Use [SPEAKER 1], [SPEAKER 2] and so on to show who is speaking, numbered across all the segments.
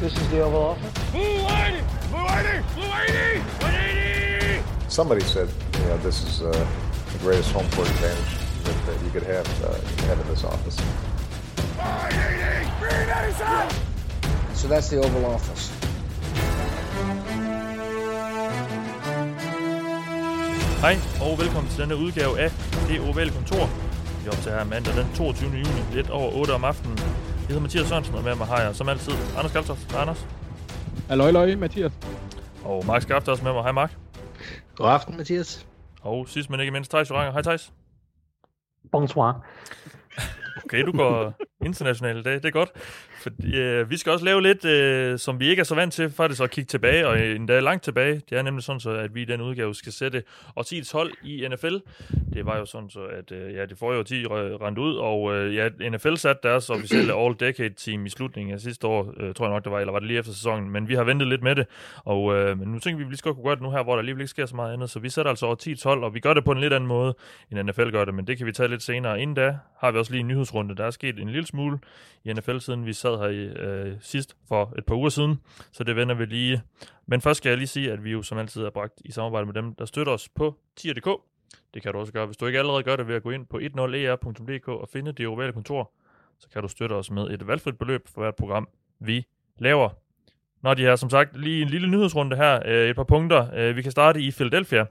[SPEAKER 1] This is the Oval Office.
[SPEAKER 2] Blue 180! Blue 180! Blue 180! 180!
[SPEAKER 3] Somebody said, you know, this is uh, the greatest home court advantage that, that you could have, uh, have in this office.
[SPEAKER 2] 180! 397!
[SPEAKER 4] So that's the Oval Office.
[SPEAKER 5] Hej og velkommen til denne udgave af Det Ovale Kontor. Vi optager her mandag den 22. juni, lidt over 8 om aftenen. Jeg hedder Mathias Sørensen, og med mig har jeg som altid Anders Kaltoft. Hej Anders.
[SPEAKER 6] Halløj, løj, Mathias.
[SPEAKER 5] Og Mark Skaft er også med mig. Hej Mark.
[SPEAKER 7] God aften, Mathias.
[SPEAKER 5] Og sidst men ikke mindst, Thijs Joranger. Hej Thijs.
[SPEAKER 1] Bonsoir.
[SPEAKER 5] Okay, du går international i dag. Det er godt. For, øh, vi skal også lave lidt, øh, som vi ikke er så vant til, faktisk at kigge tilbage, og endda langt tilbage. Det er nemlig sådan, så, at vi i den udgave skal sætte årtiets hold i NFL. Det var jo sådan, så, at øh, ja, det forrige årti 10 rent ud, og øh, ja, NFL satte deres officielle All-Decade-team i slutningen af sidste år, øh, tror jeg nok det var, eller var det lige efter sæsonen, men vi har ventet lidt med det, og øh, men nu tænker vi, at vi lige skal kunne gøre det nu her, hvor der alligevel ikke sker så meget andet, så vi sætter altså årtiets hold, og vi gør det på en lidt anden måde, end NFL gør det, men det kan vi tage lidt senere. Inden da har vi også lige en nyhedsrunde, der er sket en lille smule i NFL, siden vi sad her i, øh, sidst for et par uger siden, så det vender vi lige. Men først skal jeg lige sige, at vi jo som altid er bragt i samarbejde med dem, der støtter os på tier.dk. Det kan du også gøre, hvis du ikke allerede gør det ved at gå ind på 10er.dk e og finde det ovale kontor, så kan du støtte os med et valgfrit beløb for hvert program, vi laver. Når de her, som sagt, lige en lille nyhedsrunde her, øh, et par punkter. Øh, vi kan starte i Philadelphia,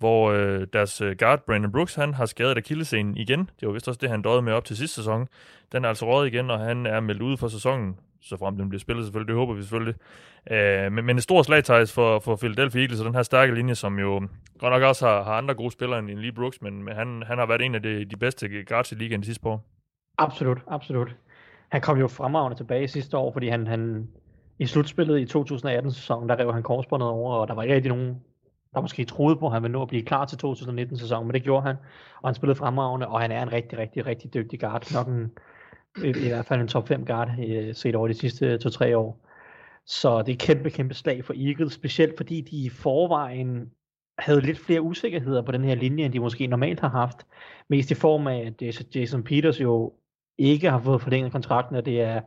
[SPEAKER 5] hvor øh, deres øh, guard, Brandon Brooks, han har skadet akillescenen igen. Det var vist også det, han døde med op til sidste sæson. Den er altså røget igen, og han er meldt ud for sæsonen, så frem den bliver spillet selvfølgelig, det håber vi selvfølgelig. Øh, men, men en stor slagtejs for, for Philadelphia Eagles, og den her stærke linje, som jo godt nok også har, har andre gode spillere end, Lee Brooks, men, men han, han har været en af de, de bedste guards i ligaen de sidste år.
[SPEAKER 1] Absolut, absolut. Han kom jo fremragende tilbage sidste år, fordi han, han i slutspillet i 2018-sæsonen, der rev han korsbåndet over, og der var ikke rigtig nogen der måske troede på, at han ville nå at blive klar til 2019-sæsonen, men det gjorde han, og han spillede fremragende, og han er en rigtig, rigtig, rigtig dygtig guard, nok en, i, i hvert fald en top 5 guard øh, set over de sidste 2-3 år. Så det er et kæmpe, kæmpe slag for Eagles, specielt fordi de i forvejen havde lidt flere usikkerheder på den her linje, end de måske normalt har haft. Mest i form af, at øh, Jason Peters jo ikke har fået forlænget kontrakten, og det er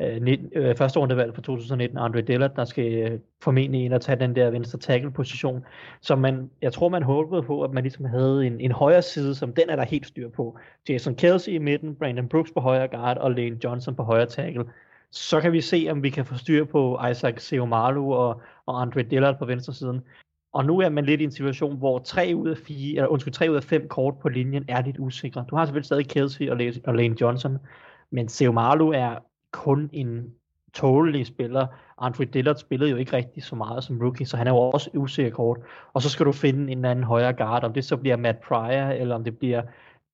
[SPEAKER 1] øh, øh, første rundevalg for 2019, Andre Dillard, der skal øh, formentlig ind og tage den der venstre tackle-position. som man, jeg tror, man håbede på, at man ligesom havde en, en højre side, som den er der helt styr på. Jason Kelsey i midten, Brandon Brooks på højre guard og Lane Johnson på højre tackle. Så kan vi se, om vi kan få styr på Isaac Seomalu og, og Andre Dillard på venstre siden. Og nu er man lidt i en situation, hvor tre ud af fire, eller undskyld, tre ud af fem kort på linjen er lidt usikre. Du har selvfølgelig stadig Kelsey og Lane Johnson, men Seomalu er kun en tålelig spiller. Andre Dillard spillede jo ikke rigtig så meget som rookie, så han er jo også usikker kort. Og så skal du finde en eller anden højere guard, om det så bliver Matt Pryor, eller om det bliver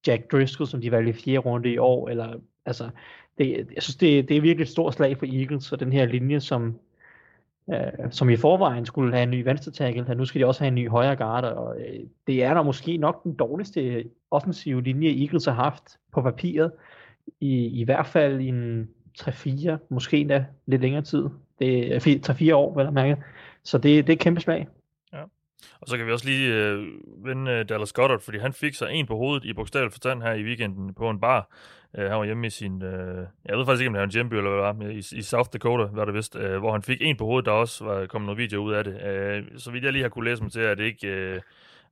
[SPEAKER 1] Jack Driscoll, som de valgte i fjerde runde i år, eller altså, det, jeg synes, det, det er virkelig et stort slag for Eagles, og den her linje, som, øh, som i forvejen skulle have en ny venstre tackle, nu skal de også have en ny højre guard, og øh, det er der måske nok den dårligste offensive linje, Eagles har haft på papiret, i, i hvert fald i en 3-4, måske endda lidt længere tid. Det er 3-4 år, vel at mærke. Så det, det er et kæmpe slag.
[SPEAKER 5] Ja. Og så kan vi også lige øh, vende øh, Dallas Goddard, fordi han fik sig en på hovedet i bogstavelig forstand her i weekenden på en bar. Øh, han var hjemme i sin, øh, jeg ved faktisk ikke, om det var en hjemby eller hvad det var, i, i South Dakota, hvad det vist, øh, hvor han fik en på hovedet, der også var kommet noget video ud af det. Øh, så vidt jeg lige har kunne læse mig til, at det ikke... Øh,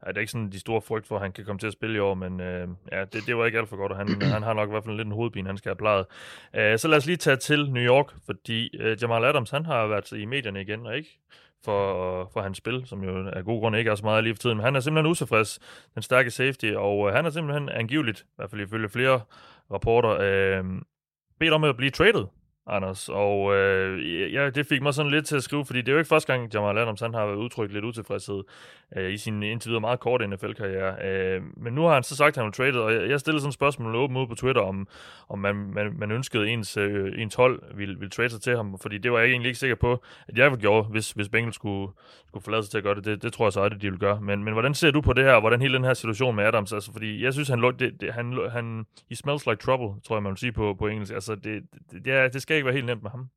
[SPEAKER 5] er det ikke sådan de store frygt for, at han kan komme til at spille i år, men øh, ja, det, det var ikke alt for godt, og han, han har nok i hvert fald lidt en hovedpine, han skal have plejet. Øh, så lad os lige tage til New York, fordi øh, Jamal Adams, han har været i medierne igen, og ikke for, for hans spil, som jo af god grund ikke er så meget lige for tiden, men han er simpelthen utilfreds, den stærke safety, og øh, han er simpelthen angiveligt, i hvert fald ifølge flere rapporter, øh, bedt om at blive traded Anders. Og øh, ja, det fik mig sådan lidt til at skrive, fordi det er jo ikke første gang, Jamal Adams han har udtrykt lidt utilfredshed øh, i sin indtil videre meget korte NFL-karriere. Øh, men nu har han så sagt, at han vil traded, og jeg, jeg stillede sådan et spørgsmål åbent ud på Twitter, om, om man, man, man ønskede ens, øh, ens hold ville, ville trade sig til ham, fordi det var jeg egentlig ikke sikker på, at jeg ville gøre, hvis, hvis Bengals skulle, skulle forlade sig til at gøre det. Det, det tror jeg så aldrig, de vil gøre. Men, men hvordan ser du på det her, og hvordan hele den her situation med Adams? Altså, fordi jeg synes, han, det, det, han, han he smells like trouble, tror jeg, man vil sige på, på engelsk. Altså, det, det, ja, det skal ikke være helt nemt med ham.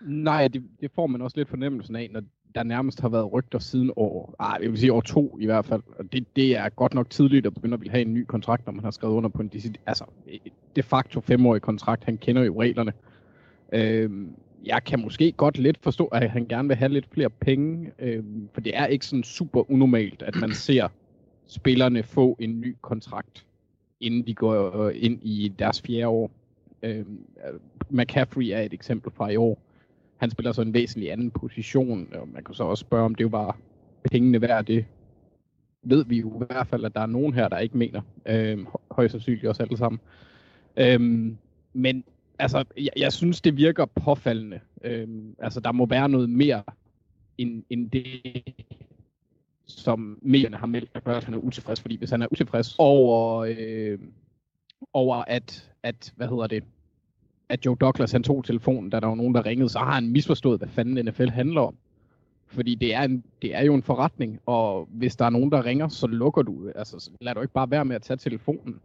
[SPEAKER 6] Nej, det, det får man også lidt fornemmelsen af, når der nærmest har været rygter siden år, ah, jeg vil sige år to i hvert fald. Og det, det er godt nok tidligt at begynde at ville have en ny kontrakt, når man har skrevet under på en altså, de facto femårig kontrakt. Han kender jo reglerne. Øhm,
[SPEAKER 4] jeg kan måske godt lidt forstå, at han gerne vil have lidt flere penge, øhm, for det er ikke sådan super unormalt, at man ser spillerne få en ny kontrakt, inden de går øh, ind i deres fjerde år. Øh, McCaffrey er et eksempel fra i år. Han spiller så en væsentlig anden position, og man kan så også spørge, om det var pengene værd det. Ved vi jo i hvert fald, at der er nogen her, der ikke mener. Øh, højst sandsynligt også alle sammen. Øh, men altså, jeg, jeg synes, det virker påfaldende. Øh, altså, der må være noget mere end, end det, som medierne har meldt, der at han er utilfreds. Fordi hvis han er utilfreds over, øh, over at, at, hvad hedder det, at Joe Douglas han tog telefonen, da der var nogen, der ringede, så har han misforstået, hvad fanden NFL handler om. Fordi det er, en, det er jo en forretning, og hvis der er nogen, der ringer, så lukker du. Altså, lad du ikke bare være med at tage telefonen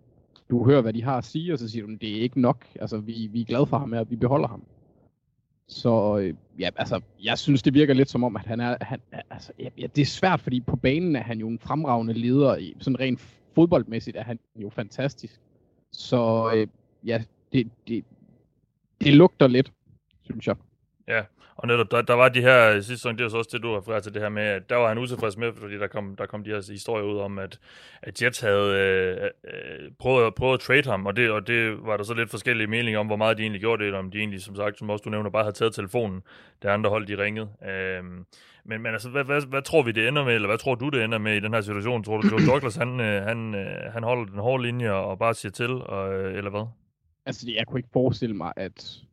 [SPEAKER 4] du hører, hvad de har at sige, og så siger du, det er ikke nok. Altså, vi, vi er glade for ham, og vi beholder ham. Så øh, ja, altså, jeg synes, det virker lidt som om, at han er, han, altså, ja, det er svært, fordi på banen er han jo en fremragende leder, i, sådan rent fodboldmæssigt er han jo fantastisk. Så øh, ja, det, det, det lugter lidt, synes jeg.
[SPEAKER 5] Ja, og netop, der, der var de her sidste sæson, det er så også det, du refererer til det her med, at der var han utilfreds med, fordi der kom, der kom de her historier ud om, at, at Jets havde øh, øh, prøvet, prøvet at trade ham, og det, og det var der så lidt forskellige meninger om, hvor meget de egentlig gjorde det, eller om de egentlig, som sagt, som også du nævner, bare havde taget telefonen, da andre hold de ringede. Øh, men, men altså, hvad, hvad, hvad, tror vi, det ender med, eller hvad tror du, det ender med i den her situation? Tror du, Joe Douglas, han, øh, han, øh, han holder den hårde linje og bare siger til, og, øh, eller hvad?
[SPEAKER 4] Altså, jeg kunne ikke forestille mig, at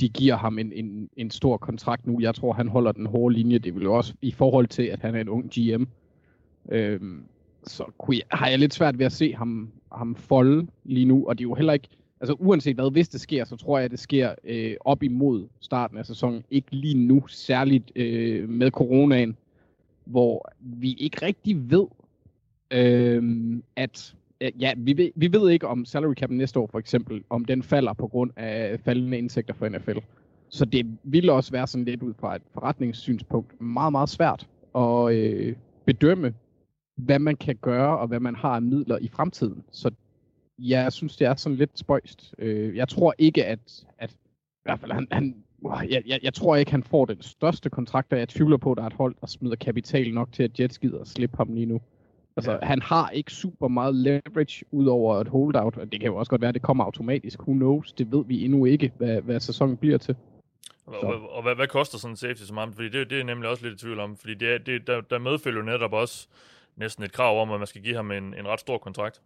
[SPEAKER 4] de giver ham en, en, en stor kontrakt nu. Jeg tror, han holder den hårde linje. Det vil jo også i forhold til, at han er en ung GM. Øhm, så kunne jeg, har jeg lidt svært ved at se ham, ham folde lige nu. Og det er jo heller ikke, altså uanset hvad, hvis det sker, så tror jeg, at det sker øh, op imod starten af sæsonen. Ikke lige nu, særligt øh, med coronaen, hvor vi ikke rigtig ved, øh, at Øh, ja, vi ved, vi ved ikke om salary cap næste år for eksempel, om den falder på grund af faldende indtægter for NFL. Så det ville også være sådan lidt ud fra et forretningssynspunkt meget, meget svært at øh, bedømme, hvad man kan gøre og hvad man har af midler i fremtiden. Så jeg synes, det er sådan lidt spøjst. Øh, jeg tror ikke, at, at i hvert fald han, han jeg, jeg, jeg tror ikke, han får den største kontrakt, og jeg tvivler på, at der er et hold, der smider kapital nok til, at Jets gider at slippe ham lige nu. Altså, ja. han har ikke super meget leverage ud over et holdout, og det kan jo også godt være, at det kommer automatisk. Who knows? Det ved vi endnu ikke, hvad, hvad sæsonen bliver til.
[SPEAKER 5] Og, og, og hvad, hvad koster sådan en safety som ham? Fordi det, det er nemlig også lidt i tvivl om, fordi det, det, der, der medfølger jo netop også næsten et krav om, at man skal give ham en, en ret stor kontrakt.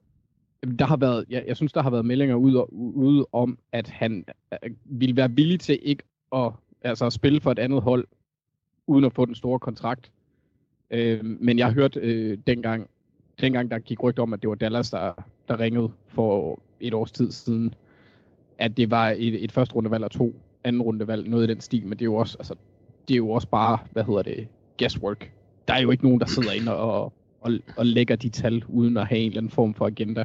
[SPEAKER 4] Der har været, jeg, jeg synes, der har været meldinger ude, ude om, at han øh, ville være villig til ikke at, altså at spille for et andet hold, uden at få den store kontrakt. Øh, men jeg hørte øh, dengang, dengang der gik rygt om, at det var Dallas, der, der ringede for et års tid siden, at det var et, et første rundevalg og to anden rundevalg, noget i den stil, men det er jo også, altså, det er jo også bare, hvad hedder det, guesswork. Der er jo ikke nogen, der sidder inde og, og, og lægger de tal, uden at have en eller anden form for agenda.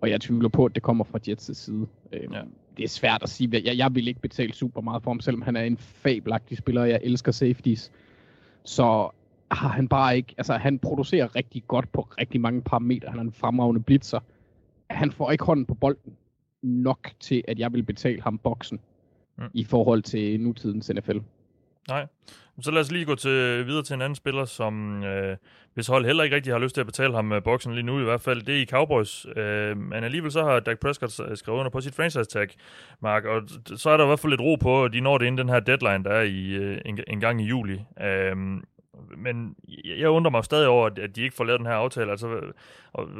[SPEAKER 4] Og jeg tvivler på, at det kommer fra Jets' side. Øhm, ja. Det er svært at sige. Jeg, jeg vil ikke betale super meget for ham, selvom han er en fabelagtig spiller, og jeg elsker safeties. Så har han bare ikke, altså han producerer rigtig godt på rigtig mange parametre. Han er en fremragende blitzer. Han får ikke hånden på bolden nok til, at jeg vil betale ham boksen mm. i forhold til nutidens NFL.
[SPEAKER 5] Nej. Så lad os lige gå til, videre til en anden spiller, som øh, hvis hold heller ikke rigtig har lyst til at betale ham øh, boksen lige nu i hvert fald. Det er i Cowboys. Øh, men alligevel så har Dak Prescott skrevet under på sit franchise tag, Mark. Og så er der i hvert fald lidt ro på, at de når det inden den her deadline, der er i, øh, en, en gang i juli. Øh, men jeg undrer mig stadig over, at de ikke får lavet den her aftale. Altså,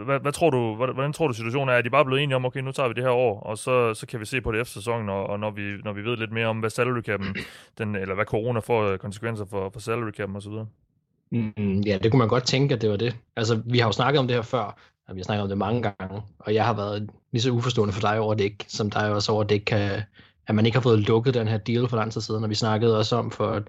[SPEAKER 5] hvad, hvad tror du, hvordan tror du situationen er? Er de bare blevet enige om, okay, nu tager vi det her år, og så, så kan vi se på det efter sæsonen, og, og når, vi, når vi ved lidt mere om, hvad salary cap'en, den, eller hvad corona får konsekvenser for, for salary cap'en osv.?
[SPEAKER 7] Mm, ja, det kunne man godt tænke, at det var det. Altså, vi har jo snakket om det her før, og vi har snakket om det mange gange, og jeg har været lige så uforstående for dig over det ikke, som dig også over det ikke kan, at man ikke har fået lukket den her deal for lang tid siden, og vi snakkede også om for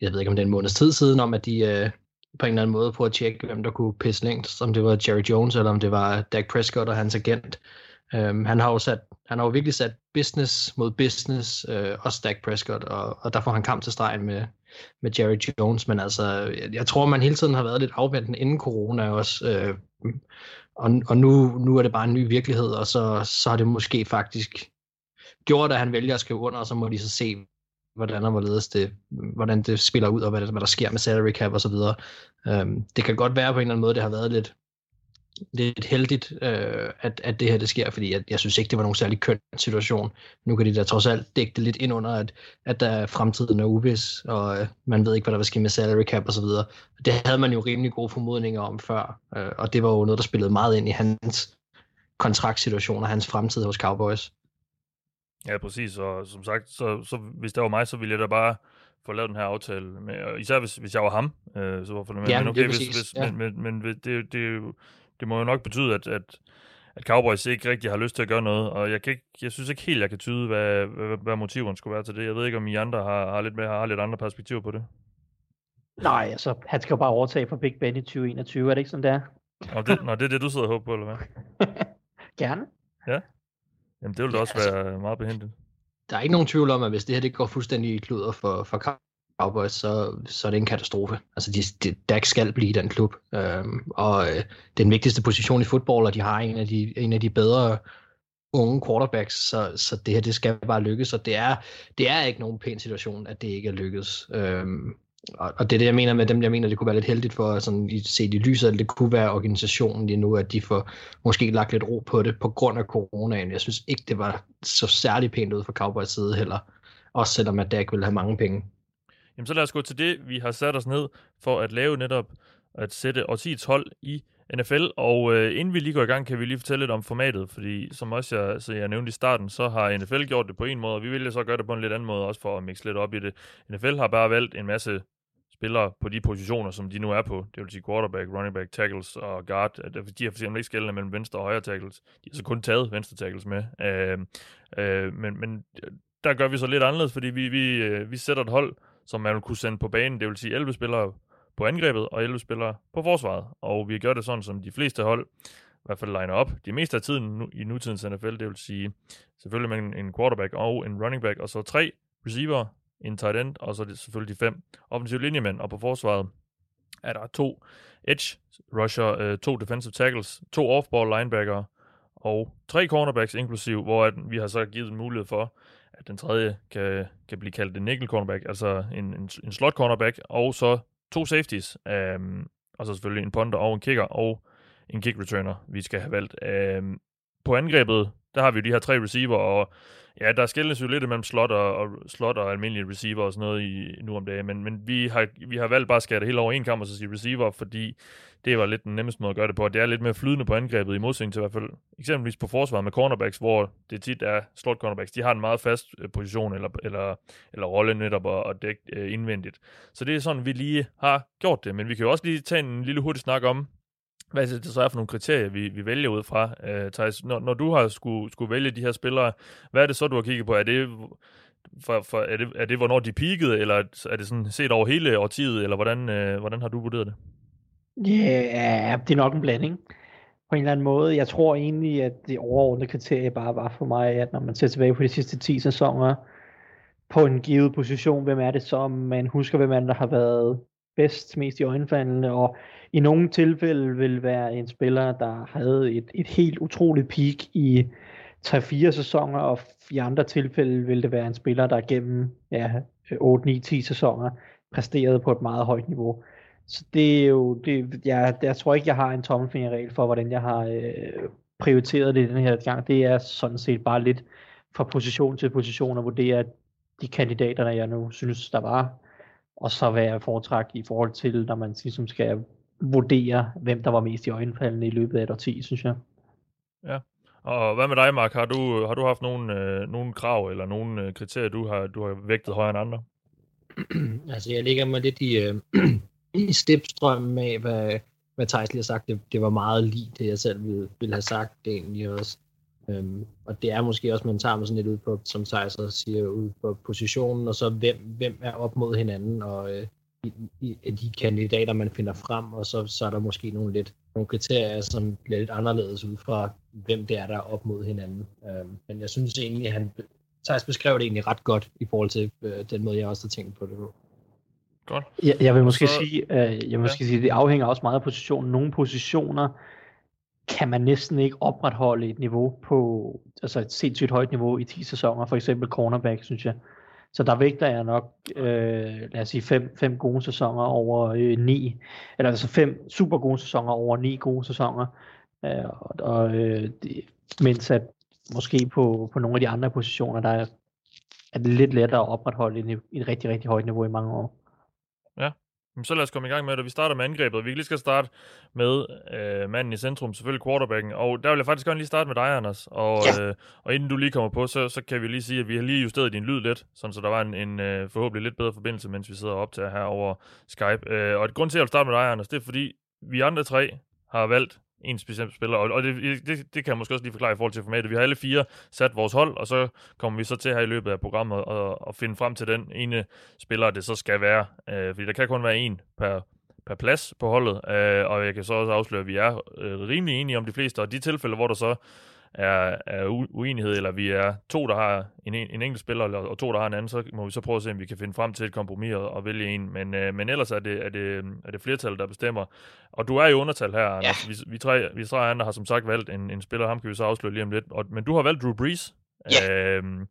[SPEAKER 7] jeg ved ikke om det er en måneds tid siden, om at de øh, på en eller anden måde prøver at tjekke, hvem der kunne pisse længst, om det var Jerry Jones, eller om det var Dak Prescott og hans agent. Øhm, han har jo sat, han har jo virkelig sat business mod business, øh, også Dak Prescott, og, og der får han kamp til stregen med, med Jerry Jones, men altså, jeg, jeg tror, man hele tiden har været lidt afventende inden corona også, øh, og, og nu, nu er det bare en ny virkelighed, og så, så har det måske faktisk gjort, at han vælger at skrive under, og så må de så se, hvordan og hvorledes det, hvordan det spiller ud, og hvad, hvad der sker med salary cap og så videre. Øhm, det kan godt være på en eller anden måde, det har været lidt, lidt heldigt, øh, at, at det her det sker, fordi jeg, jeg synes ikke, det var nogen særlig køn situation. Nu kan de da trods alt dække det lidt ind under, at, at der fremtiden er uvis, og øh, man ved ikke, hvad der vil ske med salary cap og så videre. Det havde man jo rimelig gode formodninger om før, øh, og det var jo noget, der spillede meget ind i hans kontraktsituation og hans fremtid hos Cowboys.
[SPEAKER 5] Ja, præcis. Og som sagt, så, så hvis det var mig, så ville jeg da bare få lavet den her aftale. Med, og især hvis, hvis jeg var ham, øh, så hvorfor det med.
[SPEAKER 7] Ja,
[SPEAKER 5] men
[SPEAKER 7] det er
[SPEAKER 5] hvis,
[SPEAKER 7] præcis,
[SPEAKER 5] hvis,
[SPEAKER 7] ja.
[SPEAKER 5] men, men, men det, det, det, det må jo nok betyde, at, at, at Cowboys ikke rigtig har lyst til at gøre noget, og jeg, kan ikke, jeg synes ikke helt, jeg kan tyde, hvad, hvad, hvad motiverne skulle være til det. Jeg ved ikke, om I andre har, har lidt mere, har lidt andre perspektiver på det.
[SPEAKER 1] Nej, altså, han skal jo bare overtage for Big Ben i 2021, er det ikke sådan, det er?
[SPEAKER 5] Og det, nå, det er det, du sidder og håber på, eller hvad?
[SPEAKER 1] Gerne.
[SPEAKER 5] Jamen, det ville da
[SPEAKER 7] Ja,
[SPEAKER 5] også
[SPEAKER 7] altså-
[SPEAKER 5] være meget behendigt.
[SPEAKER 7] Der er ikke nogen tvivl om, at hvis det her det går fuldstændig i kluder for, for Cowboys, så, så er det en katastrofe. Altså, de, de, Dak skal blive den klub. Øhm, og øh, den vigtigste position i fodbold, og de har en af de, en af de bedre unge quarterbacks, så, så det her det skal bare lykkes, og det er, det er ikke nogen pæn situation, at det ikke er lykkedes. Øhm, og, og det er det, jeg mener med dem, jeg mener, det kunne være lidt heldigt for, sådan, i, set i lyset, at det kunne være organisationen lige nu, at de får måske lagt lidt ro på det på grund af coronaen. Jeg synes ikke, det var så særlig pænt ud fra Cowboys side heller, også selvom at Dak ville have mange penge.
[SPEAKER 5] Jamen, så lad os gå til det, vi har sat os ned for at lave netop at sætte årtiets hold i NFL, og øh, inden vi lige går i gang, kan vi lige fortælle lidt om formatet, fordi som også jeg, så jeg nævnte i starten, så har NFL gjort det på en måde, og vi vil så gøre det på en lidt anden måde, også for at mixe lidt op i det. NFL har bare valgt en masse spillere på de positioner, som de nu er på. Det vil sige quarterback, running back, tackles og guard. At De har for eksempel ikke skældende mellem venstre og højre tackles. De har så kun taget venstre tackles med. Øh, øh, men, men der gør vi så lidt anderledes, fordi vi, vi, øh, vi sætter et hold, som man vil kunne sende på banen. Det vil sige 11 spillere på angrebet og 11 spillere på forsvaret. Og vi gør det sådan, som de fleste hold i hvert fald liner op. De meste af tiden nu, i nutidens NFL, det vil sige selvfølgelig med en quarterback og en running back, og så tre receiver, en tight end, og så er det selvfølgelig de fem offensive linjemænd. Og på forsvaret er der to edge rusher, øh, to defensive tackles, to off-ball linebacker og tre cornerbacks inklusiv, hvor at vi har så givet mulighed for, at den tredje kan, kan blive kaldt en nickel cornerback, altså en, en, en slot cornerback, og så to safeties, øhm, og så selvfølgelig en punter og en kicker, og en kick returner, vi skal have valgt. Øhm, på angrebet, der har vi jo de her tre receiver, og ja, der skældes jo lidt mellem slot og, og, slot og almindelige receiver og sådan noget i, nu om dagen, men, men vi, har, vi har valgt bare at skære det hele over en kamp og så sige receiver, fordi det var lidt den nemmeste måde at gøre det på. Det er lidt mere flydende på angrebet i modsætning til i hvert fald eksempelvis på forsvaret med cornerbacks, hvor det tit er slot cornerbacks. De har en meget fast øh, position eller, eller, eller rolle netop og, og dæk øh, indvendigt. Så det er sådan, vi lige har gjort det. Men vi kan jo også lige tage en lille hurtig snak om, hvad det så er for nogle kriterier, vi, vi vælger ud fra. Øh, Thijs, når, når du har skulle, skulle vælge de her spillere, hvad er det så, du har kigget på? Er det, for, for, er det, er det hvornår de peakede, eller er det sådan set over hele årtiet, eller hvordan, øh, hvordan har du vurderet det?
[SPEAKER 1] Ja, det er nok en blanding. På en eller anden måde. Jeg tror egentlig, at det overordnede kriterie bare var for mig, at når man ser tilbage på de sidste 10 sæsoner, på en givet position, hvem er det så, man husker, hvem er det, der har været bedst, mest i øjenfaldende, og i nogle tilfælde vil være en spiller, der havde et, et helt utroligt peak i 3-4 sæsoner, og i andre tilfælde vil det være en spiller, der gennem ja, 8-9-10 sæsoner præsterede på et meget højt niveau. Så det er jo, det, jeg, jeg tror ikke, jeg har en tommelfingerregel for, hvordan jeg har øh, prioriteret det i den her gang. Det er sådan set bare lidt fra position til position at vurdere de kandidater, jeg nu synes, der var, og så hvad jeg foretræk i forhold til, når man ligesom skal vurdere, hvem der var mest i øjenfaldene i løbet af et årti, synes jeg.
[SPEAKER 5] Ja. Og hvad med dig, Mark? Har du, har du haft nogle, øh, nogle krav eller nogle øh, kriterier, du har, du har vægtet højere end andre?
[SPEAKER 7] altså, jeg ligger mig lidt i, øh, i stepstrømmen af, hvad, hvad Thijs lige har sagt. Det, det var meget lige det, jeg selv ville, ville have sagt det egentlig også. Øhm, og det er måske også, man tager mig sådan lidt ud på, som Thijs siger, ud på positionen, og så hvem, hvem er op mod hinanden, og øh, i, i, de kandidater, man finder frem, og så, så er der måske nogle lidt nogle kriterier, som bliver lidt anderledes ud fra, hvem det er, der er op mod hinanden. Øhm, men jeg synes egentlig, at han Thijs beskrev det egentlig ret godt i forhold til øh, den måde, jeg også har tænkt på det på.
[SPEAKER 5] Godt.
[SPEAKER 1] Jeg, jeg vil måske
[SPEAKER 5] Så-
[SPEAKER 1] sige, øh, jeg vil måske sige, det afhænger også meget af positionen. Nogle positioner kan man næsten ikke opretholde et niveau på, altså et sindssygt højt niveau i 10 sæsoner, for eksempel cornerback, synes jeg. Så der vægter jeg nok, øh, lad os sige, fem, fem gode sæsoner over øh, ni, eller altså fem super gode sæsoner over ni gode sæsoner. Øh, og, og øh, mens at måske på, på nogle af de andre positioner, der er, er det lidt lettere at opretholde et, et rigtig, rigtig højt niveau i mange år.
[SPEAKER 5] Så lad os komme i gang med det. Vi starter med angrebet. Vi kan lige skal starte med øh, manden i centrum, selvfølgelig quarterbacken. Og der vil jeg faktisk gerne lige starte med dig, Anders. Og,
[SPEAKER 8] Ja.
[SPEAKER 5] øh, og inden du lige kommer på, så, så kan vi lige sige, at vi har lige justeret din lyd lidt, sådan så der var en, en øh, forhåbentlig lidt bedre forbindelse, mens vi sidder op til her over Skype. Øh, og et grund til, at jeg vil starte med dig, Anders, det er fordi, vi andre tre har valgt en speciel spiller, og, og det, det, det kan jeg måske også lige forklare i forhold til formatet. Vi har alle fire sat vores hold, og så kommer vi så til her i løbet af programmet at, at finde frem til den ene spiller, det så skal være. Øh, fordi der kan kun være en per, per plads på holdet, øh, og jeg kan så også afsløre, at vi er øh, rimelig enige om de fleste, og de tilfælde, hvor der så er, er uenighed, eller vi er to, der har en, en enkelt spiller, eller, og to, der har en anden, så må vi så prøve at se, om vi kan finde frem til et kompromis og, og vælge en. Men, øh, men ellers er det, er, det, er det flertallet, der bestemmer. Og du er i undertal her, Anders. Vi, vi, tre, vi tre andre har som sagt valgt en, en spiller, ham kan vi så afsløre lige om lidt. Og, men du har valgt Drew Brees.
[SPEAKER 9] Ja.
[SPEAKER 5] Øhm,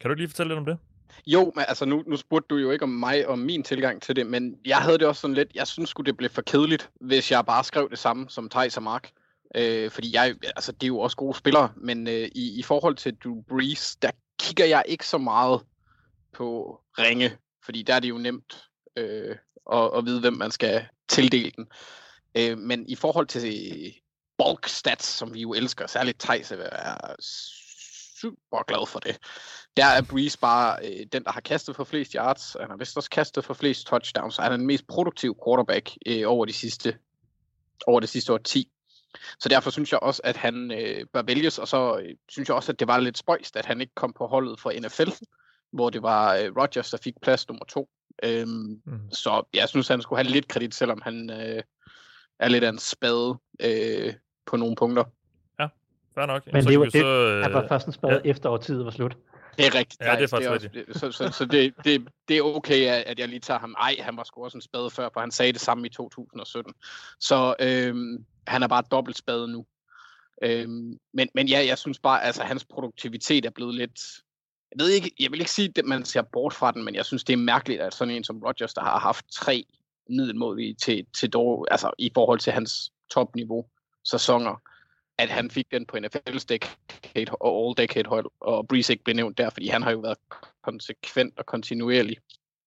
[SPEAKER 5] kan du ikke lige fortælle lidt om det?
[SPEAKER 4] Jo, men altså nu, nu spurgte du jo ikke om mig og min tilgang til det, men jeg havde det også sådan lidt, jeg synes sgu det blev for kedeligt, hvis jeg bare skrev det samme som Thijs og Mark. Øh, fordi jeg, altså det er jo også gode spillere, men øh, i, i forhold til Drew Brees, der kigger jeg ikke så meget på ringe, fordi der er det jo nemt øh, at, at vide, hvem man skal tildele den. Øh, men i forhold til bulk stats, som vi jo elsker, særligt Thijs er super glad for det. Der er Breeze bare øh, den, der har kastet for flest yards. Han har vist også kastet for flest touchdowns. Han er den mest produktive quarterback øh, over de sidste over det sidste år 10. Så derfor synes jeg også, at han øh, bør vælges, og så øh, synes jeg også, at det var lidt spøjst, at han ikke kom på holdet for NFL, hvor det var øh, Rodgers, der fik plads nummer to. Øhm,
[SPEAKER 5] Mm.
[SPEAKER 4] Så jeg synes, han skulle have lidt kredit, selvom han øh, er lidt af en spade øh, på nogle punkter.
[SPEAKER 5] Fair nok.
[SPEAKER 1] Men
[SPEAKER 5] så
[SPEAKER 1] det var-
[SPEAKER 5] vi så,
[SPEAKER 1] Han var
[SPEAKER 5] øh,
[SPEAKER 1] først en spade ja. efter årtiden var slut.
[SPEAKER 4] Det er rigtigt.
[SPEAKER 5] Ja, det er faktisk
[SPEAKER 4] også, det, så, så, så det, det, det er okay, at at jeg lige tager ham. Ej, han var sgu også en spade før, for han sagde det samme i 2017. Så øhm, han er bare dobbelt spadet nu. Øhm, men, men ja, jeg synes bare, altså hans produktivitet er blevet lidt... Jeg ved ikke, jeg vil ikke sige, at man ser bort fra den, men jeg synes, det er mærkeligt, at sådan en som Rodgers, der har haft tre middelmodige til, til dog, altså i forhold til hans topniveau sæsoner, at han fik den på NFL's decade og all-decade hold, og Breeze ikke blev nævnt der, fordi han har jo været konsekvent og kontinuerligt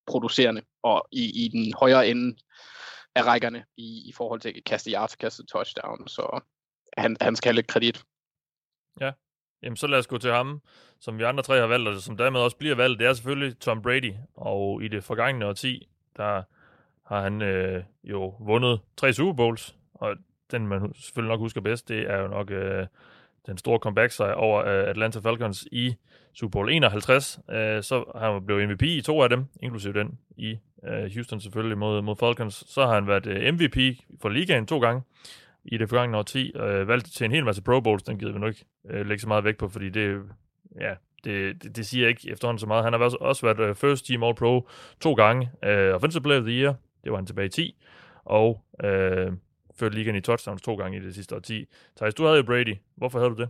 [SPEAKER 4] producerende, og i, i den højere ende af rækkerne i, i forhold til at kaste yards og kaste touchdown, så han, han skal have lidt kredit.
[SPEAKER 5] Jamen, så lad os gå til ham, som vi andre tre har valgt, og som dermed også bliver valgt. Det er selvfølgelig Tom Brady, og i det forgangne årti, der har han øh, jo vundet tre Super Bowls, og den man selvfølgelig nok husker bedst, det er jo nok øh, den store comeback sejr over øh, Atlanta Falcons i Super Bowl 51. Øh, så har han blevet MVP i to af dem, inklusive den i øh, Houston selvfølgelig mod, mod Falcons. Så har han været øh, MVP for ligaen to gange i det forgangne årti, øh, valgt til en hel masse Pro Bowls, den gider vi nu ikke øh, lægge så meget vægt på, fordi det, ja, det, det, det siger ikke efterhånden så meget. Han har også, været uh, first team all pro to gange. Uh, offensive player of the year, det var han tilbage i 10, og uh, førte ligaen i touchdowns to gange i det sidste årti. Thijs, du havde jo Brady. Hvorfor havde du det?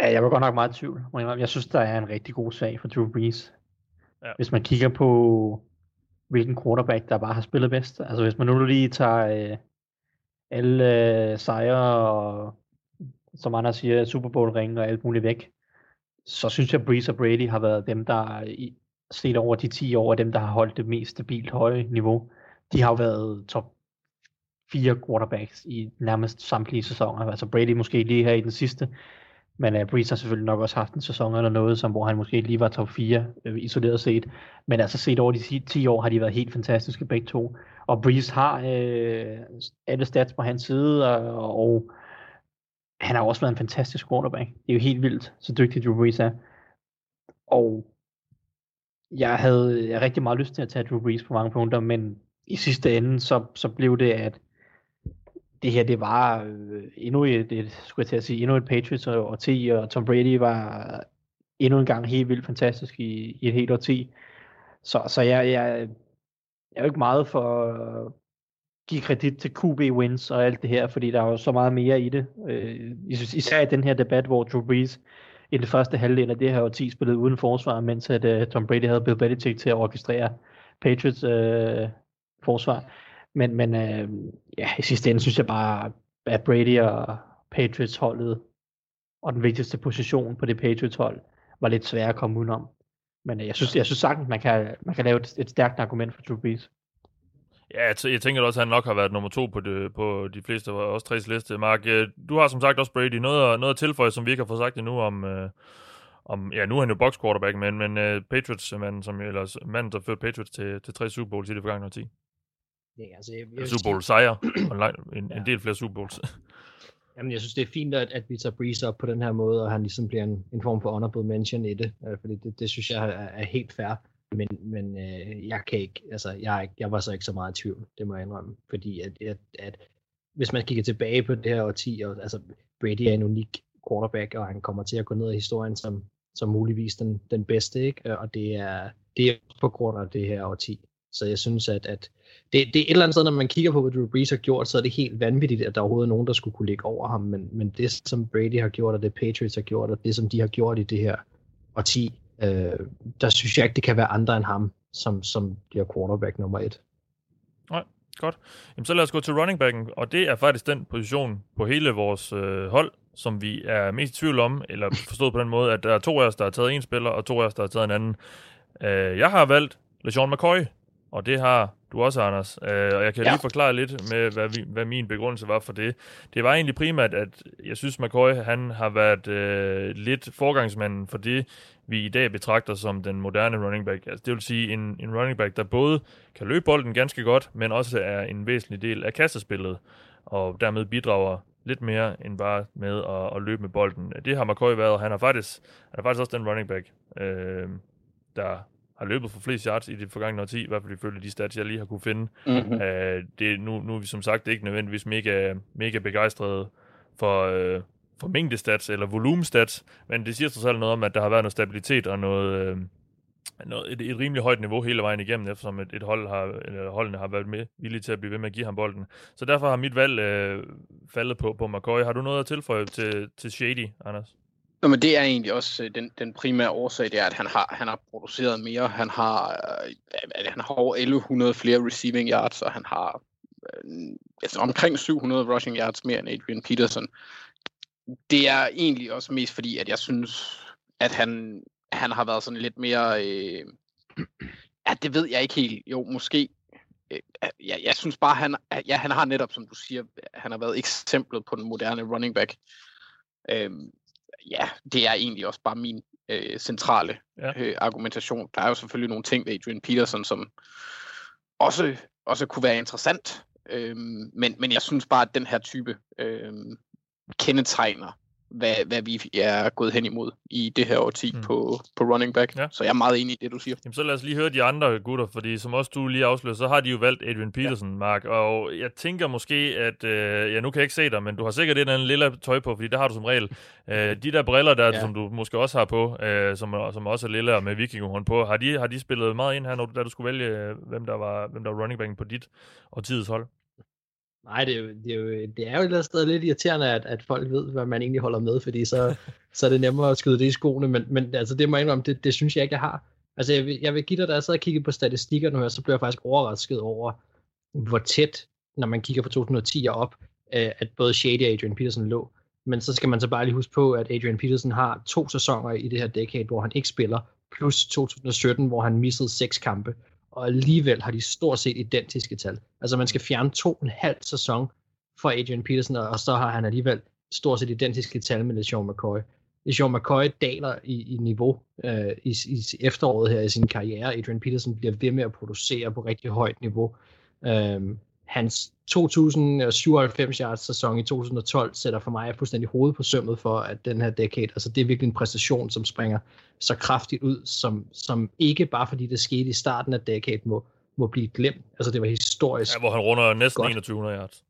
[SPEAKER 1] Ja, jeg var godt nok meget i tvivl. Jeg synes, der er en rigtig god sag for Drew Brees.
[SPEAKER 5] Ja.
[SPEAKER 1] Hvis man kigger på, hvilken quarterback, der bare har spillet bedst. Altså hvis man nu lige tager øh, alle øh, sejre og, som andre siger, Super Bowl ringe og alt muligt væk, så synes jeg, at og Brady har været dem, der i, set over de 10 år, dem, der har holdt det mest stabilt høje niveau. De har jo været top fire quarterbacks i nærmest samtlige sæsoner. Altså Brady måske lige her i den sidste, men øh, uh, Brees har selvfølgelig nok også haft en sæson eller noget, som, hvor han måske lige var top 4 øh, isoleret set. Men altså set over de 10 10 år har de været helt fantastiske begge to. Og Brees har øh, alle stats på hans side, og, og han har også været en fantastisk quarterback. Det er jo helt vildt, så dygtig Drew Brees er. Og jeg havde jeg havde rigtig meget lyst til at tage Drew Brees på mange punkter, men i sidste ende, så, så blev det, at det her, det var øh, endnu et, et, skulle jeg til at sige, endnu et Patriots og, og 10, og Tom Brady var endnu en gang helt vildt fantastisk i, i et helt årti. Så, så jeg, jeg, jeg er jo ikke meget for at give kredit til QB wins og alt det her, fordi der er jo så meget mere i det. Øh, især i den her debat, hvor Drew Brees i den første halvdel af det her årti spillet uden forsvar, mens at, uh, Tom Brady havde Bill Belichick til at orkestrere Patriots øh, forsvar. Men, men øh, ja, i sidste ende synes jeg bare, at Brady og Patriots holdet og den vigtigste position på det Patriots hold var lidt svær at komme udenom. Men øh, jeg synes, jeg synes sagtens, man kan, man kan lave et, et stærkt argument for Drew Brees.
[SPEAKER 5] Ja, jeg, t- jeg tænker også, at han nok har været nummer to på, det, på de fleste af os tres liste. Mark, øh, du har som sagt også Brady. Noget, noget at tilføje, som vi ikke har fået sagt endnu om... Øh, om ja, nu er han jo box quarterback, men, men øh, uh, Patriots manden, som, eller manden, der førte Patriots til, til tre Super Bowls i det forgangne årti.
[SPEAKER 7] Ja, altså, jeg, jeg
[SPEAKER 5] Super Bowl sejre, og en, lang- en, en del flere Super Bowls.
[SPEAKER 7] Jamen, jeg synes, det er fint, at, at vi tager Breeze op på den her måde, og han ligesom bliver en, en form for honorable mention i det, øh, fordi det, det synes jeg er, er helt fair. Men, men øh, jeg kan ikke, altså, jeg, jeg var så ikke så meget i tvivl, det må jeg indrømme, fordi at, at, at hvis man kigger tilbage på det her årti, og, altså Brady er en unik quarterback, og han kommer til at gå ned i historien som, som muligvis den, den bedste, ikke? og det er, det er på grund af det her årti. Så jeg synes, at, at det, det er et eller andet sted, når man kigger på, hvad Drew Brees har gjort, så er det helt vanvittigt, at der overhovedet er nogen, der skulle kunne ligge over ham. Men, men det, som Brady har gjort, og det Patriots har gjort, og det, som de har gjort i det her årti, øh, der synes jeg ikke, det kan være andre end ham, som, som bliver quarterback nummer et.
[SPEAKER 5] Nej, godt. Jamen, så lad os gå til running backen, og det er faktisk den position på hele vores øh, hold, som vi er mest i tvivl om, eller forstået på den måde, at der er to af os, der har taget en spiller, og to af os, der har taget en anden. Øh, jeg har valgt LeSean McCoy, og det har du også, Anders. Øh, og jeg kan ja. lige forklare lidt med, hvad, vi, hvad min begrundelse var for det. Det var egentlig primært, at jeg synes, McCoy han har været øh, lidt forgangsmanden for det, vi i dag betragter som den moderne running back. Altså, det vil sige en, en running back, der både kan løbe bolden ganske godt, men også er en væsentlig del af kastespillet, og dermed bidrager lidt mere end bare med at, at løbe med bolden. Det har McCoy været, og han er faktisk, han er faktisk også den running back, øh, der har løbet for flest yards i det forgangne årti, i hvert fald ifølge de stats, jeg lige har kunne finde. Mm-hmm. Uh, det, nu, nu er vi som sagt ikke nødvendigvis mega, mega begejstrede for, uh, for mængdestats eller volumestats, men det siger sig selv noget om, at der har været noget stabilitet og noget, uh, noget et, et rimelig højt niveau hele vejen igennem, eftersom et, et hold har, eller holdene har været med, villige til at blive ved med at give ham bolden. Så derfor har mit valg uh, faldet på, på McCoy. Har du noget at tilføje til, til Shady, Anders?
[SPEAKER 6] Nå, men det er egentlig også øh, den, den primære årsag, det er, at han har, han har produceret mere. Han har, øh, han har over 1100 flere receiving yards, og han har øh, altså omkring 700 rushing yards mere end Adrian Peterson. Det er egentlig også mest fordi, at jeg synes, at han, han har været sådan lidt mere... Øh, ja, det ved jeg ikke helt. Jo, måske. Øh, jeg, jeg synes bare, han, ja, han har netop, som du siger, han har været eksemplet på den moderne running back. Øh, ja, det er egentlig også bare min øh, centrale ja. øh, argumentation. Der er jo selvfølgelig nogle ting ved Adrian Peterson, som også, også kunne være interessant, øh, men, men jeg synes bare, at den her type øh, kendetegner hvad, hvad vi er gået hen imod i det her årti mm. på, på running back. Ja. Så jeg er meget enig i det, du siger.
[SPEAKER 5] Jamen, så lad os lige høre de andre gutter, fordi som også du lige afslører, så har de jo valgt Adrian Peterson, ja. Mark, og jeg tænker måske, at, øh, ja, nu kan jeg ikke se dig, men du har sikkert et eller andet lille tøj på, fordi det har du som regel. Øh, de der briller der, ja. som du måske også har på, øh, som, som også er lille og med vikingehorn på, har de, har de spillet meget ind her, når du, da du skulle vælge, øh, hvem der var, hvem der var running back på dit og tidets hold?
[SPEAKER 7] Nej, det er, jo, det, er jo, det er jo et eller andet sted lidt irriterende, at, at folk ved, hvad man egentlig holder med, fordi så, så er det nemmere at skyde det i skoene, men, men altså, det må jeg indrømme, det, det synes jeg ikke, jeg har. Altså, jeg vil, jeg vil give dig, da jeg sad og kiggede på statistikker nu her, så blev jeg faktisk overrasket over, hvor tæt, når man kigger på 2010 og op, øh, at både Shady og Adrian Peterson lå. Men så skal man så bare lige huske på, at Adrian Peterson har to sæsoner i det her decade, hvor han ikke spiller, plus 2017, hvor han missede seks kampe og alligevel har de stort set identiske tal. Altså man skal fjerne to og en halv sæson for Adrian Peterson, og så har han alligevel stort set identiske tal med LeSean McCoy. LeSean McCoy daler i, i niveau øh, i, i efteråret her i sin karriere. Adrian Peterson bliver ved med at producere på rigtig højt niveau. Øhm, hans 2097 yards sæson i 2012 sætter for mig fuldstændig hovedet på sømmet for, at den her decade, altså det er virkelig en præstation, som springer så kraftigt ud, som, som ikke bare fordi det skete i starten af decade, må, må blive glemt. Altså det var historisk.
[SPEAKER 5] Ja, hvor han runder næsten godt. 2100 yards.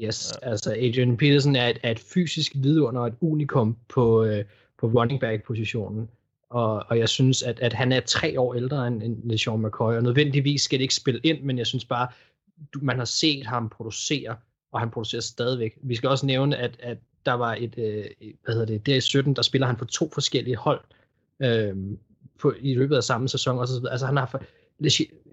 [SPEAKER 7] Yes, ja. altså Adrian Peterson er et, er et fysisk vidunder og et unikum på, øh, på running back positionen. Og, og jeg synes, at, at han er tre år ældre end, end LeSean McCoy, og nødvendigvis skal det ikke spille ind, men jeg synes bare, du, man har set ham producere, og han producerer stadigvæk. Vi skal også nævne, at, at der var et, øh, hvad hedder det, der i 17, der spiller han på to forskellige hold øh, på, i løbet af samme sæson. Og så, altså han har,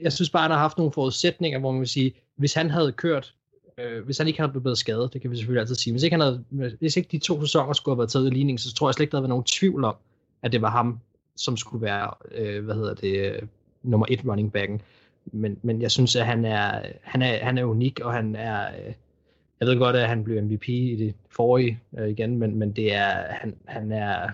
[SPEAKER 7] jeg synes bare, han har haft nogle forudsætninger, hvor man vil sige, hvis han havde kørt, øh, hvis han ikke havde blevet skadet, det kan vi selvfølgelig altid sige, hvis ikke, han havde, hvis ikke de to sæsoner skulle have været taget i ligning, så tror jeg slet ikke, der havde været nogen tvivl om, at det var ham, som skulle være, øh, hvad hedder det, øh, nummer et running backen. Men, men jeg synes, at han er, han er, han er unik, og han er, øh, jeg ved godt, at han blev MVP i det forrige øh, igen, men, men det er, han, han er,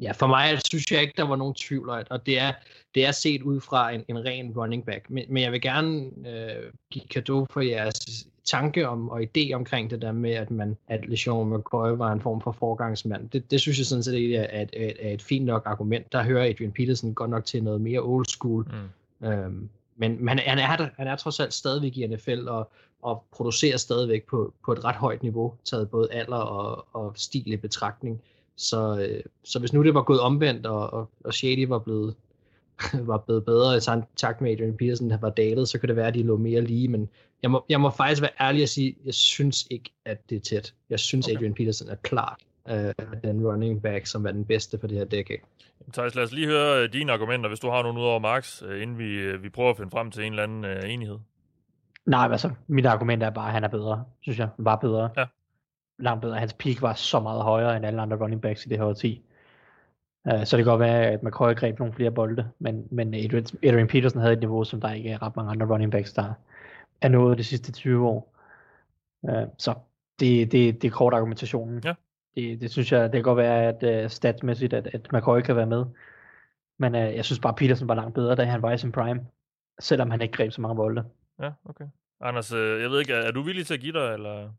[SPEAKER 7] ja, for mig synes jeg ikke, der var nogen tvivl, og det er, det er set ud fra en, en ren running back. Men, men jeg vil gerne øh, give kado for jeres tanke om og idé omkring det der med, at man at LeSean McCoy var en form for forgangsmand. Det, det synes jeg sådan set ikke er, et, er, er et fint nok argument. Der hører Adrian Peterson godt nok til noget mere old school. Mm. Øhm, men, men han, er der, han er trods alt stadigvæk i NFL og, og producerer stadigvæk på, på et ret højt niveau, taget både alder og, og stil i betragtning. Så, øh, så hvis nu det var gået omvendt, og, og, og Shady var blevet, var blevet bedre i takt med Adrian Peterson var dalet, så kunne det være, at de lå mere lige, men jeg må, jeg må faktisk være ærlig og sige, jeg synes ikke, at det er tæt. Jeg synes, okay. Adrian Peterson er klart uh, den running back, som er den bedste for det her decade.
[SPEAKER 5] Thijs, lad os lige høre uh, dine argumenter, hvis du har nogle ud over Max, uh, inden vi, uh, vi prøver at finde frem til en eller anden uh, enighed.
[SPEAKER 1] Nej, altså, mit argument er bare, at han er bedre, synes jeg. Bare bedre. Ja. Langt bedre. Hans peak var så meget højere end alle andre running backs i det her årti. Uh, så det kan godt være, at McCoy greb nogle flere bolde, men, men Adrian, Adrian Peterson havde et niveau, som der ikke er ret mange andre running backs, der, er nået de sidste 20 år. Uh, så det, det, det er kort argumentationen. Ja. Det, det synes jeg, det kan godt være, at uh, statsmæssigt, at, at McCoy kan være med. Men uh, jeg synes bare, Peterson var langt bedre, da han var i sin prime. Selvom han ikke greb så mange bolde.
[SPEAKER 5] Ja, okay. Anders, jeg ved ikke, er, er du villig til at give dig, eller?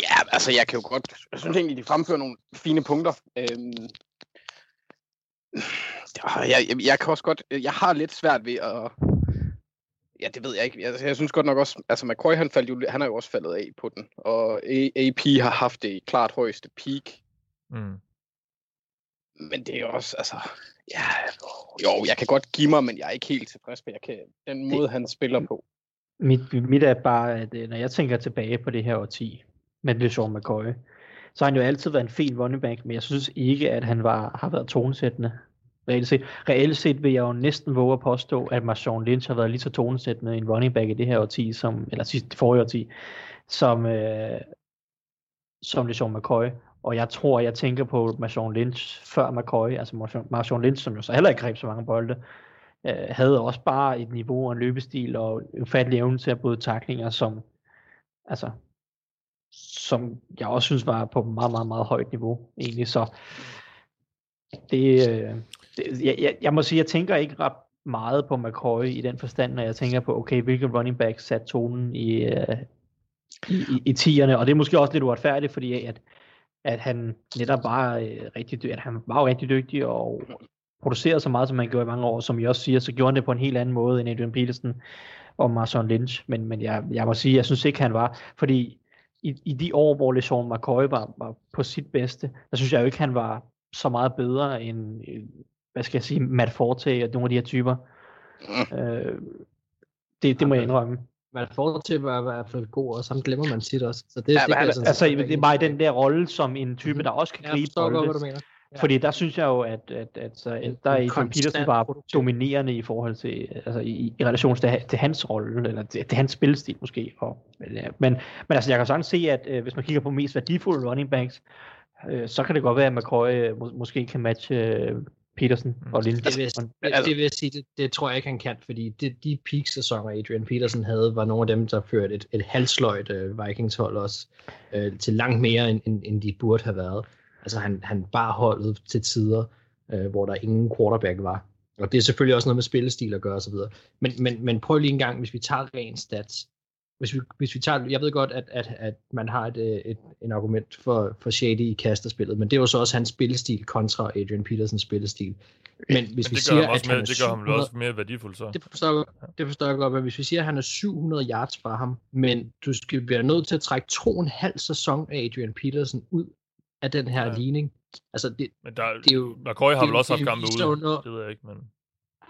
[SPEAKER 4] Ja, altså jeg kan jo godt, jeg synes egentlig, de fremfører nogle fine punkter. Øhm, jeg, jeg, jeg kan også godt, jeg har lidt svært ved at, Ja, det ved jeg ikke. Jeg, jeg synes godt nok også, altså McCoy han, faldt jo, han er jo også faldet af på den, og AP har haft det klart højeste peak. Mm. Men det er også, altså, ja, jo, jeg kan godt give mig, men jeg er ikke helt tilfreds med jeg kan, den måde, det, han spiller på.
[SPEAKER 1] Mit, mit er bare, at øh, når jeg tænker tilbage på det her årti, med LeSean McCoy, så har han jo altid været en fin running back, men jeg synes ikke, at han var, har været tonesættende reelt set. Reelt set vil jeg jo næsten våge at påstå, at Marshawn Lynch har været lige så tonesættende en running back i det her årti, som, eller sidste forrige årti, som, øh, som LeSean McCoy. Og jeg tror, jeg tænker på Marshawn Lynch før McCoy, altså Marshawn Lynch, som jo så heller ikke greb så mange bolde, øh, havde også bare et niveau og en løbestil og en evne til at bryde taklinger, som, altså, som jeg også synes var på meget, meget, meget højt niveau egentlig. Så det, øh, jeg, jeg, jeg må sige, jeg tænker ikke ret meget på McCoy i den forstand, når jeg tænker på, okay, hvilke running back satte tonen i, uh, i, i, i tierne, og det er måske også lidt uretfærdigt, fordi at, at han netop var uh, rigtig, at han var jo rigtig dygtig og producerede så meget, som han gjorde i mange år, som jeg også siger, så gjorde han det på en helt anden måde end Adrian Peterson og Marshawn Lynch, men, men jeg, jeg må sige, jeg synes ikke, han var, fordi i, i de år, hvor LeSean McCoy var, var på sit bedste, der synes jeg jo ikke, han var så meget bedre end hvad skal jeg sige, Matt Forte og nogle af de her typer. Mm. Øh, det, det må jeg indrømme.
[SPEAKER 7] Matt Forte var i hvert fald god, og så glemmer man sit også. Så det,
[SPEAKER 1] ja, det, det, altså, det er bare den der rolle som en type, mm-hmm. der også kan gribe
[SPEAKER 7] ja, godt, hvad du mener.
[SPEAKER 1] Ja. Fordi der synes jeg jo, at, at, at, så, at der er Adrian Peterson var produktiv. dominerende i forhold til, altså i, i relation til, til hans rolle, eller til, til hans spilstil måske. Og, men, men, altså, jeg kan sådan se, at øh, hvis man kigger på mest værdifulde running backs, øh, så kan det godt være, at McCoy øh, må, måske kan matche øh, Peterson og Lille.
[SPEAKER 7] Det vil, det, det vil jeg sige, det, det tror jeg ikke, han kan, fordi det, de peak-sæsoner, Adrian Peterson havde, var nogle af dem, der førte et, et halvsløjt uh, Vikings-hold også, uh, til langt mere, end, end, end de burde have været. Altså han, han bare holdet til tider, uh, hvor der ingen quarterback var. Og det er selvfølgelig også noget med spillestil at gøre osv. Men, men, men prøv lige en gang, hvis vi tager ren stats, hvis vi, hvis vi tager, jeg ved godt, at, at, at man har et, øh, et, en argument for, for Shady i kasterspillet, men det er jo så også hans spillestil kontra Adrian Petersens spillestil. Men hvis vi siger,
[SPEAKER 5] at han mere, det gør ham også mere værdifuld så.
[SPEAKER 7] Det forstår, det forstår jeg godt, men hvis vi siger, at han er 700 yards fra ham, men du skal være nødt til at trække to og en halv sæson af Adrian Peterson ud af den her ja. ligning. Altså det,
[SPEAKER 5] men der, det er jo, McCoy har vel også haft kampe ude, det ved jeg ikke, men...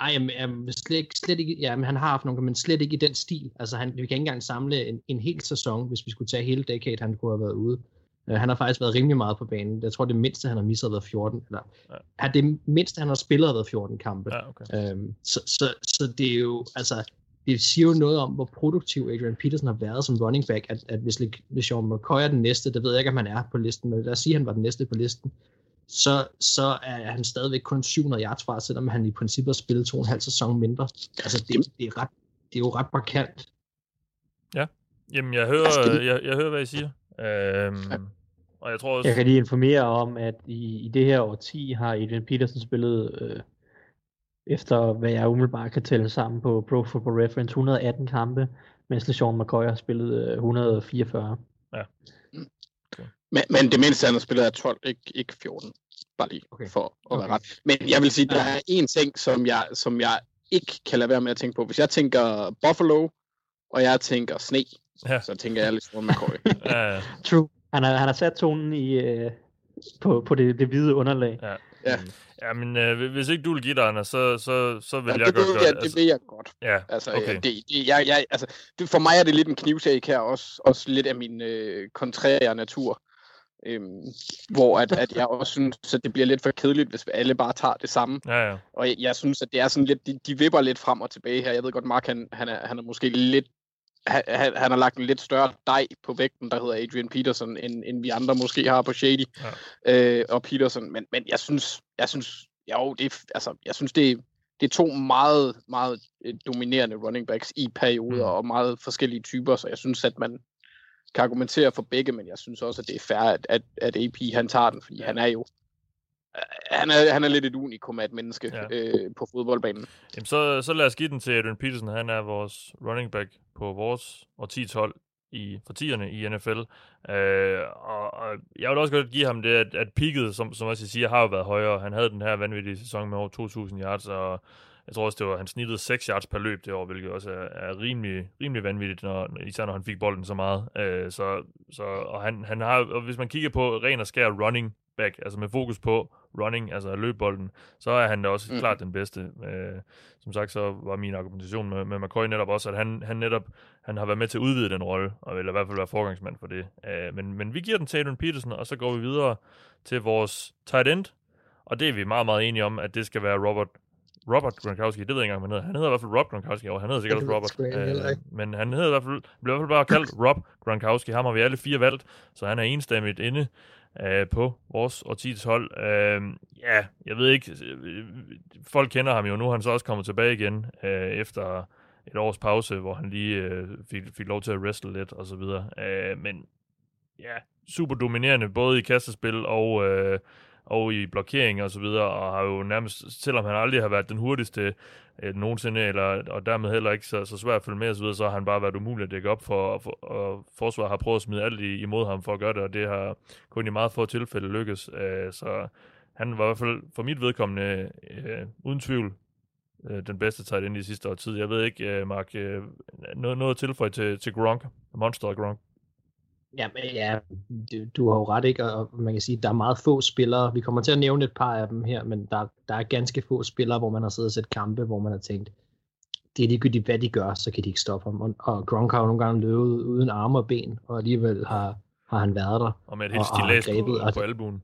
[SPEAKER 7] Ej, jamen, jamen, slet, slet ikke, ja, men han har haft nogle, men slet ikke i den stil. Altså, han, vi kan ikke engang samle en, en hel sæson, hvis vi skulle tage hele decade, han kunne have været ude. Uh, han har faktisk været rimelig meget på banen. Jeg tror, det mindste, han har misset, har været 14. Eller,
[SPEAKER 5] Ja.
[SPEAKER 7] ja. det mindste, han har spillet, har været 14 kampe.
[SPEAKER 5] Ja, okay.
[SPEAKER 7] Øhm, så, så, så det er jo, altså, det siger jo noget om, hvor produktiv Adrian Peterson har været som running back, at, at hvis, Le- hvis Sean McCoy er den næste, det ved jeg ikke, om han er på listen, men lad os sige, at han var den næste på listen, så, så er han stadigvæk kun 700 yards fra, selvom han i princippet har spillet to og en halv sæson mindre. Altså, det, det, er, ret, det er jo ret markant.
[SPEAKER 5] Jamen, jeg hører, jeg, jeg hører, hvad I siger. Øhm, og jeg tror også...
[SPEAKER 1] Jeg kan lige informere om, at i, i det her årti har Adrian Peterson spillet, øh, efter hvad jeg umiddelbart kan tælle sammen på Pro Football Reference, 118 kampe, mens LeSean McCoy har spillet øh, 144.
[SPEAKER 4] Men, men det mindste, han har spillet er 12, ikke, ikke 14. Bare lige
[SPEAKER 7] Okay.
[SPEAKER 4] for at okay. Være ret. Men jeg vil sige, der er en ting, som jeg, som jeg ikke kan lade være med at tænke på. Hvis jeg tænker Buffalo, og jeg tænker sne,
[SPEAKER 5] Ja.
[SPEAKER 4] så tænker jeg lidt Sean McCoy.
[SPEAKER 5] Ja, ja.
[SPEAKER 1] True. Han har, han har sat tonen i, øh, på, på det, det hvide underlag.
[SPEAKER 5] Ja.
[SPEAKER 4] Ja.
[SPEAKER 5] Ja, men øh, hvis ikke du vil give dig, Anders, så, så, så vil
[SPEAKER 4] Ja,
[SPEAKER 5] jeg
[SPEAKER 4] det,
[SPEAKER 5] godt gøre det.
[SPEAKER 4] det ved jeg godt.
[SPEAKER 5] ja,
[SPEAKER 4] Altså,
[SPEAKER 5] okay.
[SPEAKER 4] okay. det, det, jeg, jeg, altså, det, for mig er det lidt en knivsag her, også, også lidt af min øh, kontrære natur. Øhm, hvor at, at jeg også synes, at det bliver lidt for kedeligt, hvis alle bare tager det samme.
[SPEAKER 5] Ja, ja.
[SPEAKER 4] Og jeg, jeg synes, at det er sådan lidt, de, de vipper lidt frem og tilbage her. Jeg ved godt, Mark, han, han, er, han er måske lidt, han, han har lagt en lidt større dej på vægten, der hedder Adrian Peterson, end, end vi andre måske har på Shady ja. øh, og Peterson. Men, men jeg synes, jeg synes, jo, det altså, jeg synes, det det er to meget, meget øh, dominerende running backs i perioder,
[SPEAKER 5] mm.
[SPEAKER 4] og meget forskellige typer, så jeg synes, at man kan argumentere for begge, men jeg synes også, at det er fair, at, at, at AP han tager den, fordi ja. han er jo øh, han er, han er lidt et unikum af et menneske
[SPEAKER 5] Ja.
[SPEAKER 4] øh, på fodboldbanen.
[SPEAKER 5] Jamen, så, så lad os give den til Adrian Peterson. Han er vores running back på vores årtiets hold i, for i NFL. Øh, og, og, jeg vil også godt give ham det, at, at peaket, som, som også jeg siger, har jo været højere. Han havde den her vanvittige sæson med over 2.000 yards, og jeg tror også, det var, han snittede 6 yards per løb det år, hvilket også er, er rimelig, rimelig vanvittigt, når, især når han fik bolden så meget. Øh, så, så, og, han, han har, og hvis man kigger på ren og skær running back, altså med fokus på running, altså løbbolden, så er han da også mm. Klart den bedste. Øh, som sagt, så var min argumentation med, med McCoy netop også, at han, han netop han har været med til at udvide den rolle, og vil i hvert fald være forgangsmand for det. Øh, men, men vi giver den til Adrian Peterson, og så går vi videre til vores tight end, og det er vi meget, meget enige om, at det skal være Robert Robert Gronkowski, det ved jeg ikke engang, hvad han hedder. Han hedder i hvert fald Rob Gronkowski, og han hedder sikkert også Robert.
[SPEAKER 7] ikke.
[SPEAKER 5] men han hedder i hvert fald, blev i hvert fald bare kaldt Rob Gronkowski. Ham har vi alle fire valgt, så han er enstemmigt inde øh, på vores årtids hold. Øh, ja, jeg ved ikke, øh, folk kender ham jo nu, han er så også kommet tilbage igen øh, efter et års pause, hvor han lige øh, fik, fik lov til at wrestle lidt og så videre. Øh, men ja, super dominerende, både i kastespil og, øh, og i blokering og så videre, og har jo nærmest, selvom han aldrig har været den hurtigste øh, nogensinde, eller, og dermed heller ikke så, så svært at følge med og så videre, så har han bare været umulig at dække op for, for og forsvaret har prøvet at smide alt i, imod ham for at gøre det, og det har kun i meget få tilfælde lykkes. Øh, så han var i hvert fald for mit vedkommende øh, uden tvivl øh, den bedste tight end i sidste år tid. Jeg ved ikke, øh, Mark, øh, noget, noget at tilføje til, til Gronk, Monster Gronk.
[SPEAKER 7] Ja, men ja, du, du har jo ret, ikke? Og man kan sige, at der er meget få spillere. Vi kommer til at nævne et par af dem her, men der, der er ganske få spillere, hvor man har siddet og set kampe, hvor man har tænkt, det er ligegyldigt, hvad de gør, så kan de ikke stoppe ham. Og, og Gronk har jo nogle gange løbet uden arme og ben, og alligevel har, har han været der.
[SPEAKER 5] Og med et helt
[SPEAKER 7] grebet,
[SPEAKER 5] på, på albuen.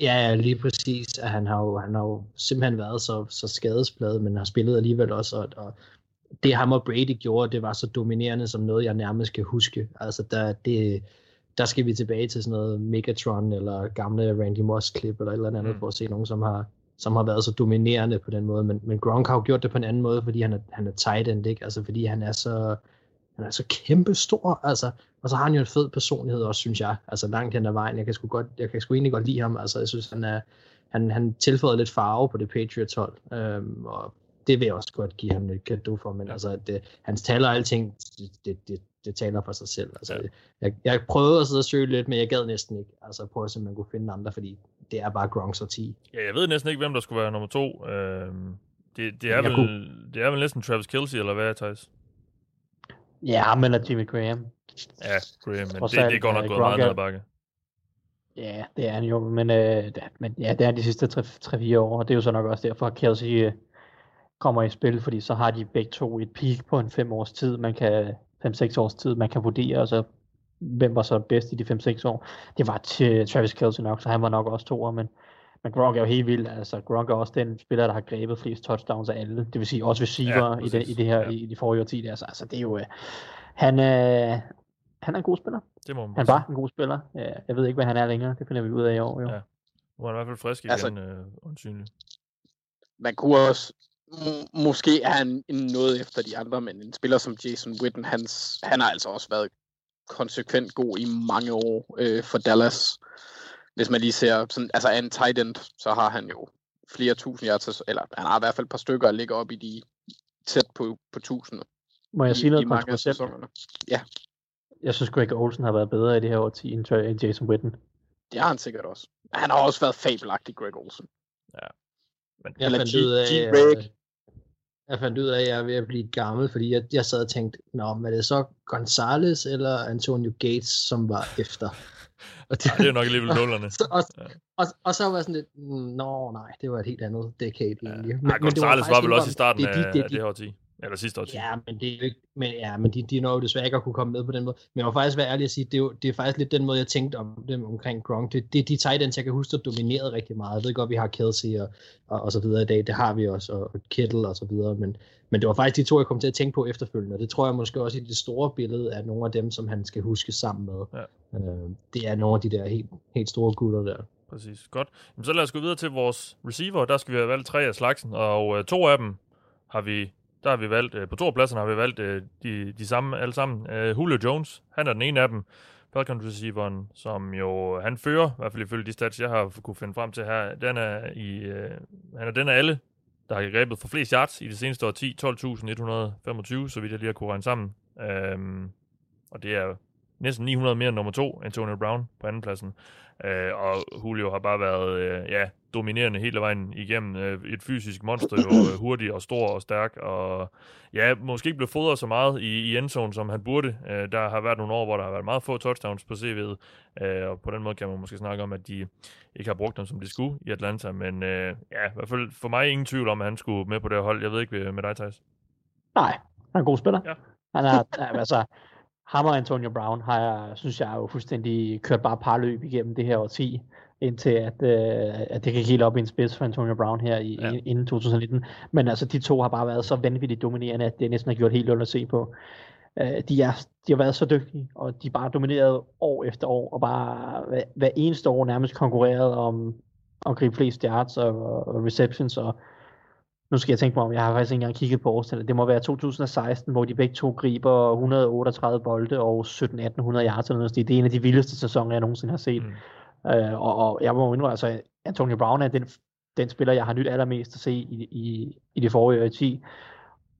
[SPEAKER 7] Ja, ja, lige præcis. At han, har jo, han har jo simpelthen været så, så skadespladet, men har spillet alligevel også. Og, og det ham og Brady gjorde, det var så dominerende som noget, jeg nærmest kan huske. Altså, der, det, der skal vi tilbage til sådan noget Megatron eller gamle Randy Moss-klip eller et eller andet,
[SPEAKER 5] Mm.
[SPEAKER 7] for at se nogen, som har, som har været så dominerende på den måde. Men, men Gronk har jo gjort det på en anden måde, fordi han er, han er tight end, ikke? Altså, fordi han er så, han er så kæmpe stor, altså. Og så har han jo en fed personlighed også, synes jeg. Altså langt hen ad vejen. Jeg kan sgu, godt, jeg kan sgu egentlig godt lide ham. Altså, jeg synes, han er, han, han tilføjer lidt farve på det Patriots hold. Øhm, og det vil jeg også godt give ham et gave for, men altså, det, hans taler og alting, det, det, det, det taler for sig selv. Altså,
[SPEAKER 5] Ja.
[SPEAKER 7] jeg, jeg prøvede at sidde og søge lidt, men jeg gad næsten ikke. Altså, prøve at se, om man kunne finde andre, fordi det er bare Gronks og 10.
[SPEAKER 5] Ja, jeg ved næsten ikke, hvem der skulle være nummer to. Øhm, det, det, er
[SPEAKER 7] Jeg
[SPEAKER 5] vel,
[SPEAKER 7] kunne-
[SPEAKER 5] det er vel næsten Travis Kelce, eller hvad, Thijs?
[SPEAKER 1] Ja, men at Jimmy Graham.
[SPEAKER 5] Ja, Graham, men det, det er godt nok
[SPEAKER 1] øh,
[SPEAKER 5] gået
[SPEAKER 1] Gronk
[SPEAKER 5] meget
[SPEAKER 1] er-
[SPEAKER 5] ned ad bakke.
[SPEAKER 1] Ja, det er han jo, men, øh, det- men ja, det er de sidste 3-4 år, og det er jo så nok også derfor, at Kelsey øh, kommer i spil, fordi så har de begge to et peak på en 5 års tid, man kan 5-6 års tid, man kan vurdere, og så hvem var så bedst i de 5-6 år. Det var til Travis Kelce nok, så han var nok også toer, men, men Gronk er jo helt vild. Altså, Gronk er også den spiller, der har grebet flest touchdowns af alle. Det vil sige også receiver
[SPEAKER 5] Ja,
[SPEAKER 1] i, det, i, det her,
[SPEAKER 5] Ja.
[SPEAKER 1] i de forrige årti. Altså, altså, det er jo... Øh, han, øh, han er en god spiller.
[SPEAKER 5] Det må man
[SPEAKER 1] Han var en god spiller. Jeg ved ikke, hvad han er længere. Det finder vi ud af i år. Jo.
[SPEAKER 5] Ja. Nu er han i hvert fald frisk igen,
[SPEAKER 4] Altså-
[SPEAKER 5] altså, øh,
[SPEAKER 4] man kunne også, måske er han en noget efter de andre, men en spiller som Jason Witten, hans, han har altså også været konsekvent god i mange år øh, for Dallas. Hvis man lige ser, sådan, altså en tight end, så har han jo flere tusind yards, eller han har i hvert fald et par stykker, der ligger op i de tæt på, på tusind.
[SPEAKER 1] Må jeg
[SPEAKER 4] i,
[SPEAKER 1] sige noget kontroversielt?
[SPEAKER 4] sæsonerne.
[SPEAKER 1] Jeg synes Greg Olsen har været bedre i det her årti end Jason Witten.
[SPEAKER 4] Det har han sikkert også. Han har også været fabelagtig, Greg Olsen.
[SPEAKER 5] Men,
[SPEAKER 7] Jeg
[SPEAKER 4] Eller
[SPEAKER 7] fandt,
[SPEAKER 4] G-
[SPEAKER 7] ud af,
[SPEAKER 4] G-Reg.
[SPEAKER 7] Jeg fandt ud af, at jeg er ved at blive gammel, fordi jeg, jeg sad og tænkte, Nå, men er det så Gonzales eller Antonio Gates, som var efter? Og det,
[SPEAKER 5] ja, det er nok alligevel nullerne.
[SPEAKER 7] så, og,
[SPEAKER 5] Ja.
[SPEAKER 7] og, og, så var jeg sådan lidt, "Mm, nå nej, det var et helt andet decade egentlig.
[SPEAKER 5] Men, ja, Gonzales var,
[SPEAKER 7] faktisk
[SPEAKER 5] vel også i starten
[SPEAKER 7] det
[SPEAKER 5] af,
[SPEAKER 7] det er
[SPEAKER 5] af
[SPEAKER 7] de-
[SPEAKER 5] det her årti. Eller sidste årti.
[SPEAKER 7] Ja, men det er ikke, men, ja, men de, de når jo desværre ikke at kunne komme med på den måde. Men jeg må faktisk være ærlig at sige, det er, jo, det er faktisk lidt den måde, jeg tænkte om dem omkring Gronk. Det, det er de tight ends, jeg kan huske, der dominerede rigtig meget. Jeg ved godt, vi har Kelsey og, og, og så videre i dag. Det har vi også, og, og Kittle og så videre. Men, men det var faktisk de to, jeg kom til at tænke på efterfølgende. Og det tror jeg måske også i det store billede er nogle af dem, som han skal huske sammen med.
[SPEAKER 5] Ja.
[SPEAKER 7] Øh, det er nogle af de der helt, helt store gutter der.
[SPEAKER 5] Præcis, godt. Jamen, så lad os gå videre til vores receiver. Der skal vi have valgt tre af slagsen, og øh, to af dem har vi, der har vi valgt, øh, på to pladser har vi valgt øh, de, de samme alle sammen. Øh, Julio Jones, han er den ene af dem. Falcons receiveren, som jo, han fører, i hvert fald ifølge de stats, jeg har kunne finde frem til her, den er, i, øh, han er den af alle, der har grebet for flest yards i det seneste år 10, 12.125, så vidt jeg lige har kunne regne sammen. Øhm, og det er næsten 900 mere end nummer to, Antonio Brown på andenpladsen. Øh, og Julio har bare været øh, ja, dominerende hele vejen igennem. Øh, et fysisk monster, jo øh, hurtig og stor og stærk, og ja, måske ikke blevet fodret så meget i, i endzone, som han burde. Øh, der har været nogle år, hvor der har været meget få touchdowns på CV'et, og på den måde kan man måske snakke om, at de ikke har brugt dem, som de skulle i Atlanta, men ja, i hvert fald for mig ingen tvivl om, at han skulle med på det hold. Jeg ved ikke med- dig, Thijs.
[SPEAKER 1] Nej, han er en god spiller.
[SPEAKER 5] Ja.
[SPEAKER 1] Han er, altså, ham og Antonio Brown har jeg, synes jeg, jo fuldstændig kørt bare parløb igennem det her årti, indtil at, øh, at det gik helt op i en spids for Antonio Brown her i,
[SPEAKER 5] Ja.
[SPEAKER 1] inden 2019. Men altså, de to har bare været så vanvittigt dominerende, at det næsten har gjort helt ondt at se på. Øh, de, er, de har været så dygtige, og de bare domineret år efter år, og bare hver, hver eneste år nærmest konkurreret om, om at gribe flest yards og, og receptions, og nu skal jeg tænke mig om, jeg har faktisk ikke engang kigget på årstallet. Det må være 2016, hvor de begge to griber 138 bolde og 17-1800 yards. Eller noget. Det er en af de vildeste sæsoner, jeg nogensinde har set.
[SPEAKER 5] Mm.
[SPEAKER 1] Øh, og, og jeg må indrømme, altså Antonio Brown er den, den spiller, jeg har nyt allermest at se i, i, i det forrige 10.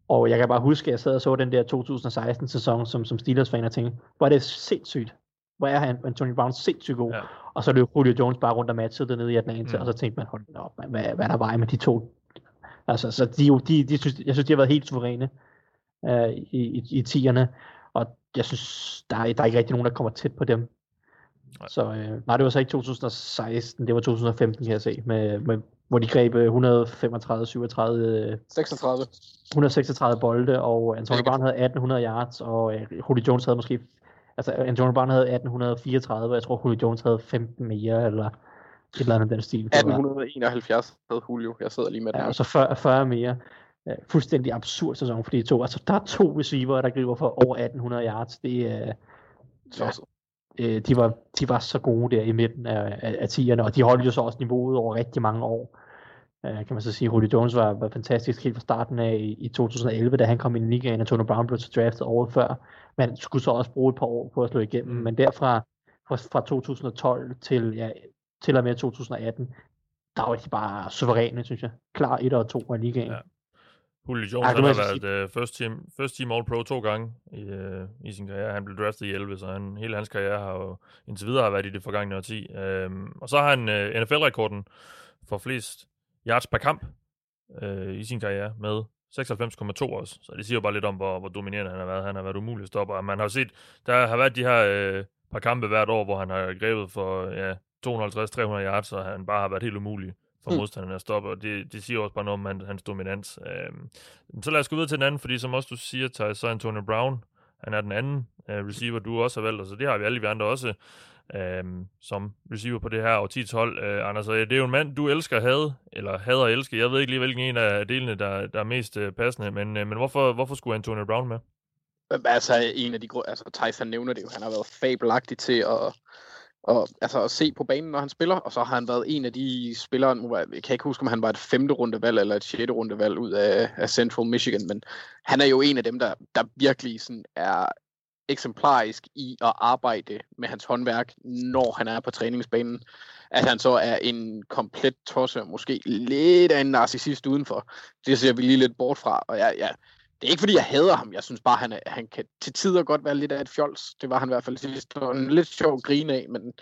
[SPEAKER 1] Og jeg kan bare huske, at jeg sad og så den der 2016-sæson som, som Steelers-fan og tænkte, hvor er det sindssygt. Hvor er han, Antonio Brown sindssygt god.
[SPEAKER 5] Ja.
[SPEAKER 1] Og så løb Julio Jones bare rundt og matchede det nede i Atlanta,
[SPEAKER 5] Mm.
[SPEAKER 1] og så tænkte man, hold op, man, hvad, hvad er der vej med de to Altså, så de, de, de synes, jeg synes, de har været helt suveræne øh, i, i, i tierne, og jeg synes, der er, der er ikke rigtig nogen, der kommer tæt på dem.
[SPEAKER 5] Nej.
[SPEAKER 1] Så øh, nej, det var så ikke 2016, det var 2015, kan jeg se, med, med, hvor de greb øh, 135, 37, øh,
[SPEAKER 4] 36.
[SPEAKER 1] 136 bolde, og Antonio. Brown havde 1800 yards, og øh, Julio Jones havde måske, altså Antonio Brown havde 1834, og jeg tror Julio Jones havde 15 mere, eller et eller andet den stil. Det var-
[SPEAKER 4] 1871 havde Julio. Jeg sidder lige med den.
[SPEAKER 1] Ja, og så 40, 40 mere. Uh, fuldstændig absurd sæson for de to. Altså, der er to receiver, der griber for over 1800 yards. Det, uh, ja, Uh, de, var, de var så gode der i midten af, af, af tierne, og de holdt jo så også niveauet over rigtig mange år. Uh, kan man så sige, Julio Jones var, var fantastisk helt fra starten af i, i 2011, da han kom ind i ligaen, og Antonio Brown blev så draftet året før. Men skulle så også bruge et par år på at slå igennem.
[SPEAKER 5] Mm.
[SPEAKER 1] Men derfra fra, fra 2012 til, ja, til og med 2018, der var de bare suveræne, synes jeg. Klar 1 og 2 af ligaen.
[SPEAKER 5] Ja. Julio Jones,
[SPEAKER 1] Ja,
[SPEAKER 5] han har været uh, first, team, first team All-Pro to gange i, uh, i sin karriere. Han blev draftet i 11, så han, hele hans karriere har jo indtil videre har været i det forgangne årti. Um, og så har han uh, NFL-rekorden for flest yards per kamp uh, i sin karriere med 96,2 også. Så det siger jo bare lidt om, hvor, hvor dominerende han har været. Han har været umulig at stoppe. Og man har jo set, der har været de her uh, par kampe hvert år, hvor han har grebet for ja, 250-300 yards, og han bare har været helt umulig for
[SPEAKER 4] Mm.
[SPEAKER 5] modstanderne at stoppe, og det, det siger også bare noget om han, hans dominans. Øhm, så lad os gå videre til den anden, fordi som også du siger, Thijs, så er Antonio Brown, Han er den anden øh, receiver, du også har valgt, og så det har vi alle vi andre også øh, som receiver på det her årtids hold. Øh, Anders, og det er jo en mand, du elsker at have, eller hader at elske. Jeg ved ikke lige, hvilken en af delene, der, der er mest øh, passende, men, øh, men hvorfor, hvorfor skulle Antonio Brown med?
[SPEAKER 4] Altså, en af de grunde, altså han nævner det jo, han har været fabelagtig til at, og, altså, at se på banen, når han spiller, og så har han været en af de spillere, nu jeg kan ikke huske, om han var et femte rundevalg eller et sjette rundevalg ud af, af Central Michigan, men han er jo en af dem, der, der virkelig sådan er eksemplarisk i at arbejde med hans håndværk, når han er på træningsbanen. At han så er en komplet tosse, måske lidt af en narcissist udenfor. Det ser vi lige lidt bort fra, og jeg, jeg, det er ikke fordi, jeg hader ham. Jeg synes bare, han, er, han kan til tider godt være lidt af et fjols. Det var han i hvert fald sidst. Det en lidt sjov grine af, men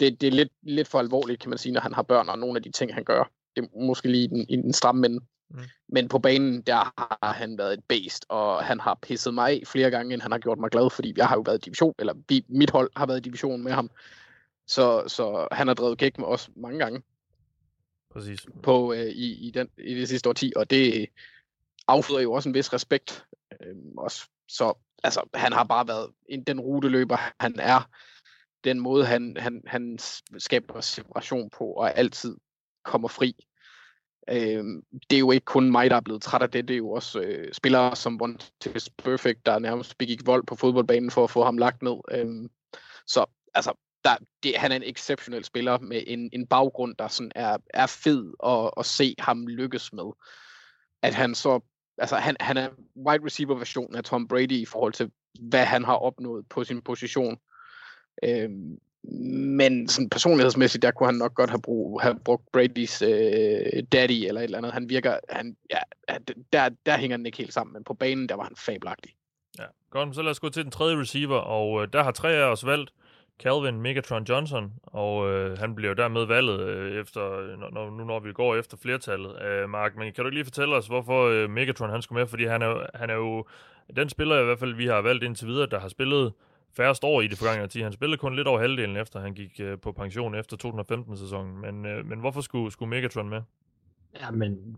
[SPEAKER 4] det, det er lidt, lidt for alvorligt, kan man sige, når han har børn, og nogle af de ting, han gør. Det er måske lige den, i den stramme ende. Mm. Men på banen, der har han været et based, og han har pisset mig af flere gange, end han har gjort mig glad, fordi jeg har jo været i division, eller vi, mit hold har været i division med ham. Så, så han har drevet kæk med os mange gange.
[SPEAKER 5] Præcis.
[SPEAKER 4] På, øh, i, i, den, i det sidste årti, og det, afføder jo også en vis respekt. Øh, også. Så altså, han har bare været en, den ruteløber, han er. Den måde, han, han, han skaber separation på, og altid kommer fri. Øh, det er jo ikke kun mig, der er blevet træt af det. Det er jo også øh, spillere som Vontaze Perfect, der nærmest begik vold på fodboldbanen for at få ham lagt ned. Øh, så altså, der, det, han er en exceptionel spiller med en, en baggrund, der sådan er, er fed at, at se ham lykkes med. At han så altså han, han er wide receiver versionen af Tom Brady i forhold til, hvad han har opnået på sin position. Øhm, men sådan personlighedsmæssigt, der kunne han nok godt have, brug, have brugt Bradys øh, daddy eller et eller andet. Han virker, han, ja, der, der hænger den ikke helt sammen, men på banen, der var han fabelagtig.
[SPEAKER 5] Ja, godt, så lad os gå til den tredje receiver, og øh, der har tre af os valgt Calvin Megatron Johnson, og øh, han bliver dermed valget øh, efter, når, nu når vi går efter flertallet. Øh, Mark, men kan du ikke lige fortælle os, hvorfor øh, Megatron han skulle med? Fordi han er, han er jo den spiller i hvert fald, vi har valgt indtil videre, der har spillet færrest år i det forgangne tid. Han spillede kun lidt over halvdelen efter, han gik øh, på pension efter 2015-sæsonen. Men, øh, men hvorfor skulle, skulle Megatron med?
[SPEAKER 7] Ja, men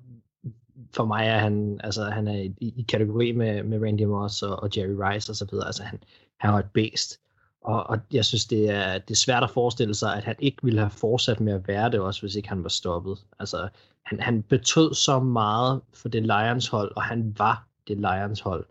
[SPEAKER 7] for mig er han, altså, han er i, i kategori med, med Randy Moss og, og Jerry Rice og så videre. Altså, han, han var et bedst. Og, og jeg synes, det er, det er svært at forestille sig, at han ikke ville have fortsat med at være det også, hvis ikke han var stoppet. Altså, han, han betød så meget for det Lions hold, og han var det Lions hold.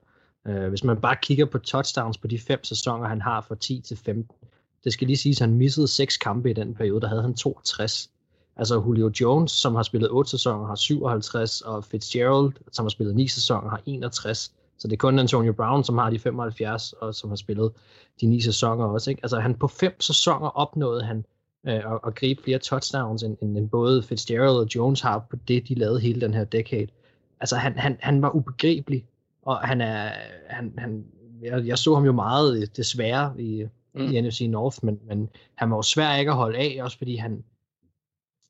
[SPEAKER 7] Uh, hvis man bare kigger på touchdowns på de fem sæsoner, han har fra 10 til 15, det skal lige siges, at han missede seks kampe i den periode, der havde han 62. Altså Julio Jones, som har spillet 8 sæsoner, har 57, og Fitzgerald, som har spillet 9 sæsoner, har 61. Så det er kun Antonio Brown, som har de 75, og som har spillet de ni sæsoner også. Ikke? Altså han på fem sæsoner opnåede han øh, at, at gribe flere touchdowns, end, end, end både Fitzgerald og Jones har på det, de lavede hele den her decade. Altså han, han, han var ubegribelig, og han er, han, han, jeg, jeg så ham jo meget desværre i, mm. i NFC North, men, men han var jo svær ikke at holde af, også fordi han,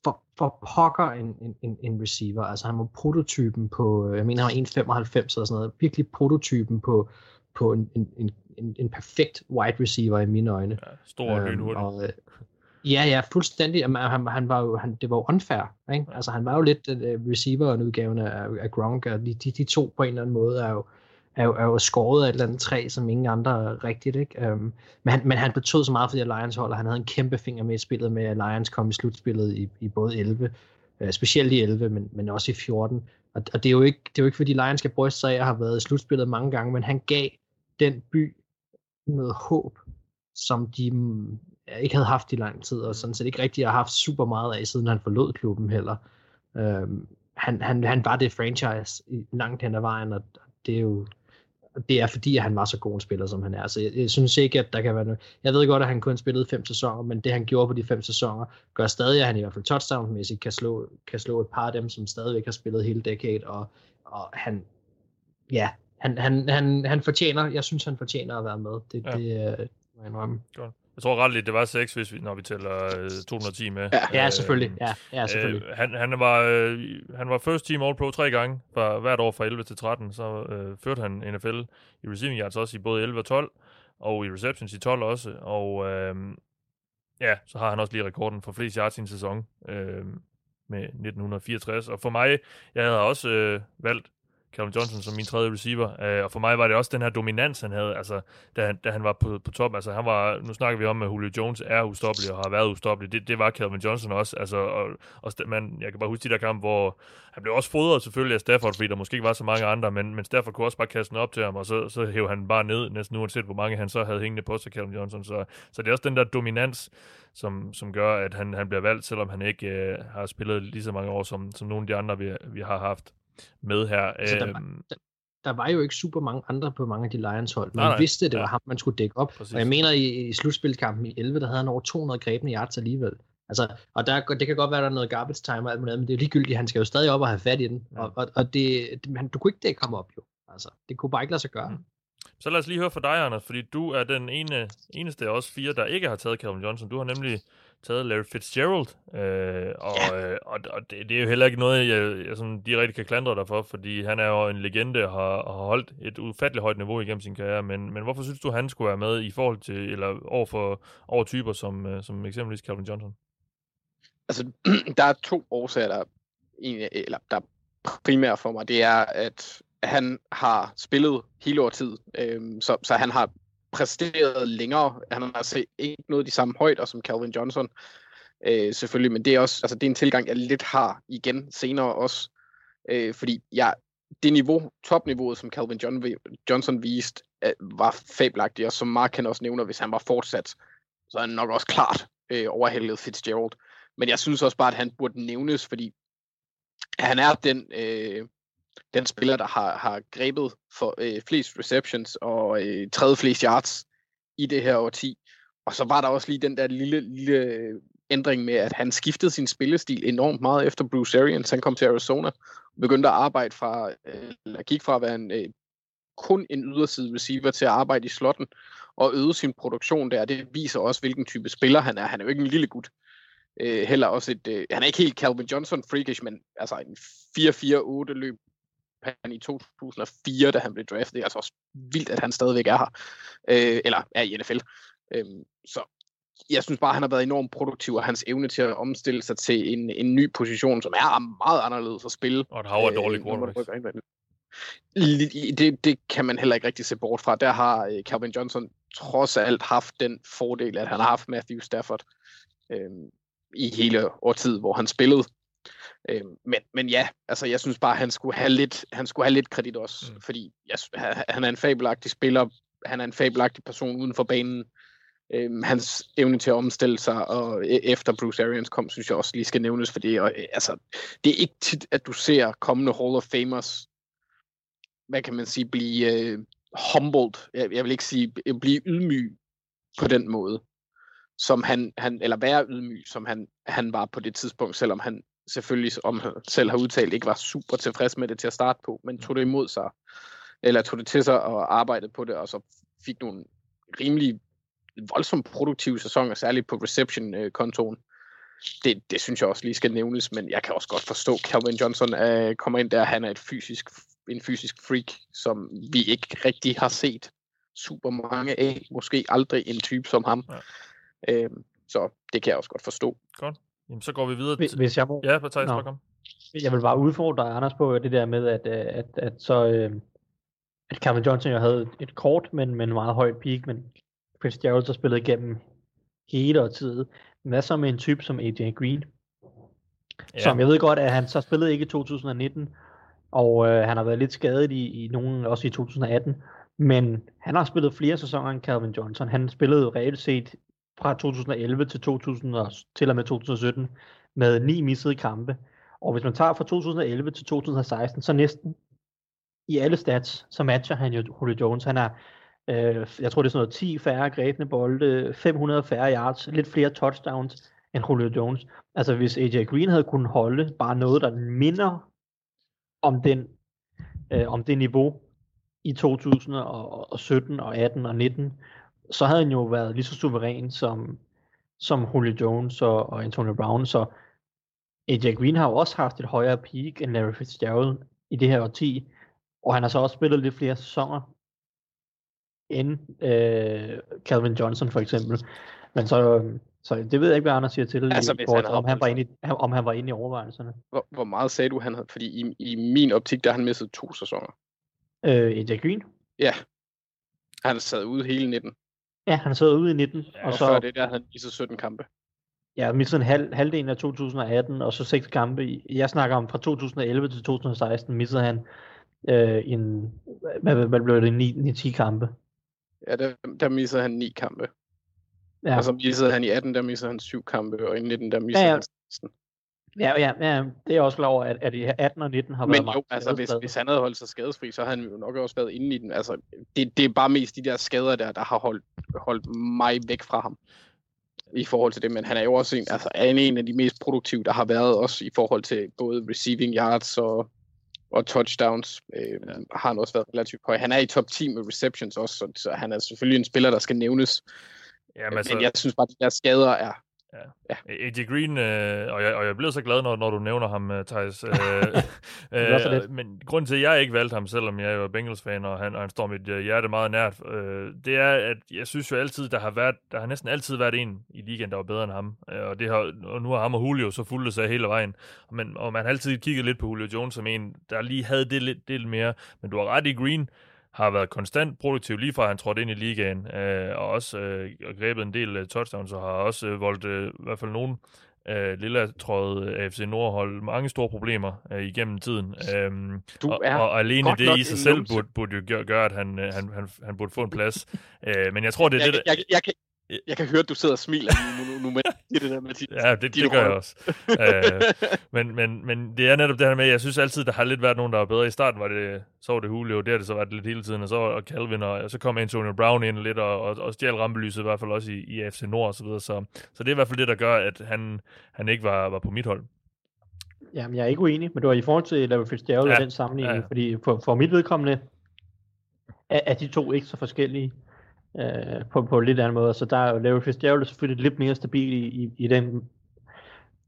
[SPEAKER 7] for, for pokker en, en, en receiver. Altså han var prototypen på, jeg mener han var 1,95 eller sådan noget, virkelig prototypen på, på en, en, en, en perfekt wide receiver i mine øjne.
[SPEAKER 5] Ja, stor og øhm, og,
[SPEAKER 7] øh, Ja, ja, fuldstændig. Han, han var jo, han, det var jo unfair. Ikke? Altså, han var jo lidt uh, receiveren udgaven af, af Gronk, og de, de, de to på en eller anden måde er jo, er jo, er jo skåret af et eller andet træ, som ingen andre rigtigt. Ikke? Um, men, han, men han betød så meget for det Lions hold, og han havde en kæmpe finger med i spillet med, at Lions kom i slutspillet i, i både 11, uh, øh, specielt i 11, men, men også i 14. Og, og det, er jo ikke, det er jo ikke, fordi Lions skal bryste sig af at have været i slutspillet mange gange, men han gav den by noget håb, som de mm, ikke havde haft i lang tid, og sådan set ikke rigtig har haft super meget af, siden han forlod klubben heller. Øhm, han, han, han var det franchise i langt hen ad vejen, og det er jo det er fordi, at han var så god en spiller, som han er. Så jeg, jeg synes ikke, at der kan være noget... Jeg ved godt, at han kun spillede fem sæsoner, men det han gjorde på de fem sæsoner, gør stadig, at han i hvert fald touchdown-mæssigt kan slå, kan slå et par af dem, som stadigvæk har spillet hele decade, og, og han, ja, han, han, han, han fortjener, jeg synes, han fortjener at være med. Det, ja. det, det må jeg indrømme.
[SPEAKER 5] Godt. Jeg tror ret lidt, det var 6, hvis vi, når vi tæller øh, 210 med.
[SPEAKER 7] Ja, ja selvfølgelig. Ja, ja, selvfølgelig.
[SPEAKER 5] Øh, han, han, var, øh, han var first team All-Pro tre gange, fra, hvert år fra 11 til 13, så øh, førte han NFL i receiving yards også i både 11 og 12, og i receptions i 12 også, og øh, ja, så har han også lige rekorden for flest yards i en sæson øh, med 1964, og for mig, jeg havde også øh, valgt Calvin Johnson som min tredje receiver. Øh, og for mig var det også den her dominans, han havde, altså, da, han, da han var på, på top. Altså, han var, nu snakker vi om, at Julio Jones er ustoppelig og har været ustoppelig. Det, det var Calvin Johnson også. Altså, og, og man, jeg kan bare huske de der kampe, hvor han blev også fodret selvfølgelig af Stafford, fordi der måske ikke var så mange andre, men, men Stafford kunne også bare kaste den op til ham, og så, så hævde han bare ned, næsten uanset hvor mange han så havde hængende på sig, Calvin Johnson. Så, så det er også den der dominans, som, som gør, at han, han bliver valgt, selvom han ikke øh, har spillet lige så mange år, som, som nogle af de andre, vi, vi har haft med her.
[SPEAKER 7] Altså, der, var,
[SPEAKER 5] Øhm,
[SPEAKER 7] der, der var jo ikke super mange andre på mange af de Lions-hold. Man
[SPEAKER 5] Nej, nej.
[SPEAKER 7] vidste, at det
[SPEAKER 5] Ja.
[SPEAKER 7] var ham, man skulle dække op.
[SPEAKER 5] Præcis.
[SPEAKER 7] Og jeg mener, i, i slutspilkampen i 11, der havde han over 200 grebne yards alligevel. Altså, og der, det kan godt være, der er noget garbage time og alt muligt men det er ligegyldigt. Han skal jo stadig op og have fat i den.
[SPEAKER 5] Ja.
[SPEAKER 7] Og, og, og det, det, han, du kunne ikke dække ham op, jo. Altså, det kunne bare ikke lade sig gøre.
[SPEAKER 5] Mm. Så lad os lige høre fra dig, Anders, fordi du er den ene, eneste af os fire, der ikke har taget Calvin Johnson. Du har nemlig taget Larry Fitzgerald, øh, og, ja. øh, og, og det, det er jo heller ikke noget, jeg, jeg sådan direkte kan klandre dig for, fordi han er jo en legende og har, og har holdt et ufatteligt højt niveau igennem sin karriere, men, men hvorfor synes du, han skulle være med i forhold til, eller over for over typer som, øh, som eksempelvis Calvin Johnson?
[SPEAKER 4] Altså, der er to årsager, der, egentlig, eller der er primære for mig. Det er, at han har spillet hele årtid, øhm, så, så han har præsteret længere. Han har altså ikke noget de samme højder som Calvin Johnson, øh, selvfølgelig, men det er også, altså det er en tilgang, jeg lidt har igen senere også, øh, fordi jeg, det niveau, topniveauet, som Calvin John, Johnson viste, øh, var fabelagtigt, og som Mark kan også nævner, hvis han var fortsat, så er han nok også klart øh, overhældet Fitzgerald. Men jeg synes også bare, at han burde nævnes, fordi han er den, øh, den spiller, der har, har grebet for øh, flest receptions og øh, tredje flest yards i det her årti. Og så var der også lige den der lille, lille ændring med, at han skiftede sin spillestil enormt meget efter Bruce Arians. Han kom til Arizona og begyndte at arbejde fra, øh, eller gik fra at være en, øh, kun en yderside receiver til at arbejde i slotten og øge sin produktion der. Det viser også, hvilken type spiller han er. Han er jo ikke en lille gut. Øh, heller også et, øh, han er ikke helt Calvin Johnson freakish, men altså en 4-4-8 løb han i 2004, da han blev draftet. Det er altså også vildt, at han stadigvæk er her. Øh, eller er i NFL. Øh, så jeg synes bare, han har været enormt produktiv, og hans evne til at omstille sig til en, en ny position, som er meget anderledes at spille.
[SPEAKER 5] Og et hav af dårlige
[SPEAKER 4] Øh, man
[SPEAKER 5] quarterbacks.
[SPEAKER 4] Det, det kan man heller ikke rigtig se bort fra. Der har øh, Calvin Johnson trods alt haft den fordel, at han har haft Matthew Stafford øh, i hele årtid, hvor han spillede. Øh, men, men ja, altså jeg synes bare, han skulle have lidt, han skulle have lidt kredit også,
[SPEAKER 5] Mm.
[SPEAKER 4] fordi jeg, han- er en fabelagtig spiller, han er en fabelagtig person uden for banen. Øhm, hans evne til at omstille sig, og e- efter Bruce Arians kom, synes jeg også lige skal nævnes, fordi og, øh, altså, det er ikke tit, at du ser kommende Hall of Famers, hvad kan man sige, blive øh, humbled, jeg, jeg vil ikke sige, øh, blive ydmyg på den måde, som han, han eller være ydmyg, som han, han var på det tidspunkt, selvom han selvfølgelig, om han selv har udtalt, ikke var super tilfreds med det til at starte på, men tog det imod sig, eller tog det til sig og arbejdede på det, og så fik nogle rimelig voldsomt produktive sæsoner, særligt på reception-kontoen. Det, det synes jeg også lige skal nævnes, men jeg kan også godt forstå, at Calvin Johnson øh, kommer ind der, han er et fysisk, en fysisk freak, som vi ikke rigtig har set super mange af. Måske aldrig en type som ham.
[SPEAKER 5] Ja.
[SPEAKER 4] Øhm, så det kan jeg også godt forstå.
[SPEAKER 5] Jamen, så går vi videre
[SPEAKER 1] Hvis,
[SPEAKER 5] til...
[SPEAKER 1] hvis jeg må,
[SPEAKER 5] Ja, Thijs,
[SPEAKER 1] Nå.
[SPEAKER 5] bare kom.
[SPEAKER 1] jeg vil bare udfordre dig, Anders, på det der med, at, øh, at, at så øh, at Calvin Johnson jo havde et kort, men, men meget højt peak, men Fitzgerald så spillede igennem hele årtiet. Hvad så med en type som AJ Green? Ja. Som jeg ved godt, at han så spillede ikke i 2019, og øh, han har været lidt skadet i, i nogen, også i 2018, men han har spillet flere sæsoner end Calvin Johnson. Han spillede reelt set fra 2011 til, 2000 og, til og med 2017 med ni missede kampe. Og hvis man tager fra 2011 til 2016, så næsten i alle stats, så matcher han jo Julio Jones. Han er, øh, jeg tror det er sådan noget 10 færre grebne bolde, 500 færre yards, lidt flere touchdowns end Julio Jones. Altså hvis AJ Green havde kunnet holde bare noget, der minder om den øh, om det niveau i 2017 og 18 og 19, så havde han jo været lige så suveræn som, som Julio Jones og, og Antonio Brown. Så AJ Green har jo også haft et højere peak end Larry Fitzgerald i det her årti, og han har så også spillet lidt flere sæsoner end øh, Calvin Johnson for eksempel. Men så, Så det ved jeg ikke, hvad Anders siger til,
[SPEAKER 4] Altså,
[SPEAKER 1] altså, forhold,
[SPEAKER 4] han
[SPEAKER 1] om, han var inde i, om han var inde i overvejelserne.
[SPEAKER 4] Hvor, hvor meget sagde du, han havde? Fordi i, i min optik, der har han mistet to sæsoner.
[SPEAKER 1] Øh, AJ Green?
[SPEAKER 4] Ja. Han sad ude hele 19.
[SPEAKER 1] Ja, han sad ude i 19,
[SPEAKER 4] Ja,
[SPEAKER 1] og
[SPEAKER 4] og
[SPEAKER 1] så
[SPEAKER 4] før det der havde han mistet 17 kampe.
[SPEAKER 1] ja, mistede en halv, halvdelen af 2018, og så seks kampe. Jeg snakker om fra 2011 til 2016, missede han øh, en, hvad, hvad, blev det, 9-10 kampe.
[SPEAKER 4] Ja, der, der missede han ni kampe.
[SPEAKER 1] Ja.
[SPEAKER 4] Og så missede han i 18, der missede han syv kampe, og i 19, der missede
[SPEAKER 1] ja,
[SPEAKER 4] ja. han 16.
[SPEAKER 1] ja, ja, ja, det er også klar over, at, at i 18 og 19 har været
[SPEAKER 4] Men
[SPEAKER 1] meget
[SPEAKER 4] jo, altså hvis, hvis han havde holdt sig skadesfri, så havde han jo nok også været inde i den. Altså, det, det er bare mest de der skader der, der har holdt, holdt mig væk fra ham i forhold til det, men han er jo også en, altså, er en, en af de mest produktive, der har været også i forhold til både receiving yards og, og touchdowns, øh, ja. har han også været relativt høj. Han er i top 10 med receptions også, så, så han er selvfølgelig en spiller, der skal nævnes,
[SPEAKER 5] Jamen, altså,
[SPEAKER 4] men jeg synes bare, at de der skader er,
[SPEAKER 5] AJ Green, øh, og, jeg, og jeg bliver så glad, når, når du nævner ham, uh, Thijs. Øh, øh,
[SPEAKER 1] lidt.
[SPEAKER 5] men grunden til, at jeg ikke valgte ham, selvom jeg er Bengals-fan, og han, og han står mit øh, hjerte meget nært, øh, det er, at jeg synes jo altid, der har, været, der har næsten altid været en i ligaen, der var bedre end ham. Øh, og, det har, og nu har ham og Julio så fulgt sig hele vejen. Men, og man har altid kigget lidt på Julio Jones som en, der lige havde det lidt, det lidt mere. Men du har ret i Green, har været konstant produktiv lige fra han trådte ind i ligaen, øh, og også øh, grebet en del øh, touchdowns, og har også øh, voldt øh, i hvert fald nogen øh, lille tråd AFC Nordhold mange store problemer øh, igennem tiden. Øhm,
[SPEAKER 4] Du
[SPEAKER 5] og, og, alene det i sig selv burde, burde jo gøre, gøre at han, øh, han, han, han burde få en plads. øh, men jeg tror, det er
[SPEAKER 4] jeg,
[SPEAKER 5] det,
[SPEAKER 4] jeg, jeg, jeg, kan, jeg kan høre, at du sidder og smiler nu, nu, nu med det der, Mathias.
[SPEAKER 5] Ja, det, det gør jeg også. øh, men, men, men det er netop det her med, jeg synes altid, der har lidt været nogen, der var bedre. I starten var det, så var det Julio, det har det så været lidt hele tiden, og så var og Calvin, og så kom Antonio Brown ind lidt, og, og, og stjal rampelyset i hvert fald også i, i AFC Nord og så videre. Så, så det er i hvert fald det, der gør, at han, han ikke var, var på mit hold.
[SPEAKER 1] Jamen, jeg er ikke uenig, men det var i forhold til Larry Fitzgerald
[SPEAKER 5] Ja,
[SPEAKER 1] ja, den sammenligning,
[SPEAKER 5] ja.
[SPEAKER 1] fordi for, for mit vedkommende er, er de to ikke så forskellige øh, på, på en lidt anden måde. Så der er jo Larry Fitzgerald selvfølgelig lidt mere stabil i, i, i den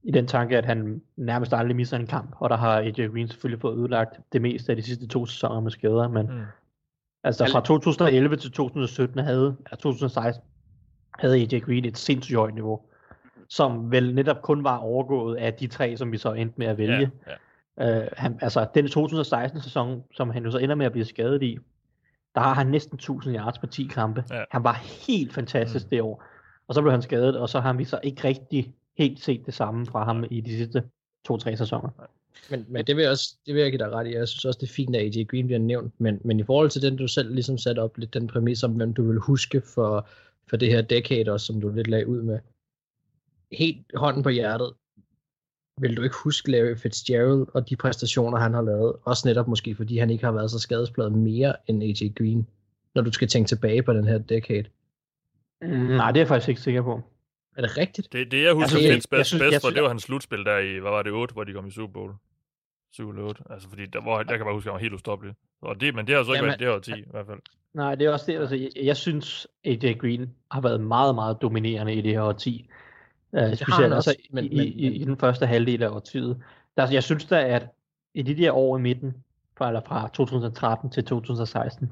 [SPEAKER 1] i den tanke, at han nærmest aldrig misser en kamp, og der har AJ Green selvfølgelig fået ødelagt det meste af de sidste to sæsoner med skader, men
[SPEAKER 5] Mm.
[SPEAKER 1] altså fra 2011 til 2017 havde, ja, 2016 havde AJ Green et sindssygt højt niveau, som vel netop kun var overgået af de tre, som vi så endte med at vælge.
[SPEAKER 5] Ja, ja.
[SPEAKER 1] Øh, han, altså den 2016-sæson, som han jo så ender med at blive skadet i, der har han næsten 1000 yards på 10 kampe.
[SPEAKER 5] Ja.
[SPEAKER 1] Han var helt fantastisk
[SPEAKER 5] Mm.
[SPEAKER 1] det år. Og så blev han skadet, og så har vi så ikke rigtig helt set det samme fra ham i de sidste to-tre sæsoner.
[SPEAKER 7] Men, men det vil jeg også, det vil jeg give dig ret i. Jeg synes også, det er fint, at AJ Green bliver nævnt. Men, men i forhold til den, du selv ligesom satte op, lidt den præmis om, hvem du vil huske for, for det her decade også, som du lidt lagde ud med. Helt hånden på hjertet, vil du ikke huske Larry Fitzgerald og de præstationer, han har lavet. Også netop måske, fordi han ikke har været så skadespladet mere end AJ Green, når du skal tænke tilbage på den her decade.
[SPEAKER 1] Mm. Nej, det er jeg faktisk ikke sikker på.
[SPEAKER 7] Er det rigtigt?
[SPEAKER 5] Det, det jeg husker
[SPEAKER 1] altså, Fields
[SPEAKER 5] bedst, bedst for, det var hans slutspil der i, hvad var det, 8, hvor de kom i Super Bowl? 7 eller 8. Altså, fordi der, hvor, jeg kan bare huske, at han var helt ustoppelig. Og det, men det har så ikke
[SPEAKER 7] Jamen,
[SPEAKER 5] været det her 10, i hvert fald.
[SPEAKER 1] Nej, det er også det. Altså, jeg, jeg synes, AJ Green har været meget, meget dominerende i det her 10.
[SPEAKER 7] Øh,
[SPEAKER 1] specielt altså,
[SPEAKER 7] men,
[SPEAKER 1] i,
[SPEAKER 7] men,
[SPEAKER 1] i, i, den første halvdel af årtiet. Der, altså, jeg synes da, at i de der år i midten, fra, eller fra 2013 til 2016,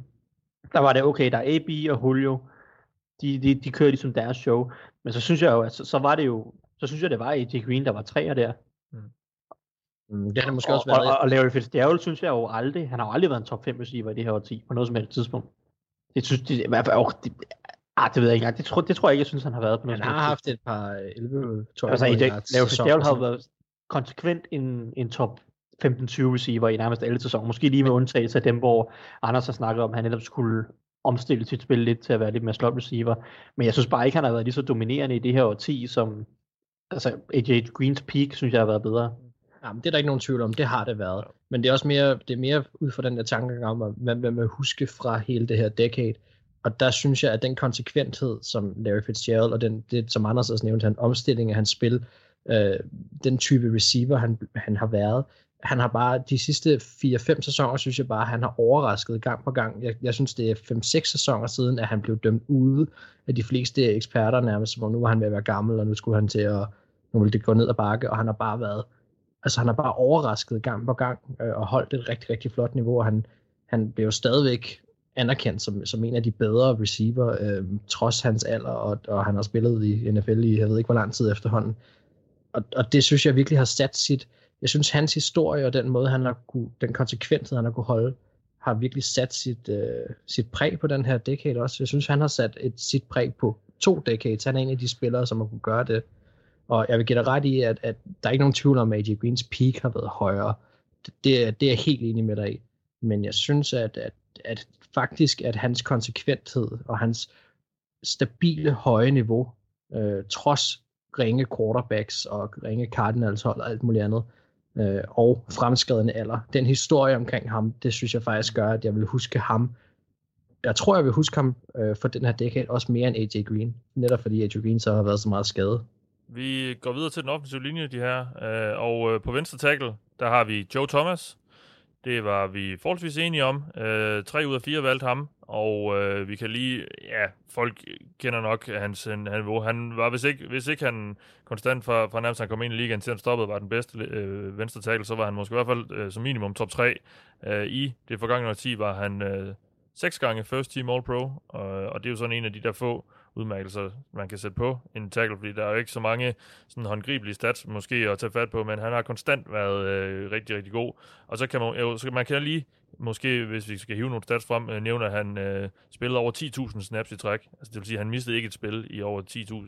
[SPEAKER 1] der var det okay, der er AB og Julio, de, de, de kører ligesom deres show. Men så synes jeg jo, at så, så var det jo, så synes jeg, det var AJ Green, der var træer der.
[SPEAKER 7] Mm. mm det har måske
[SPEAKER 1] og,
[SPEAKER 7] også været.
[SPEAKER 1] Og, og, og Larry Fitzgerald synes jeg jo aldrig, han har jo aldrig været en top 5 receiver i det her årti, på noget som helst tidspunkt. Det synes de, i hvert fald, ah, det ved jeg ikke det tror, det tror jeg ikke, jeg synes, han har været på noget
[SPEAKER 7] han har haft et par 11 12
[SPEAKER 1] Altså, Larry
[SPEAKER 7] sæsoner.
[SPEAKER 1] Fitzgerald har været konsekvent en, en top 15-20 receiver i nærmest alle sæsoner. Måske lige med undtagelse af dem, hvor Anders har snakket om, at han netop skulle omstille sit spil lidt til at være lidt mere slot receiver. Men jeg synes bare ikke, han har været lige så dominerende i det her årti, som altså AJ Greens peak, synes jeg har været bedre.
[SPEAKER 7] Ja, men det er der ikke nogen tvivl om, det har det været. Men det er også mere, det er mere ud fra den der tanke om, hvad man huske fra hele det her decade. Og der synes jeg, at den konsekventhed, som Larry Fitzgerald, og den, det, som Anders også nævnte, han omstilling af hans spil, øh, den type receiver, han, han har været, han har bare, de sidste 4-5 sæsoner, synes jeg bare, han har overrasket gang på gang. Jeg, jeg synes, det er 5-6 sæsoner siden, at han blev dømt ude af de fleste eksperter nærmest, hvor nu var han ved at være gammel, og nu skulle han til at, nu ville det gå ned ad bakke, og han har bare været, altså han har bare overrasket gang på gang, øh, og holdt et rigtig, rigtig flot niveau, og han, han blev jo stadigvæk anerkendt som, som en af de bedre receiver, øh, trods hans alder, og, og han har spillet i NFL i, jeg ved ikke hvor lang tid efterhånden. Og, og det synes jeg virkelig har sat sit, jeg synes hans historie og den måde, han har kunne, den konsekvens, han har kunne holde, har virkelig sat sit, øh, sit præg på den her decade også. Jeg synes, han har sat et, sit præg på to decades. Han er en af de spillere, som har kunne gøre det. Og jeg vil give dig ret i, at, at der er ikke nogen tvivl om, at AJ Greens peak har været højere. Det, det, det er jeg helt enig med dig i. Men jeg synes, at, at, at faktisk, at hans konsekventhed og hans stabile høje niveau, øh, trods ringe quarterbacks og ringe Cardinals hold og alt muligt andet, øh, og fremskredende alder. Den historie omkring ham, det synes jeg faktisk gør, at jeg vil huske ham. Jeg tror, jeg vil huske ham øh, for den her decade også mere end AJ Green. Netop fordi AJ Green så har været så meget skadet.
[SPEAKER 5] Vi går videre til den offensive linje, de her. Øh, og øh, på venstre tackle, der har vi Joe Thomas. Det var vi forholdsvis enige om. Øh, tre ud af fire valgte ham, og øh, vi kan lige, ja, folk kender nok hans øh, niveau. Han var, hvis ikke, hvis ikke han konstant fra, fra nærmest han kom ind i ligaen til han stoppede, var den bedste øh, venstre tackle, så var han måske i hvert fald øh, som minimum top 3. Øh, I det forgangne 10 var han øh, seks gange first team all pro, og, og det er jo sådan en af de der få udmærkelser, man kan sætte på en tackle, fordi der er jo ikke så mange sådan håndgribelige stats måske at tage fat på, men han har konstant været øh, rigtig, rigtig god. Og så kan man, jo, så man kan lige måske, hvis vi skal hive nogle stats frem, øh, nævner at han øh, spillede over 10.000 snaps i træk. Altså, det vil sige, at han mistede ikke et spil i over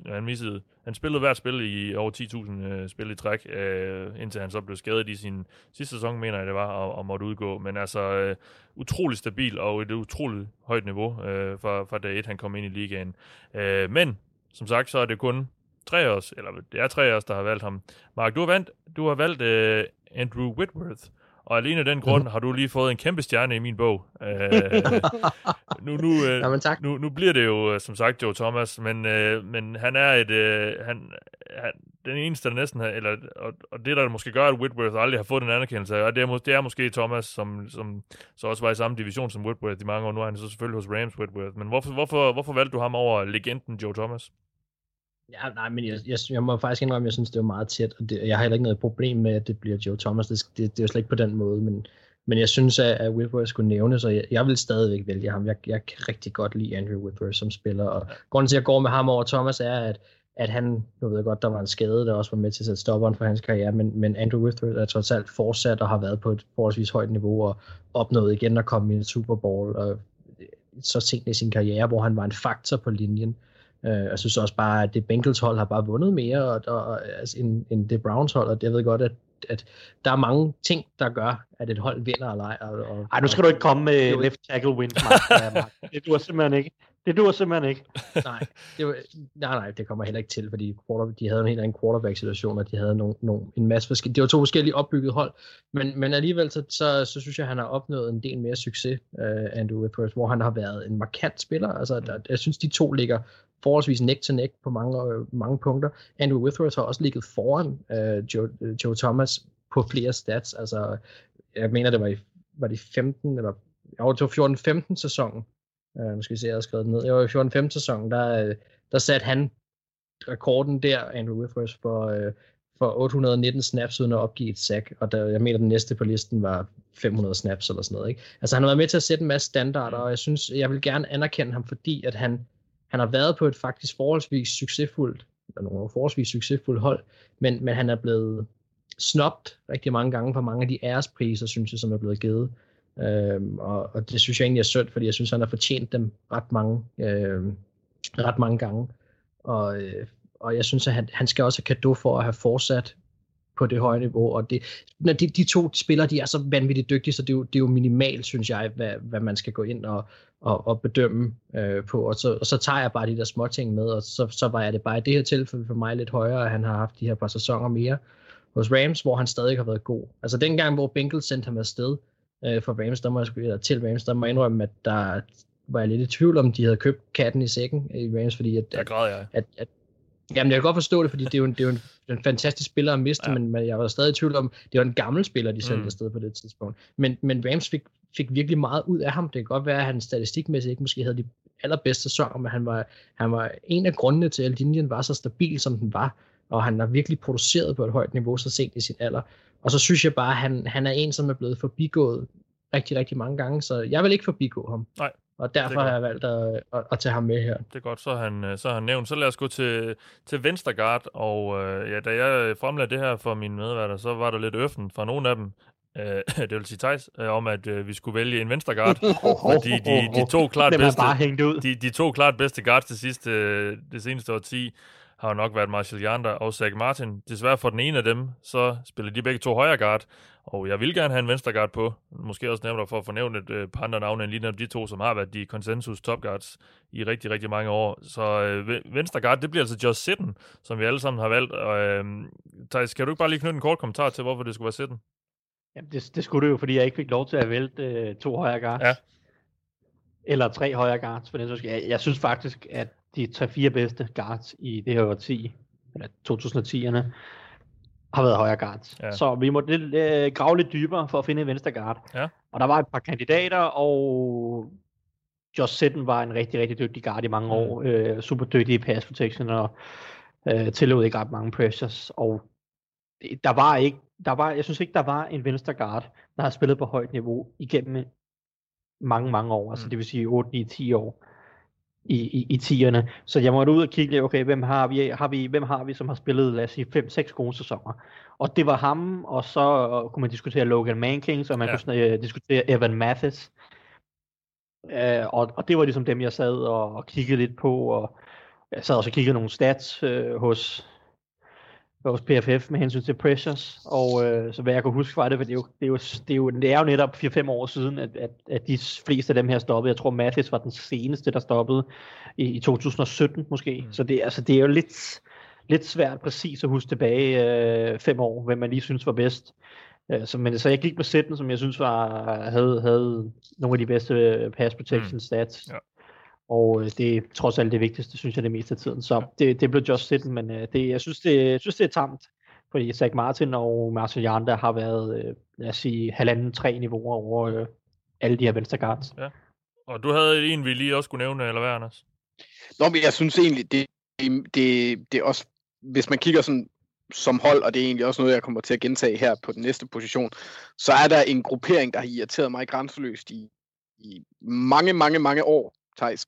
[SPEAKER 5] 10.000. Han, missede, han spillede hvert spil i over 10.000 øh, spil i træk, øh, indtil han så blev skadet i sin sidste sæson, mener jeg det var, og, og måtte udgå. Men altså, øh, utrolig stabil og et utroligt højt niveau øh, fra, fra dag 1, han kom ind i ligaen. Øh, men, som sagt, så er det kun tre af os, eller det er tre af os, der har valgt ham. Mark, du har valgt, du har valgt øh, Andrew Whitworth. Og alene af den grund har du lige fået en kæmpe stjerne i min bog. Øh, nu, nu, øh,
[SPEAKER 7] Jamen, tak.
[SPEAKER 5] nu, nu bliver det jo, øh, som sagt, Joe Thomas, men, øh, men han er et... Øh, han, han, den eneste, der næsten har... Eller, og, og det, der måske gør, at Whitworth aldrig har fået den anerkendelse, og det er, det er måske Thomas, som, som så også var i samme division som Whitworth i mange år. Nu er han så selvfølgelig hos Rams Whitworth. Men hvorfor, hvorfor, hvorfor valgte du ham over legenden Joe Thomas?
[SPEAKER 7] Ja, nej, men jeg, jeg, jeg må faktisk indrømme, at jeg synes, det var meget tæt, og det, jeg har heller ikke noget problem med, at det bliver Joe Thomas. Det, det, det er jo slet ikke på den måde, men, men jeg synes, at, at Whitworth skulle nævne, så jeg, jeg vil stadigvæk vælge ham. Jeg, jeg kan rigtig godt lide Andrew Whitworth som spiller, og grunden til, at jeg går med ham over Thomas, er, at, at han, nu ved jeg godt, der var en skade, der også var med til at sætte stopperen for hans karriere, men, men Andrew Whitworth er trods alt fortsat og har været på et forholdsvis højt niveau, og opnået igen at komme i en Super Bowl, og så sent i sin karriere, hvor han var en faktor på linjen. Uh, jeg synes også bare, at det Bengals hold har bare vundet mere og, og, altså, end, end det Browns hold, og jeg ved godt, at, at der er mange ting, der gør, at et hold vinder eller ej. Og, og,
[SPEAKER 1] Ej, nu skal du ikke komme med left tackle wins, Mark. Det duer simpelthen ikke. Det duer simpelthen ikke.
[SPEAKER 7] nej, det var, nej, nej, det kommer heller ikke til, fordi quarter, de havde en helt anden quarterback-situation, og de havde nogle, nogle, en masse forskellige, det var to forskellige opbygget hold, men, men alligevel, så, så, så synes jeg, at han har opnået en del mere succes, uh, Andrew Whitworth, hvor han har været en markant spiller, altså der, jeg synes, de to ligger forholdsvis neck til neck på mange, øh, mange punkter. Andrew Withers har også ligget foran uh, Joe, Joe Thomas på flere stats. Altså, jeg mener, det var i, var det 15, eller jo, det var 14-15 sæsonen. Uh, nu skal vi se, jeg har skrevet det ned. Jeg var i 14-15 sæsonen, der, der satte han rekorden der, Andrew Withers, for, uh, for 819 snaps uden at opgive et sack, og der, jeg mener, den næste på listen var 500 snaps eller sådan noget. Ikke? Altså han har været med til at sætte en masse standarder, og jeg synes, jeg vil gerne anerkende ham, fordi at han, han har været på et faktisk forholdsvis succesfuldt, eller nogle forholdsvis succesfuldt hold, men, men han er blevet snobt rigtig mange gange for mange af de ærespriser, synes jeg, som er blevet givet. Øhm, og, og det synes jeg egentlig er synd, fordi jeg synes, han har fortjent dem ret mange, øh, ret mange gange. Og, øh, og jeg synes, at han, han skal også have kado for at have fortsat på det høje niveau, og det, når de, de to spillere, de er så vanvittigt dygtige, så det er jo, det er jo minimalt, synes jeg, hvad, hvad man skal gå ind og, og, og bedømme øh, på, og så, og så tager jeg bare de der små ting med, og så, så var jeg det bare i det her tilfælde for mig lidt højere, at han har haft de her par sæsoner mere hos Rams, hvor han stadig har været god. Altså dengang, hvor Bengals sendte ham afsted øh, for Rams, der må jeg, eller til Rams, der må jeg indrømme, at der var jeg lidt i tvivl om, de havde købt katten i sækken i Rams, fordi at,
[SPEAKER 5] Der græd jeg.
[SPEAKER 7] at, at Jamen, jeg kan godt forstå det, fordi det er jo en, det er jo en, en fantastisk spiller at miste, ja. men, men jeg var stadig i tvivl om, det var en gammel spiller, de sendte mm. afsted på det tidspunkt. Men, men Rams fik, fik virkelig meget ud af ham. Det kan godt være, at han statistikmæssigt ikke måske havde de allerbedste sæsoner, men han var, han var en af grundene til, at linjen var så stabil, som den var. Og han har virkelig produceret på et højt niveau så sent i sin alder. Og så synes jeg bare, at han, han er en, som er blevet forbigået rigtig, rigtig mange gange, så jeg vil ikke forbigå ham.
[SPEAKER 5] Nej.
[SPEAKER 7] Og derfor har jeg valgt at, at, at tage ham med her.
[SPEAKER 5] Det er godt, så han, øh, så han nævnt. Så lad os gå til, til Venstergaard, og øh, ja, da jeg fremlagde det her for mine medværter, så var der lidt øffen fra nogle af dem, øh, det vil sige Thijs, øh, om at øh, vi skulle vælge en Venstergaard, fordi de, de to klart
[SPEAKER 1] er
[SPEAKER 5] bedste, de, de to klart bedste guards det, sidste, øh, det seneste årti har jo nok været Marshall Yander og Zach Martin. Desværre for den ene af dem, så spiller de begge to højre guard, og jeg vil gerne have en venstre guard på. Måske også nemmere for at få nævnt et øh, par andre navne end lige de to, som har været de konsensus top guards i rigtig, rigtig mange år. Så øh, ve- venstre guard, det bliver altså Josh Sitten, som vi alle sammen har valgt. Og, øh, Thijs, kan du ikke bare lige knytte en kort kommentar til, hvorfor det skulle være Sitten?
[SPEAKER 1] Jamen, det, det skulle det jo, fordi jeg ikke fik lov til at vælte øh, to højre guards.
[SPEAKER 5] Ja.
[SPEAKER 1] Eller tre højre guards, for den jeg, jeg synes faktisk, at de tre-fire bedste guards i det her årti, eller 2010'erne, har været højre guards.
[SPEAKER 5] Ja.
[SPEAKER 1] Så vi må lidt, øh, grave lidt dybere for at finde en venstre guard.
[SPEAKER 5] Ja.
[SPEAKER 1] Og der var et par kandidater, og Josh Sitten var en rigtig, rigtig dygtig guard i mange
[SPEAKER 5] Mm.
[SPEAKER 1] år. Øh, super dygtig i pass protection, og øh, tillod ikke ret mange pressures. Og der var ikke, der var, jeg synes ikke, der var en venstre guard, der har spillet på højt niveau igennem mange, mange år. Altså
[SPEAKER 5] Mm.
[SPEAKER 1] det vil sige 8, 9, 10 år i, i, i 10'erne. Så jeg måtte ud og kigge okay, hvem har vi, har vi, hvem har vi, som har spillet, lad os sige, 5-6 gode sæsoner. Og det var ham, og så øh, kunne man diskutere Logan Mankings, og man
[SPEAKER 5] Ja.
[SPEAKER 1] kunne øh, diskutere Evan Mathis. Øh, og, og det var ligesom dem, jeg sad og, og kiggede lidt på, og jeg sad også og kiggede nogle stats øh, hos, hos PFF med hensyn til pressures, og øh, så hvad jeg kunne huske fra det, for det er jo, det er jo, det er jo, det er jo netop 4-5 år siden, at, at, at de fleste af dem her stoppede. Jeg tror, Mathis var den seneste, der stoppede i, i 2017 måske.
[SPEAKER 5] Mm.
[SPEAKER 1] Mm. Så det, altså, det er jo lidt, lidt svært præcis at huske tilbage øh, fem år, hvem man lige synes var bedst. Øh, så, men, så jeg gik med Sitten, som jeg synes var, havde, havde nogle af de bedste øh, pass protection
[SPEAKER 5] Mm.
[SPEAKER 1] stats.
[SPEAKER 5] Ja.
[SPEAKER 1] Og øh, det er trods alt det vigtigste, synes jeg, det meste af tiden. Så det, det blev Josh Sitten, men øh, det, jeg, synes, det, jeg synes, det er tamt. Fordi Zach Martin og Marcel Jander har været, øh, lad os sige, halvanden, tre niveauer over øh, alle de her venstre guards.
[SPEAKER 5] Og du havde en, vi lige også skulle nævne, eller hvad, Anders?
[SPEAKER 4] Nå, men jeg synes egentlig, det, det, det, det er også, hvis man kigger sådan som hold, og det er egentlig også noget, jeg kommer til at gentage her på den næste position, så er der en gruppering, der har irriteret mig grænseløst i, i mange, mange, mange år, Thijs.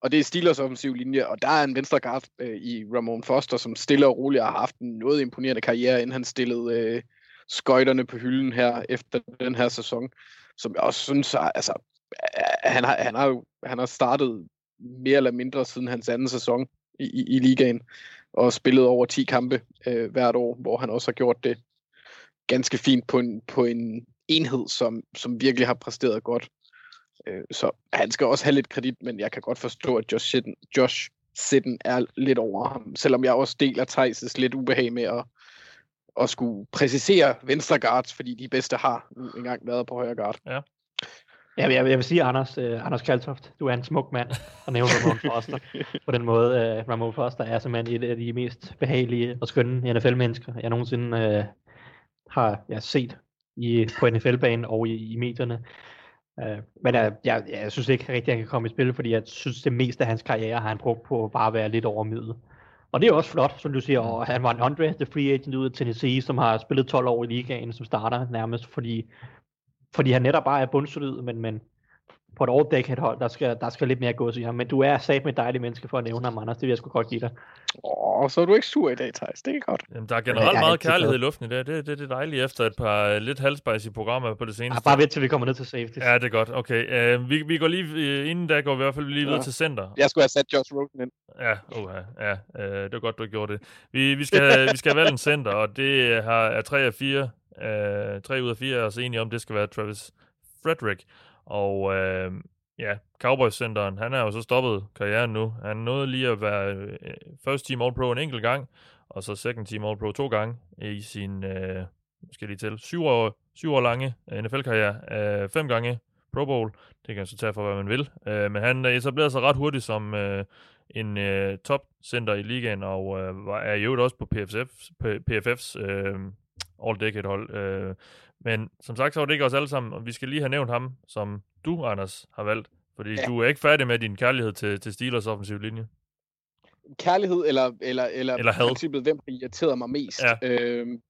[SPEAKER 4] Og det er Steelers offensiv linje, og der er en venstre guard øh, i Ramon Foster, som stille og roligt har haft en noget imponerende karriere, inden han stillede øh, skøjterne på hylden her efter den her sæson, som jeg også synes, er, altså, han har, han har jo han har startet mere eller mindre siden hans anden sæson i, i, i ligaen, og spillet over 10 kampe øh, hvert år, hvor han også har gjort det ganske fint på en, på en enhed, som, som virkelig har præsteret godt. Øh, så han skal også have lidt kredit, men jeg kan godt forstå, at Josh Sitten, Josh Sitten er lidt over ham, selvom jeg også deler Thijs' lidt ubehag med at, at skulle præcisere venstre guards, fordi de bedste har nu engang været på højre guard.
[SPEAKER 1] Ja, jeg, vil- jeg vil sige, Anders, uh, Anders Kaltoft, du er en smuk mand, og nævner Ramon Foster. På den måde, uh, Ramon Foster er simpelthen et af de mest behagelige og skønne NFL-mennesker, jeg nogensinde uh, har jeg set i, på NFL-banen og i, i medierne. Øh, men øh, jeg, jeg synes ikke rigtig, han kan komme i spil, fordi jeg synes, det meste af hans karriere har han brugt på bare være lidt over middel. Og det er også flot, som du siger, og han var en undrafted free agent ud af Tennessee, som har spillet 12 år i ligaen, som starter nærmest, fordi fordi han netop bare er bundsolid, men, men på et all-decade hold, der skal, der skal lidt mere gås i ham. Men du er sat med et dejligt menneske for at nævne ham, Anders. Det vil jeg sgu godt give dig.
[SPEAKER 4] Åh, så er du ikke sur i dag, Thijs. Det er godt.
[SPEAKER 5] Jamen, der er generelt
[SPEAKER 1] er
[SPEAKER 5] meget kærlighed i luften i dag. Det, det, det er dejligt efter et par øh, lidt halvspejsige programmer på det
[SPEAKER 1] Ja,
[SPEAKER 5] seneste.
[SPEAKER 1] bare vent til vi kommer ned til safety.
[SPEAKER 5] Ja, det er godt. Okay. Uh, vi, vi går lige, uh, inden da går vi i hvert fald lige videre
[SPEAKER 4] Ja.
[SPEAKER 5] til center.
[SPEAKER 4] Jeg skulle have sat Josh Rosen ind.
[SPEAKER 5] Ja, uha, ja uh, det var godt, du gjorde det. Vi, vi, skal, vi skal have valgt en center, og det har, er 3 af 4. Uh, 3 ud af 4 er også enige om, det skal være Travis Frederick. Og øh, ja, Cowboys-centeren, han er jo så stoppet karrieren nu. Han nåede lige at være uh, first team All-Pro en enkelt gang, og så second team All-Pro to gange i sin, øh, skal lige tælle, syv år, syv år lange øh, NFL-karriere. Øh, fem gange Pro Bowl. Det kan man så tage for, hvad man vil. Øh, men han etablerede sig ret hurtigt som øh, en øh, top-center i ligaen, og øh, var, er i øvrigt også på PFF, PFF's øh, All-Decade-hold. Øh, men som sagt, så var det ikke os alle sammen, og vi skal lige have nævnt ham, som du, Anders, har valgt. Fordi ja. Du er ikke færdig med din kærlighed til, til Steelers offensiv linje.
[SPEAKER 4] kærlighed eller, eller, eller,
[SPEAKER 5] Eller had.
[SPEAKER 4] princippet, hvem har irriteret mig mest.
[SPEAKER 5] Ja.
[SPEAKER 4] Øhm,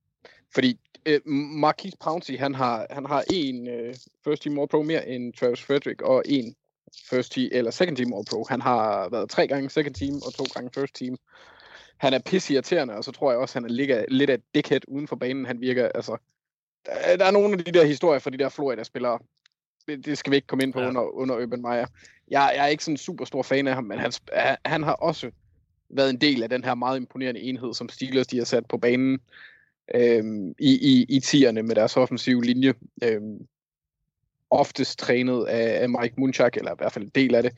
[SPEAKER 4] fordi øh, Marquise Pouncey, han har, han har en øh, first team all pro mere end Travis Frederick, og en first team, eller second team all pro. Han har været tre gange second team og to gange first team. Han er pissirriterende, og så tror jeg også, han ligger lidt af et dickhead uden for banen. Han virker, altså... Der, der er nogle af de der historier fra de der Florida-spillere. Det, det skal vi ikke komme ind på
[SPEAKER 5] Ja.
[SPEAKER 4] under, under Urban Meyer. Jeg, jeg er ikke sådan en super stor fan af ham, men han, han har også været en del af den her meget imponerende enhed, som Steelers de har sat på banen øhm, i, i, i tierne med deres offensive linje. Øhm, oftest trænet af, af Mike Munchak, eller i hvert fald en del af det.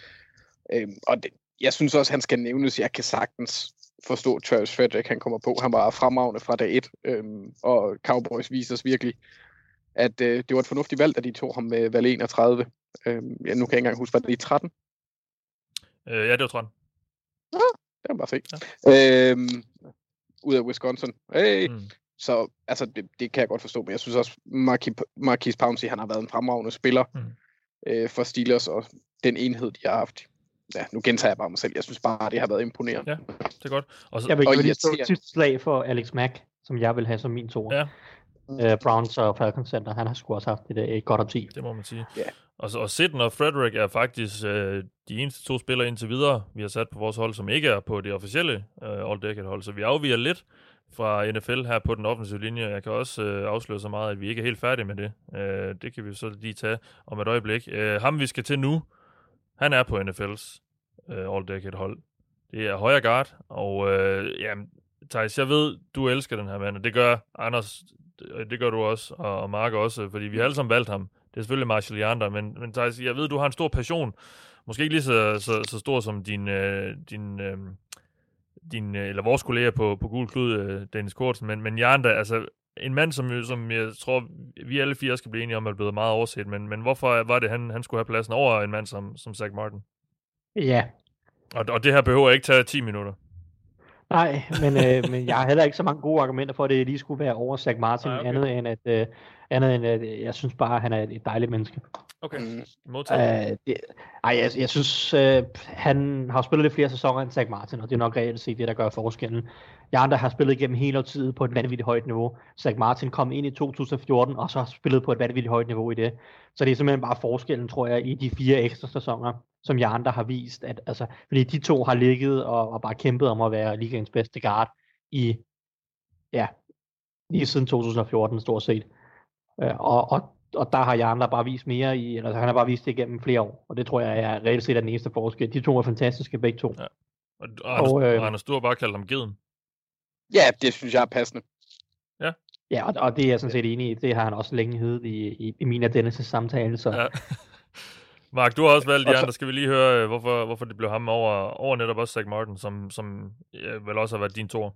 [SPEAKER 4] Øhm, og det, jeg synes også, han skal nævnes. Jeg kan sagtens forstå Travis Frederick, han kommer på. Han var fremragende fra dag 1, øhm, og Cowboys viser os virkelig, at øh, det var et fornuftigt valg, at de tog ham med valg 31. Øhm, ja, nu kan jeg ikke engang huske, var det i 13?
[SPEAKER 5] Øh, ja, det var 13.
[SPEAKER 4] Det kan man bare se. Ja. Øhm, ud af Wisconsin. Hey.
[SPEAKER 5] Mm.
[SPEAKER 4] Så altså, det, det kan jeg godt forstå, men jeg synes også, Marquis, Marquis Pouncey, han har været en fremragende spiller
[SPEAKER 5] Mm.
[SPEAKER 4] øh, for Steelers, og den enhed, de har haft. Ja, nu gentager jeg bare mig selv. Jeg synes bare, det har været imponerende.
[SPEAKER 5] Ja. Det er godt. Og så,
[SPEAKER 1] Jeg vil
[SPEAKER 4] Og
[SPEAKER 1] ikke lige stå et slag for Alex Mack, som jeg vil have som min to.
[SPEAKER 5] Ja.
[SPEAKER 1] Uh, Browns og Falcons Center, han har sgu også haft et, øh, et godt årti.
[SPEAKER 5] Det må man sige.
[SPEAKER 4] Ja.
[SPEAKER 5] Og, så- og Sitten og Frederick er faktisk øh, de eneste to spillere indtil videre, vi har sat på vores hold, som ikke er på det officielle øh, All-Decade-hold. Så vi afviger lidt fra NFL her på den offensive linje. Jeg kan også øh, afsløre så meget, at vi ikke er helt færdige med det. Øh, det kan vi så lige tage om et øjeblik. Øh, ham, vi skal til nu, han er på NFL's øh, All-Decade-hold. Det er højre guard, og øh, jamen, Thijs, jeg ved, du elsker den her mand, og det gør Anders, det, det gør du også, og, og Mark også, fordi vi har alle sammen valgt ham. Det er selvfølgelig Marshall Yander, men, men Thijs, jeg ved, du har en stor passion. Måske ikke lige så, så, så stor som din, øh, din, øh, din øh, eller vores kollega på, på Gul Klud, øh, Dennis Kortsen, men, men Yander, altså en mand, som, som jeg tror, vi alle fire skal blive enige om, er blevet meget overset, men, men hvorfor var det, han, han skulle have pladsen over en mand som, som Zach Martin?
[SPEAKER 1] Ja,
[SPEAKER 5] Og, og det her behøver ikke tage 10 minutter.
[SPEAKER 1] Nej, men, øh, men jeg har heller ikke så mange gode argumenter for, at det lige skulle være over Zach Martin,
[SPEAKER 5] Nej, okay.
[SPEAKER 1] andet end at, øh, andet end at øh, jeg synes bare, at han er et dejligt menneske.
[SPEAKER 5] Okay,
[SPEAKER 4] Mm.
[SPEAKER 5] modtaget.
[SPEAKER 1] Øh, det, ej, jeg, jeg synes, øh, han har spillet lidt flere sæsoner end Zach Martin, og det er nok reelt set det, der gør forskellen. Jeg andre har spillet igennem hele årtiet på et vanvittigt højt niveau. Zach Martin kom ind i 2014, og så har spillet på et vanvittigt højt niveau i det. Så det er simpelthen bare forskellen, tror jeg, i de fire ekstra sæsoner, som jeg andre har vist. At, altså, fordi de to har ligget og, og bare kæmpet om at være ligaens bedste guard i, ja, lige siden 2014 stort set. Øh, og, og og der har jeg andre bare vist mere i, eller han har bare vist det igennem flere år, og det tror jeg er reelt set er den eneste forskel. De to er fantastiske begge to.
[SPEAKER 5] Og, og, Anders,
[SPEAKER 1] og, øh,
[SPEAKER 5] og Anders, du har bare kaldt ham Geden.
[SPEAKER 4] Ja, det synes jeg er passende.
[SPEAKER 1] Ja, og, og det er jeg sådan set enig i. Det har han også længe heddet i, i, i min af dennes samtale, så
[SPEAKER 5] Ja. Mark, du har også valgt de
[SPEAKER 4] Og så-
[SPEAKER 5] andre. Skal vi lige høre, øh, hvorfor, hvorfor det blev ham over, over netop også Zach Martin, som, som ja, vel også har været din tor?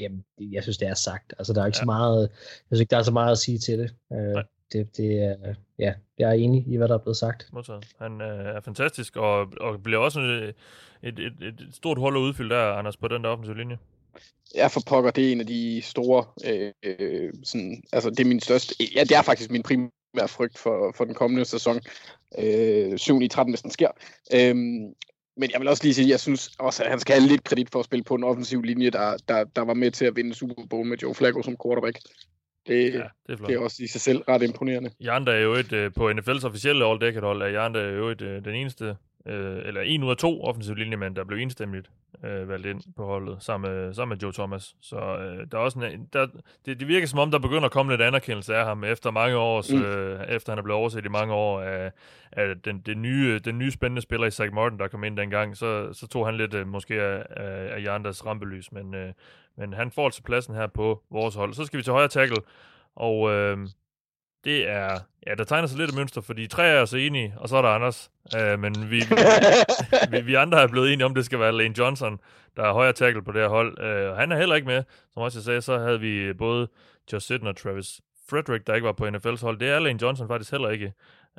[SPEAKER 7] Jamen, jeg synes, det er sagt. Altså, der er ikke
[SPEAKER 5] Ja.
[SPEAKER 7] så meget, jeg synes ikke, der er så meget at sige til det. Uh, det, det er, ja, jeg er enig i, hvad der er blevet sagt.
[SPEAKER 5] Modtaget. Han øh, er fantastisk, og, og bliver også et, et, et, et stort hold at udfylde der, Anders, på den der offensive linje.
[SPEAKER 4] Ja, for pokker, det er en af de store, øh, øh, sådan, altså det er min største, ja, det er faktisk min primære frygt for, for den kommende sæson. Øh, 7 i 13, hvis den sker. Øhm, men jeg vil også lige sige, at jeg synes også, at han skal have lidt kredit for at spille på en offensiv linje, der, der, der var med til at vinde Super Bowl med Joe Flacco som quarterback. Det,
[SPEAKER 5] Ja, det er flot.
[SPEAKER 4] det er også i sig selv ret imponerende.
[SPEAKER 5] Janda er jo et, øh, på NFL's officielle all decade hold er Janda jo et, øh, den eneste, øh, eller en ud af to offensive linjemænd, der blev enstemmigt øh, valgt ind på holdet, sammen med, sammen med Joe Thomas. Så øh, der er også en, der, det, det virker som om, der begynder at komme lidt anerkendelse af ham, efter mange års,
[SPEAKER 4] Mm.
[SPEAKER 5] øh, efter han er blevet overset i mange år af, af den, den, nye, den nye spændende spiller i Zach Martin, der kom ind dengang, så, så tog han lidt øh, måske af, af Jandas rampelys, men, øh, men han får altså pladsen her på vores hold. Så skal vi til højre tackle, og øh, det er, ja, der tegner sig lidt et mønster, fordi tre er så enige, og så er der Anders. Øh, men vi, vi, vi andre er blevet enige om, det skal være Lane Johnson, der er højre tackle på det her hold. Øh, og han er heller ikke med. Som også jeg sagde, så havde vi både Josh Sitton og Travis Frederick, der ikke var på NFL's hold. Det er Lane Johnson faktisk heller ikke.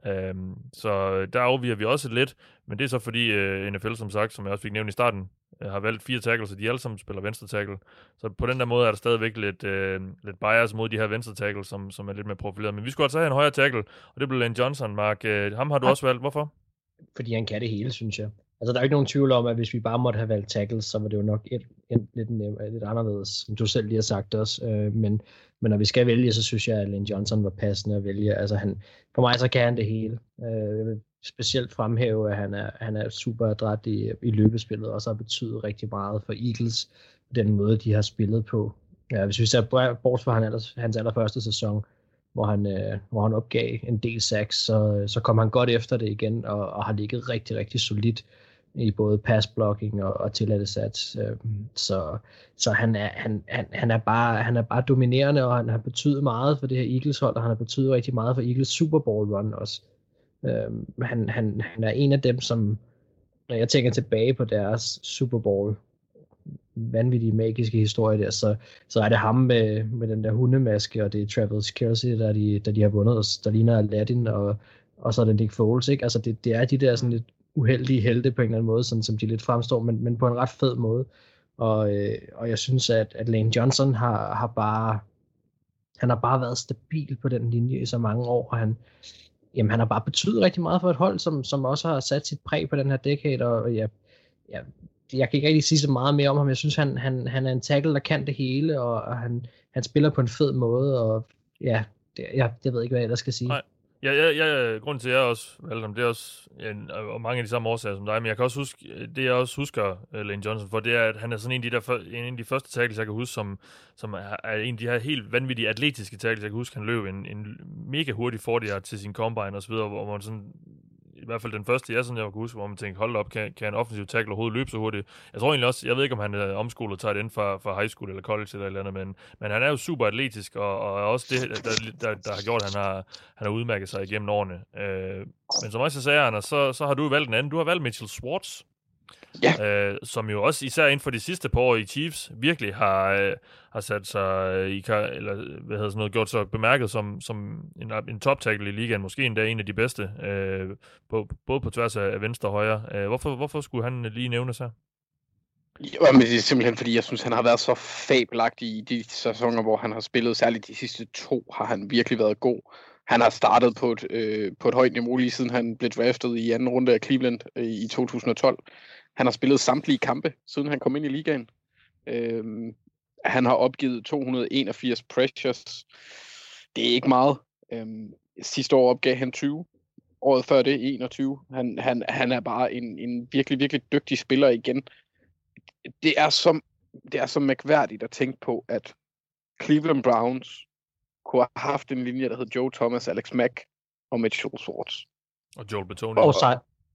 [SPEAKER 5] Øhm, så der afviger vi også lidt, men det er så fordi øh, NFL, som sagt, som jeg også fik nævnt i starten, øh, har valgt fire tackles, så de alle sammen spiller venstre tackle. Så på den der måde er der stadigvæk lidt, øh, lidt bias mod de her venstre tackle, som, som er lidt mere profileret. Men vi skulle altså have en højre tackle, og det blev Lane Johnson, Mark. Øh, ham har du
[SPEAKER 7] Ja.
[SPEAKER 5] også valgt. Hvorfor?
[SPEAKER 7] Fordi han kan det hele, synes jeg. Altså, der er ikke nogen tvivl om, at hvis vi bare måtte have valgt tackles, så var det jo nok et, et, lidt, nem, øh, lidt anderledes, som du selv lige har sagt også. Øh, men, men når vi skal vælge, så synes jeg, at Lane Johnson var passende at vælge. Altså, han, for mig så kan han det hele. Øh, jeg vil specielt fremhæve, at han er, han er super adræt i, i løbespillet, og så har betydet rigtig meget for Eagles, den måde, de har spillet på. Ja, hvis vi ser bort fra hans, hans allerførste sæson, hvor han, øh, hvor han opgav en del sacks, så, så kom han godt efter det igen, og, og har ligget rigtig, rigtig solidt i både pass blocking og, og tilladte sats. Øh, så så han, er, han, han, han, er bare, han er bare dominerende, og han har betydet meget for det her Eagles hold, og han har betydet rigtig meget for Eagles Super Bowl run også. Øh, han, han, han er en af dem, som, når jeg tænker tilbage på deres Super Bowl vanvittige magiske historie der, så, så er det ham med, med den der hundemaske, og det er Travis Kelsey, der de, der de har vundet, der ligner Aladdin, og, og så er det Nick Foles, ikke? Altså det, det er de der sådan lidt uheldige helte på en eller anden måde, sådan som de lidt fremstår, men, men på en ret fed måde. Og, øh, og jeg synes, at, at Lane Johnson har, har bare han har bare været stabil på den linje i så mange år, og han, jamen, han har bare betydet rigtig meget for et hold, som, som også har sat sit præg på den her decade, og jeg, jeg, jeg kan ikke rigtig sige så meget mere om ham. Jeg synes, han, han, han er en tackle, der kan det hele, og, og han, han spiller på en fed måde, og ja, det, jeg, jeg ved ikke, hvad jeg ellers skal sige. Nej.
[SPEAKER 5] Ja, ja, ja, grunden til, at jeg også valgte ham, det er også, ja, og mange af de samme årsager som dig, men jeg kan også huske, øh, det jeg også husker uh, Lane Johnson for, det er, at han er sådan en af de, der, en af de første tackles, jeg kan huske, som, som er, er en af de her helt vanvittige atletiske tackles, jeg kan huske, han løb en, en mega hurtig 40 til sin combine og så videre, hvor man sådan i hvert fald den første, jeg sådan, jeg kunne huske, hvor man tænkte, hold op, kan, kan en offensiv tackle overhovedet løbe så hurtigt? Jeg tror egentlig også, jeg ved ikke, om han øh, er omskolet tager det ind fra, fra high school eller college eller et eller andet, men, men han er jo super atletisk, og, og er også det, der, der, der har gjort, at han har, han har udmærket sig igennem årene. Øh, men som også jeg sagde, Anders, så, så har du valgt en anden. Du har valgt Mitchell Schwartz. Ja. Øh, som jo også især inden for de sidste par år i Chiefs virkelig har, øh, har sat sig i, eller hvad hedder sådan noget, gjort sig bemærket som, som en, en top tackle i ligaen, måske endda en af de bedste, øh, på, både på tværs af venstre og højre. Øh, hvorfor, hvorfor skulle han lige nævne sig?
[SPEAKER 4] Ja, men det er simpelthen fordi, jeg synes, han har været så fabelagtig i de sæsoner, hvor han har spillet. Særligt de sidste to har han virkelig været god. Han har startet på et, øh, på et højt niveau lige siden han blev draftet i anden runde af Cleveland øh, i 2012. Han har spillet samtlige kampe, siden han kom ind i ligaen. Øhm, han har opgivet 281 pressures. Det er ikke meget. Øhm, sidste år opgav han 20. Året før det 21. Han, han, han er bare en, en virkelig, virkelig dygtig spiller igen. Det er som det er så mærkværdigt at tænke på, at Cleveland Browns kunne have haft en linje, der hed Joe Thomas, Alex Mack og Mitchell Schwartz.
[SPEAKER 5] Og Joel Betonio.
[SPEAKER 1] Og, og,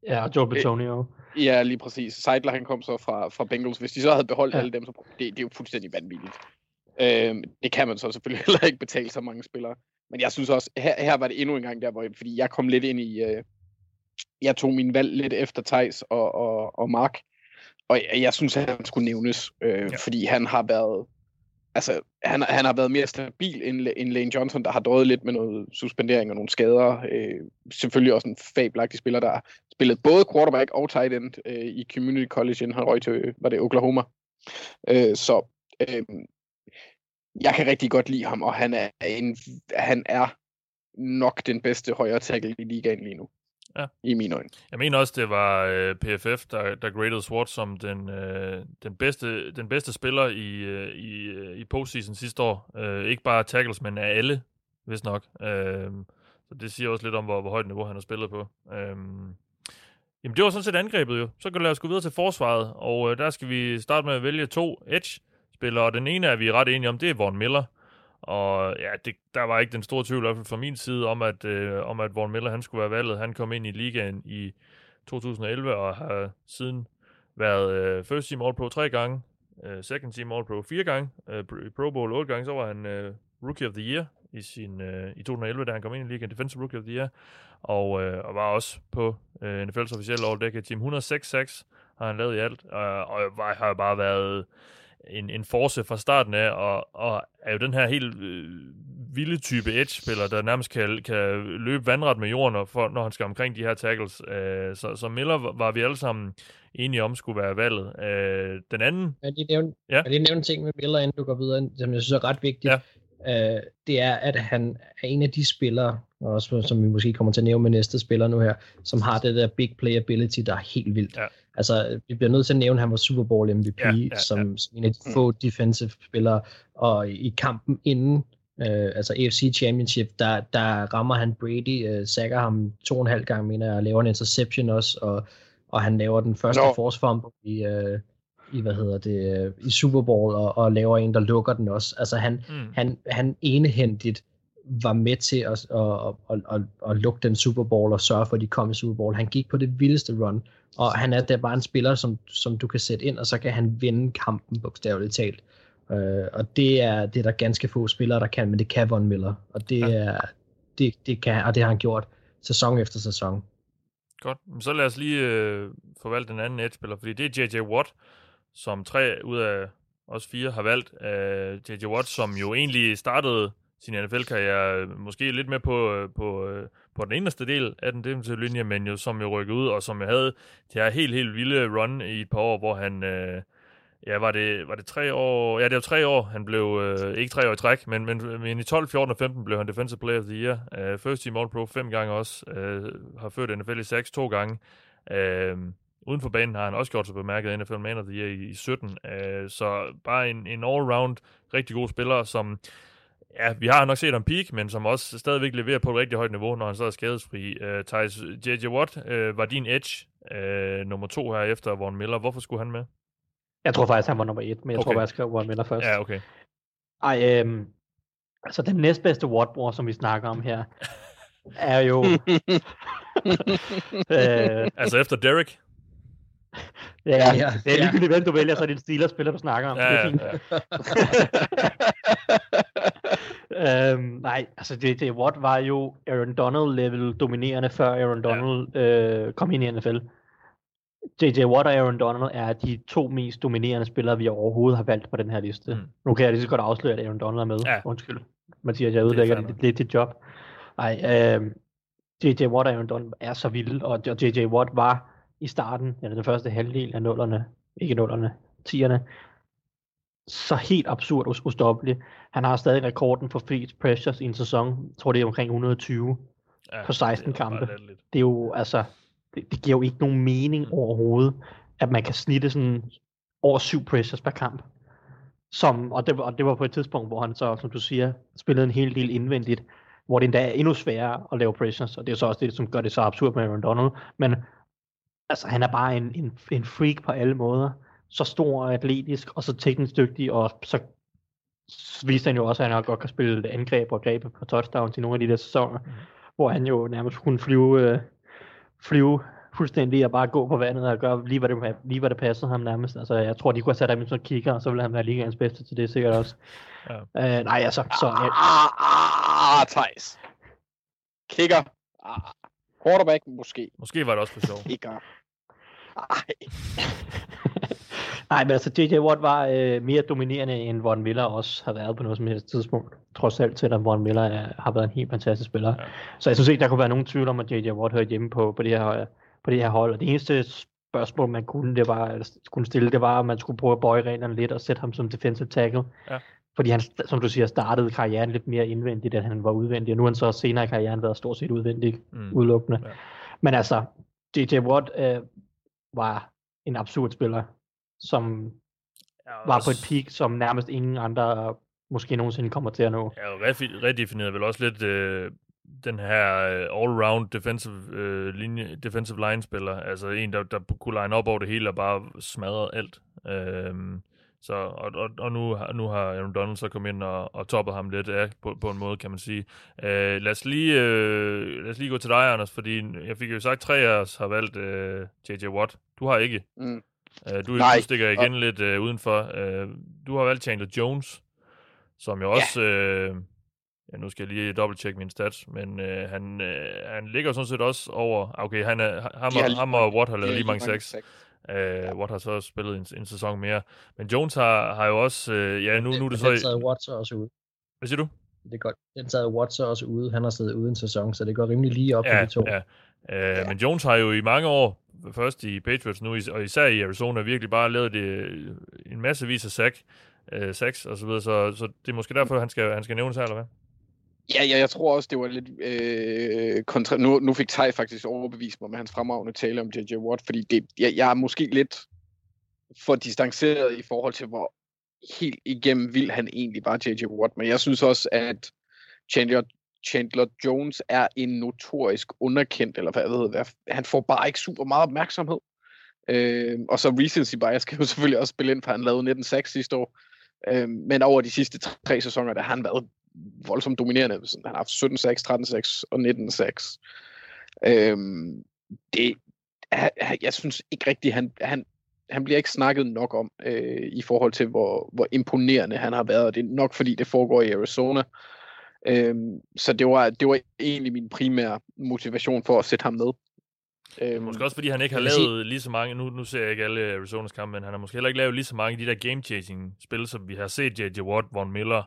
[SPEAKER 1] Ja, og Joe Betonio.
[SPEAKER 4] Ja, lige præcis. Seidler, han kom så fra, fra Bengals. Hvis de så havde beholdt ja. alle dem, så det, det er jo fuldstændig vanvittigt. Øhm, det kan man så selvfølgelig heller ikke betale så mange spillere. Men jeg synes også, her, her var det endnu en gang der, hvor, fordi jeg kom lidt ind i, øh, jeg tog min valg lidt efter Tejs og, og, og Mark, og jeg, jeg synes, at han skulle nævnes, øh, ja. fordi han har været, altså, han, han har været mere stabil end, end Lane Johnson, der har drøjet lidt med noget suspendering og nogle skader. Øh, selvfølgelig også en fabelagtig spiller, der har spillet både quarterback og tight end øh, i Community College, inden han røg til, var det Oklahoma. Øh, så øh, jeg kan rigtig godt lide ham, og han er, en, han er nok den bedste højre tackle i ligaen lige nu ja. i mine øjne.
[SPEAKER 5] Jeg mener også, det var øh, PFF, der, der graded Swartz som den, øh, den, bedste, den bedste spiller i, øh, i, øh, i postseason sidste år. Øh, ikke bare tackles, men af alle, hvis nok. Øh, så det siger også lidt om, hvor, hvor højt niveau han har spillet på. Øh, jamen, det var sådan set angrebet jo. Så kan vi lade os gå videre til forsvaret, og øh, der skal vi starte med at vælge to edge-spillere, og den ene er vi ret enige om, det er Von Miller. Og ja, det, der var ikke den store tvivl, i hvert fald fra min side, om at, øh, om at Von Miller han skulle være valget. Han kom ind i ligaen i 2011 og har siden været øh, first team All-Pro tre gange, øh, second team All-Pro fire gange, øh, Pro Bowl otte gange, så var han øh, Rookie of the Year i, sin, øh, i 2011, da han kom ind i ligaen, Defensive Rookie of the Year, og, øh, og var også på øh, NFL's officielle All-Decade Team. 106-6 har han lavet i alt, og, og har bare været en, en force fra starten af, og, og er jo den her helt øh, vilde type edge-spiller, der nærmest kan, kan løbe vandret med jorden, for, når han skal omkring de her tackles. Øh, så, så Miller var, var vi alle sammen enige om skulle være valget. Øh, den anden...
[SPEAKER 7] Jeg lige nævne, ja. jeg lige nævne ting med Miller, inden du går videre, som jeg synes er ret vigtigt. Ja. Øh, det er, at han er en af de spillere, og også som vi måske kommer til at nævne med næste spiller nu her, som har det der big playability, der er helt vildt.
[SPEAKER 5] Ja.
[SPEAKER 7] Altså, vi bliver nødt til at nævne, at han var Super Bowl MVP,
[SPEAKER 5] Ja, ja,
[SPEAKER 7] som, som en af de få defensive spillere, og i kampen inden, øh, altså AFC Championship, der, der rammer han Brady, øh, sækker ham to og en halv gang, mener jeg, og laver en interception også, og, og han laver den første force fumble i, øh, i, hvad hedder det, øh, i Super Bowl, og, og laver en, der lukker den også. Altså, han,
[SPEAKER 5] Mm.
[SPEAKER 7] han, han enehændigt var med til at, at, at, at, at, lukke den Super Bowl og sørge for, at de kom i Super Bowl. Han gik på det vildeste run, og han er der bare en spiller, som, som du kan sætte ind, og så kan han vinde kampen bogstaveligt talt. Uh, og det er, det er der ganske få spillere, der kan, men det kan Von Miller, og det,
[SPEAKER 5] Ja.
[SPEAKER 7] er, det, det kan, og det har han gjort sæson efter sæson.
[SPEAKER 5] Godt. Så lad os lige øh, forvalte den anden edge-spiller, fordi det er J.J. Watt, som tre ud af os fire har valgt. Øh, uh, J.J. Watt, som jo egentlig startede sin NFL-karriere øh, måske lidt mere på, øh, på, på den eneste del af den defensive linje, men jo som jo rykkede ud, og som jo havde det her helt, helt vilde run i et par år, hvor han... Øh, Ja, var det, var det tre år? Ja, det var tre år. Han blev, øh, ikke tre år i træk, men, men, men i 12, 14 og 15 blev han Defensive Player of the Year. Uh, first Team All-Pro fem gange også. Uh, har ført NFL i 6 to gange. Uh, uden for banen har han også gjort sig bemærket NFL Man of the Year i, i 17. Uh, så bare en, en all-round rigtig god spiller, som ja, vi har nok set ham peak, men som også stadigvæk leverer på et rigtig højt niveau, når han så er skadesfri. Uh, Thijs, J.J. Watt uh, var din edge uh, nummer to her efter Von Miller. Hvorfor skulle han med?
[SPEAKER 1] Jeg tror faktisk, han var nummer et, men jeg okay. tror bare, jeg skrev Von Miller først.
[SPEAKER 5] Ja, okay.
[SPEAKER 1] Ej, øhm, altså den næstbedste Watt-bror, som vi snakker om her, er jo... øh,
[SPEAKER 5] Altså efter Derek?
[SPEAKER 1] Ja,
[SPEAKER 7] Ja,
[SPEAKER 1] ja, det er
[SPEAKER 7] ja.
[SPEAKER 1] ligegyldigt, hvem du vælger, så er det en Steelers-spiller, du snakker om.
[SPEAKER 5] Ja, ja, ja.
[SPEAKER 1] øhm, nej, altså det, det Watt var jo Aaron Donald-level dominerende, før Aaron Donald øh, kom ind i NFL. J.J. Watt og Aaron Donald er de to mest dominerende spillere, vi overhovedet har valgt på den her liste.
[SPEAKER 5] Mm.
[SPEAKER 1] Nu kan jeg lige så godt afsløre, at Aaron Donald er med.
[SPEAKER 5] Ja.
[SPEAKER 1] Undskyld. Mathias, jeg ødelægger
[SPEAKER 5] nok.
[SPEAKER 1] lidt dit job. Nej, øh, J.J. Watt og Aaron Donald er så vilde, og J.J. Watt var i starten, eller den første halvdel af nullerne, ikke nullerne, tierne, så helt absurd us- ustoppelig. Han har stadig rekorden for flest pressures i en sæson. Jeg tror, det er omkring 120.
[SPEAKER 5] Ja,
[SPEAKER 1] På 16
[SPEAKER 5] det
[SPEAKER 1] kampe. Det er jo, altså, det, det giver jo ikke nogen mening overhovedet, at man kan snitte sådan over syv pressures per kamp. Som, og, det, var- og det var på et tidspunkt, hvor han så, som du siger, spillede en hel del indvendigt, hvor det endda er endnu sværere at lave pressures, og det er så også det, som gør det så absurd med Aaron Donald. Men altså, han er bare en, en, en freak på alle måder. Så stor og atletisk, og så teknisk dygtig, og så viste han jo også, at han godt kan spille angreb og greb på touchdowns i nogle af de der sæsoner, hvor han jo nærmest kunne flyve, øh, flyve fuldstændig og bare gå på vandet og gøre lige hvad det, lige hvad det passede ham nærmest. Altså, jeg tror, de kunne have sat ham i sådan en kigger, og så ville han være ligegangs bedste til det sikkert også.
[SPEAKER 5] Ja.
[SPEAKER 1] Øh, nej, altså, så...
[SPEAKER 4] Ah,
[SPEAKER 1] Jeg,
[SPEAKER 4] ah, ah, Thijs. Kicker. Ah, quarterback måske.
[SPEAKER 5] Måske var det også for sjov.
[SPEAKER 4] Kicker. Ej.
[SPEAKER 1] nej, men altså, J.J. Watt var øh, mere dominerende, end Von Miller også har været på noget som helst tidspunkt. Trods alt til, at Von Miller er, har været en helt fantastisk spiller.
[SPEAKER 5] Ja.
[SPEAKER 1] Så jeg synes ikke, der kunne være nogen tvivl om, at J.J. Watt hørte hjemme på, på, det her, på det her hold. Og det eneste spørgsmål, man kunne, det var, kunne stille, det var, om man skulle prøve at bøje reglerne lidt og sætte ham som defensive tackle.
[SPEAKER 5] Ja.
[SPEAKER 1] Fordi han, som du siger, startede karrieren lidt mere indvendigt, end han var udvendig. Og nu har han så senere i karrieren været stort set udvendig,
[SPEAKER 5] Mm.
[SPEAKER 1] udelukkende.
[SPEAKER 5] Ja.
[SPEAKER 1] Men altså, J.J. Watt øh, var en absurd spiller, som
[SPEAKER 5] Ja,
[SPEAKER 1] var på et peak, som nærmest ingen andre måske nogensinde kommer til at nå.
[SPEAKER 5] Ja, og redefinerede vel også lidt øh, den her øh, all-round defensive, øh, linje, defensive line-spiller. Altså en, der, der kunne line op over det hele og bare smadre alt. Øhm, så, og, og, og nu, har- nu har Aaron Donald så kommet ind og, og toppet ham lidt af, på, på en måde, kan man sige. Øh, lad, os lige, øh, lad os lige gå til dig, Anders, fordi jeg fik jo sagt, at tre af os har valgt øh, J.J. Watt. Du har ikke.
[SPEAKER 4] Mm.
[SPEAKER 5] Øh, du,
[SPEAKER 4] Nej.
[SPEAKER 5] du stikker igen lidt øh, udenfor. Øh, du har valgt Chandler Jones, som jo også... Øh, ja, nu skal jeg lige dobbelttjekke mine stats, men øh, han, øh, han ligger sådan set også over... Okay, han er, ham, og, ham og Watt har lavet lige mange seks. Øh, Watt har så spillet en, en sæson mere. Men Jones har, har jo også... Øh, ja, nu, nu er det så...
[SPEAKER 7] Den sad Watt så også ude.
[SPEAKER 5] Hvad siger du?
[SPEAKER 7] Det er godt. Den sad Watt så også ude. Han har siddet uden sæson, så det går rimelig lige op
[SPEAKER 5] Ja,
[SPEAKER 7] for de to.
[SPEAKER 5] ja. Øh, Men Jones har jo i mange år, først i Patriots nu, is- og især i Arizona, virkelig bare lavet det, en masse vis af sack, øh, sacks og så videre, så, så det er måske derfor, han skal, han skal nævnes her, eller hvad?
[SPEAKER 4] Ja, ja, jeg tror også, det var lidt øh, kontra... Nu, nu fik Tej faktisk overbevist mig med hans fremragende tale om J.J. Watt, fordi det, jeg, jeg er måske lidt for distanceret i forhold til, hvor helt igennem vild han egentlig var, J.J. Watt. Men jeg synes også, at Chandler, Chandler Jones er en notorisk underkendt, eller hvad jeg ved, hvad, han får bare ikke super meget opmærksomhed. Øh, og så recency bias kan jo selvfølgelig også spille ind, for han lavede 19-6 sidste år. Øh, men over de sidste tre sæsoner, der har han været voldsomt dominerende. Han har haft 17-6, 13-6 og 19-6. Øhm, det, jeg synes ikke rigtigt, han, han, han bliver ikke snakket nok om øh, i forhold til, hvor, hvor imponerende han har været. Det er nok fordi, det foregår i Arizona. Øhm, så det var, det var egentlig min primære motivation for at sætte ham med.
[SPEAKER 5] Øhm, måske også fordi han ikke har lavet lige så mange, nu, nu ser jeg ikke alle Arizonas kampe, men han har måske heller ikke lavet lige så mange af de der game-chasing spil, som vi har set J.J. Watt, Von Miller,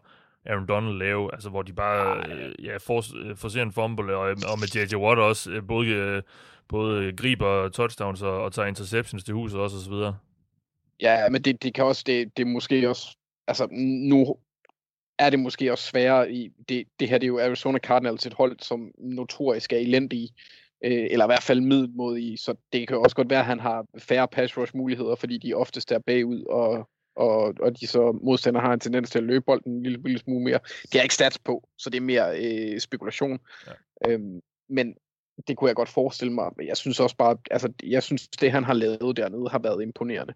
[SPEAKER 5] Aaron Donald lave, altså hvor de bare øh, ja, for, øh, forser en fumble, og, og med J.J. Watt også, øh, både, øh, både griber touchdowns og, og tager interceptions til huset også, og så videre.
[SPEAKER 4] Ja, men det, det kan også, det, det er måske også, altså nu er det måske også sværere i, det, det her det er jo Arizona Cardinals et hold, som notorisk er elendige, øh, eller i hvert fald middelmodige, så det kan også godt være, at han har færre pass rush muligheder, fordi de oftest er bagud, og, og, og de så modstander har en tendens til at løbe bolden en lille, lille smule mere. Det er ikke stats på, så det er mere øh, spekulation. Ja. Øhm, men det kunne jeg godt forestille mig. Jeg synes også bare, altså jeg synes, det han har lavet dernede har været imponerende.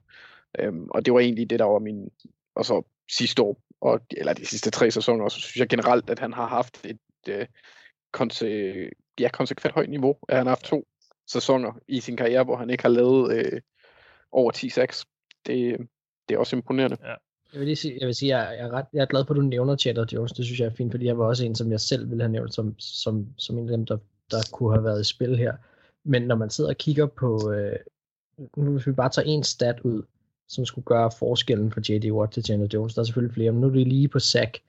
[SPEAKER 4] Øhm, og det var egentlig det, der var min, og så sidste år, og, eller de sidste tre sæsoner, så synes jeg generelt, at han har haft et øh, konse, ja, konsekvent højt niveau. At han har haft to sæsoner i sin karriere, hvor han ikke har lavet øh, over 10-6. Det, det er også imponerende. Ja.
[SPEAKER 7] Jeg vil lige sige, jeg vil sige, jeg er, ret, jeg er glad for, at du nævner Chatter Jones. Det synes jeg er fint, fordi jeg var også en, som jeg selv ville have nævnt som, som, som en af dem, der, der kunne have været i spil her. Men når man sidder og kigger på, øh, nu hvis vi bare tager en stat ud, som skulle gøre forskellen fra J.D. Watt til Chandler Jones, der er selvfølgelig flere, men nu er det lige på sack.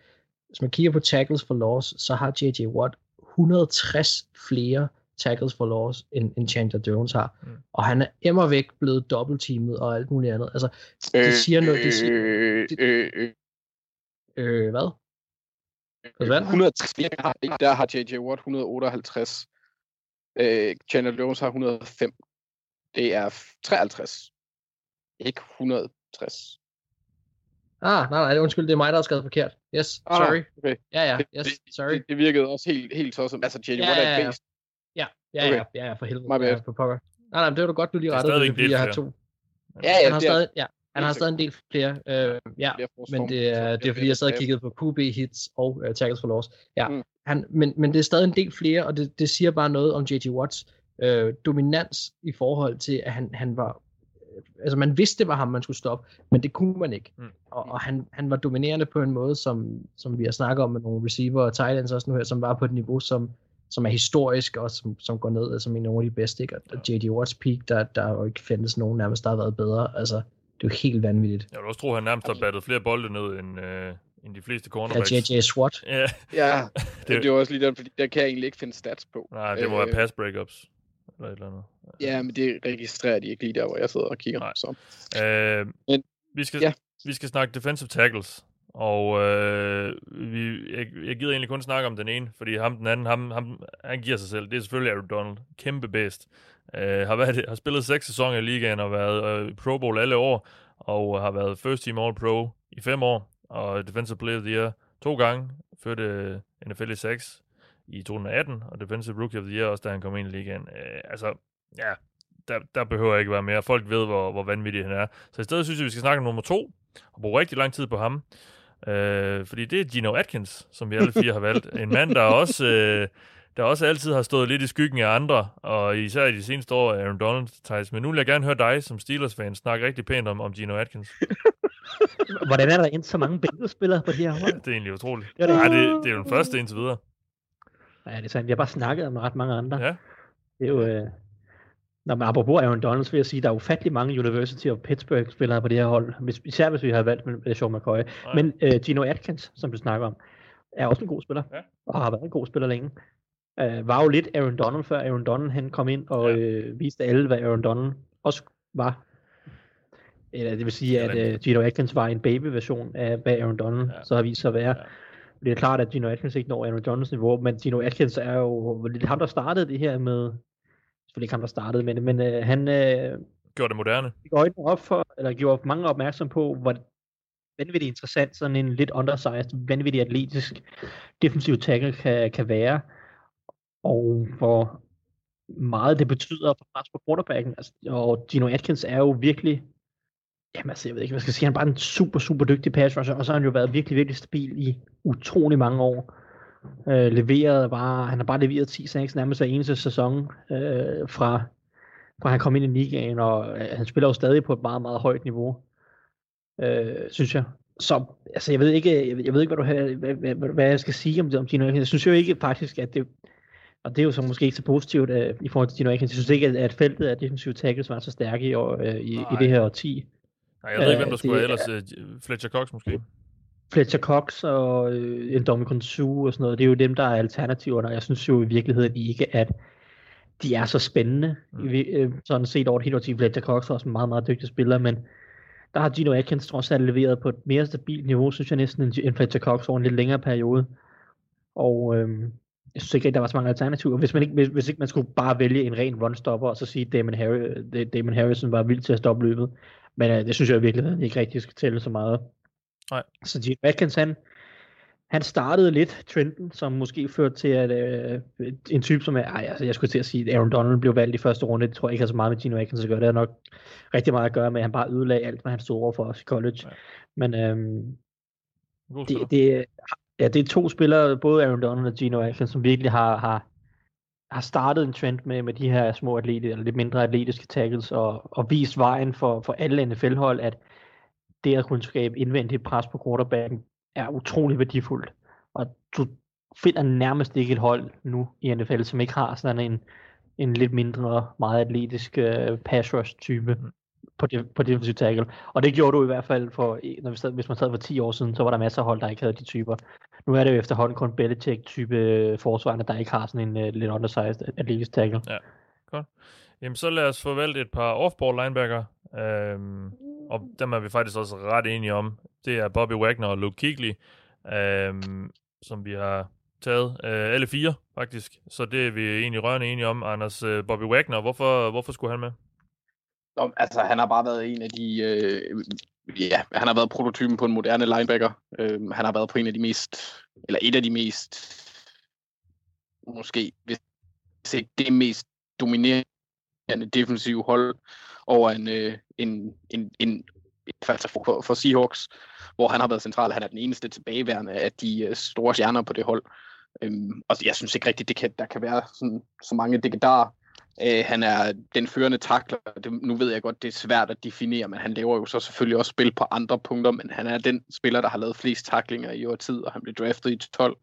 [SPEAKER 7] Hvis man kigger på tackles for loss, så har J.J. Watt 160 flere tackles for loss, end, end Chandler Jones har. Mm. Og han er immer væk blevet dobbeltteamet og alt muligt andet. Altså, det øh, siger noget. Det siger, øh, det, øh, øh, øh, hvad?
[SPEAKER 4] Hvad 160, der har J.J. Watt 158. Øh, Chandler Jones har 105. Det er 53. Ikke 160.
[SPEAKER 7] Ah, nej, nej, undskyld, det er mig, der har skrevet forkert. Yes, ah, sorry. Okay. Ja, ja, yes, sorry.
[SPEAKER 4] Det, det virkede også helt, helt så som, altså J.J. Ja, Watt er et base.
[SPEAKER 7] Ja, ja, okay. ja, ja, for helvede. My bad. For pokker. Nej, nej, det var du godt, du lige rettede det, fordi jeg har to. Ja, ja, han har stadig, ja, han har stadig en del flere. Øh, ja, men det er, det er fordi, jeg sad og kiggede på QB hits og uh, tackles for loss. Ja, mm. han, men, men det er stadig en del flere, og det, det siger bare noget om J.J. Watts øh, dominans i forhold til, at han, han var altså man vidste, det var ham, man skulle stoppe, men det kunne man ikke. Mm. Og, og han, han var dominerende på en måde, som, som vi har snakket om med nogle receiver og tight ends også nu her, som var på et niveau, som, som er historisk og som, som går ned som en af de bedste. Ikke? Og J.D. Watts peak, der, der er jo ikke findes nogen nærmest, der har været bedre. Altså, det er jo helt vanvittigt.
[SPEAKER 5] Jeg vil også tro, at han nærmest har battet flere bolde ned end, øh, end de fleste cornerbacks.
[SPEAKER 7] Ja, J.J. Swat.
[SPEAKER 4] Ja, ja det, det var også lige den, fordi der kan jeg egentlig ikke finde stats på.
[SPEAKER 5] Nej, det må øh, være pass breakups. Eller et eller andet.
[SPEAKER 4] Ja, men det registrerer de ikke lige der, hvor jeg sidder og kigger.
[SPEAKER 5] Nej. Så. Øh, men, vi, skal, ja. vi skal snakke defensive tackles. Og øh, vi, jeg, jeg gider egentlig kun snakke om den ene, fordi ham den anden, ham, ham, han giver sig selv. Det er selvfølgelig Aaron Donald. Kæmpe bedst. Øh, har, været, har spillet seks sæsoner i ligaen og været øh, Pro Bowl alle år, og har været First Team All Pro i fem år, og Defensive Player of the Year to gange, førte øh, NFL i 6 i 2018, og Defensive Rookie of the Year også, da han kom ind i ligaen. Øh, altså, ja, der, der behøver ikke være mere. Folk ved, hvor, hvor vanvittig han er. Så i stedet synes jeg, vi skal snakke om nummer to, og bruge rigtig lang tid på ham. Øh, fordi det er Gino Atkins, som vi alle fire har valgt. En mand, der også, øh, der også altid har stået lidt i skyggen af andre, og især i de seneste år Aaron Donald, Thijs. Men nu vil jeg gerne høre dig som Steelers-fan snakke rigtig pænt om, om Gino Atkins.
[SPEAKER 1] Hvordan er der endt så mange Bengals-spillere på de her hold?
[SPEAKER 5] det er egentlig utroligt. Ja, det, Nej, det, det er jo den første indtil videre.
[SPEAKER 1] Ja, det er sandt. Vi har bare snakket om ret mange andre.
[SPEAKER 5] Ja.
[SPEAKER 1] Det er jo... Øh... Nå, men apropos Aaron Donalds, vil jeg sige, der er ufattelig mange University of Pittsburgh-spillere på det her hold, hvis, især hvis vi har valgt med Sean McCoy. Nej. Men uh, Gino Atkins, som du snakker om, er også en god spiller, ja. og har været en god spiller længe. Uh, var jo lidt Aaron Donald, før Aaron Donald han kom ind og ja. uh, viste alle, hvad Aaron Donald også var. Eller det vil sige, at uh, Gino Atkins var en baby-version af, hvad Aaron Donald ja. så har vist sig at være. Ja. Det er klart, at Gino Atkins ikke når Aaron Donalds niveau, men Gino Atkins er jo lidt ham, der startede det her med, selvfølgelig ikke ham, der startede, men, men øh, han øh,
[SPEAKER 5] Gjorde det moderne.
[SPEAKER 1] fik øjnene op for, eller gjorde mange opmærksom på, hvor vanvittigt interessant sådan en lidt undersized, vanvittigt atletisk defensiv tackle kan, kan være, og hvor meget det betyder for pres på quarterbacken. Altså, og Gino Atkins er jo virkelig, jamen altså, jeg ved ikke, hvad jeg skal sige, han er bare en super, super dygtig pass rusher, og så har han jo været virkelig, virkelig stabil i utrolig mange år. Øh, leveret bare, han har bare leveret 10 sacks nærmest hver eneste sæson øh, fra, fra han kom ind i ligaen, og øh, han spiller jo stadig på et meget, meget højt niveau, øh, synes jeg. Så altså, jeg ved ikke, jeg ved, jeg ved ikke hvad, du har, hvad, hvad, hvad, jeg skal sige om, det, om Gino Atkins. Jeg synes jo ikke faktisk, at det, og det er jo så måske ikke så positivt uh, i forhold til Gino Atkins. Jeg synes ikke, at, at feltet af defensive tackles var så stærke i, uh, i, i det her årti.
[SPEAKER 5] Nej, jeg ved ikke, hvem der
[SPEAKER 1] Øh,
[SPEAKER 5] skulle
[SPEAKER 1] det
[SPEAKER 5] ellers. Øh, Fletcher Cox måske.
[SPEAKER 1] Fletcher Cox og øh, Indomitian Sue og sådan noget, det er jo dem, der er alternativerne, og jeg synes jo i virkeligheden ikke, at de er så spændende,
[SPEAKER 5] Mm.
[SPEAKER 1] øh, sådan set over det hele årti. Fletcher Cox er også en meget, meget dygtig spiller, men der har Gino Atkins trods alt leveret på et mere stabilt niveau, synes jeg næsten, end, Fletcher Cox over en lidt længere periode. Og øh, jeg synes ikke rigtig, der var så mange alternativer. Hvis, man ikke, hvis, hvis ikke man skulle bare vælge en ren runstopper, og så sige, at Damon, Harry, Damon Harrison var vild til at stoppe løbet. Men øh, det synes jeg i virkeligheden ikke rigtig skal tælle så meget.
[SPEAKER 5] Nej.
[SPEAKER 1] Så Gene Atkins, han, han startede lidt trenden, som måske førte til, at øh, en type som er, ej, altså, jeg skulle til at sige, at Aaron Donald blev valgt i første runde, det tror jeg ikke har så meget med Gino Atkins at gøre, det har nok rigtig meget at gøre med, at han bare ødelagde alt, hvad han stod over for os i college.
[SPEAKER 5] Ja.
[SPEAKER 1] Men øhm, det, det, ja, det er to spillere, både Aaron Donald og Gino Atkins, som virkelig har, har, har startet en trend med, med de her små atletiske, eller lidt mindre atletiske tackles, og, og vist vejen for, for alle NFL-hold, at det at kunne skabe indvendigt pres på quarterbacken er utrolig værdifuldt. Og du finder nærmest ikke et hold nu i NFL, som ikke har sådan en, en lidt mindre, meget atletisk uh, pass rush type på, det, på defensive tackle. Og det gjorde du i hvert fald, for, når vi sad, hvis man sad for 10 år siden, så var der masser af hold, der ikke havde de typer. Nu er det jo efterhånden kun Belichick-type øh, forsvarende, der ikke har sådan en uh, lidt undersized atletisk tackle.
[SPEAKER 5] Jamen, så lad os forvalte et par off-ball linebacker. Øhm, og dem er vi faktisk også ret enige om. Det er Bobby Wagner og Luke Kigley, øhm, som vi har taget. Øh, alle fire, faktisk. Så det er vi egentlig rørende enige om. Anders, øh, Bobby Wagner, hvorfor, hvorfor skulle han med?
[SPEAKER 4] Nå, altså, han har bare været en af de... Øh, ja, han har været prototypen på en moderne linebacker. Øh, han har været på en af de mest... Eller et af de mest... Måske, hvis ikke det mest dominerende defensive hold over en, øh, en, en, en altså for, for Seahawks, hvor han har været central. Han er den eneste tilbageværende af de øh, store stjerner på det hold. Øhm, og jeg synes ikke rigtigt, det kan, der kan være sådan, så mange degedarer. Øh, han er den førende takler. Det, nu ved jeg godt, det er svært at definere, men han laver jo så selvfølgelig også spil på andre punkter, men han er den spiller, der har lavet flest taklinger i år tid, og han blev draftet i 12.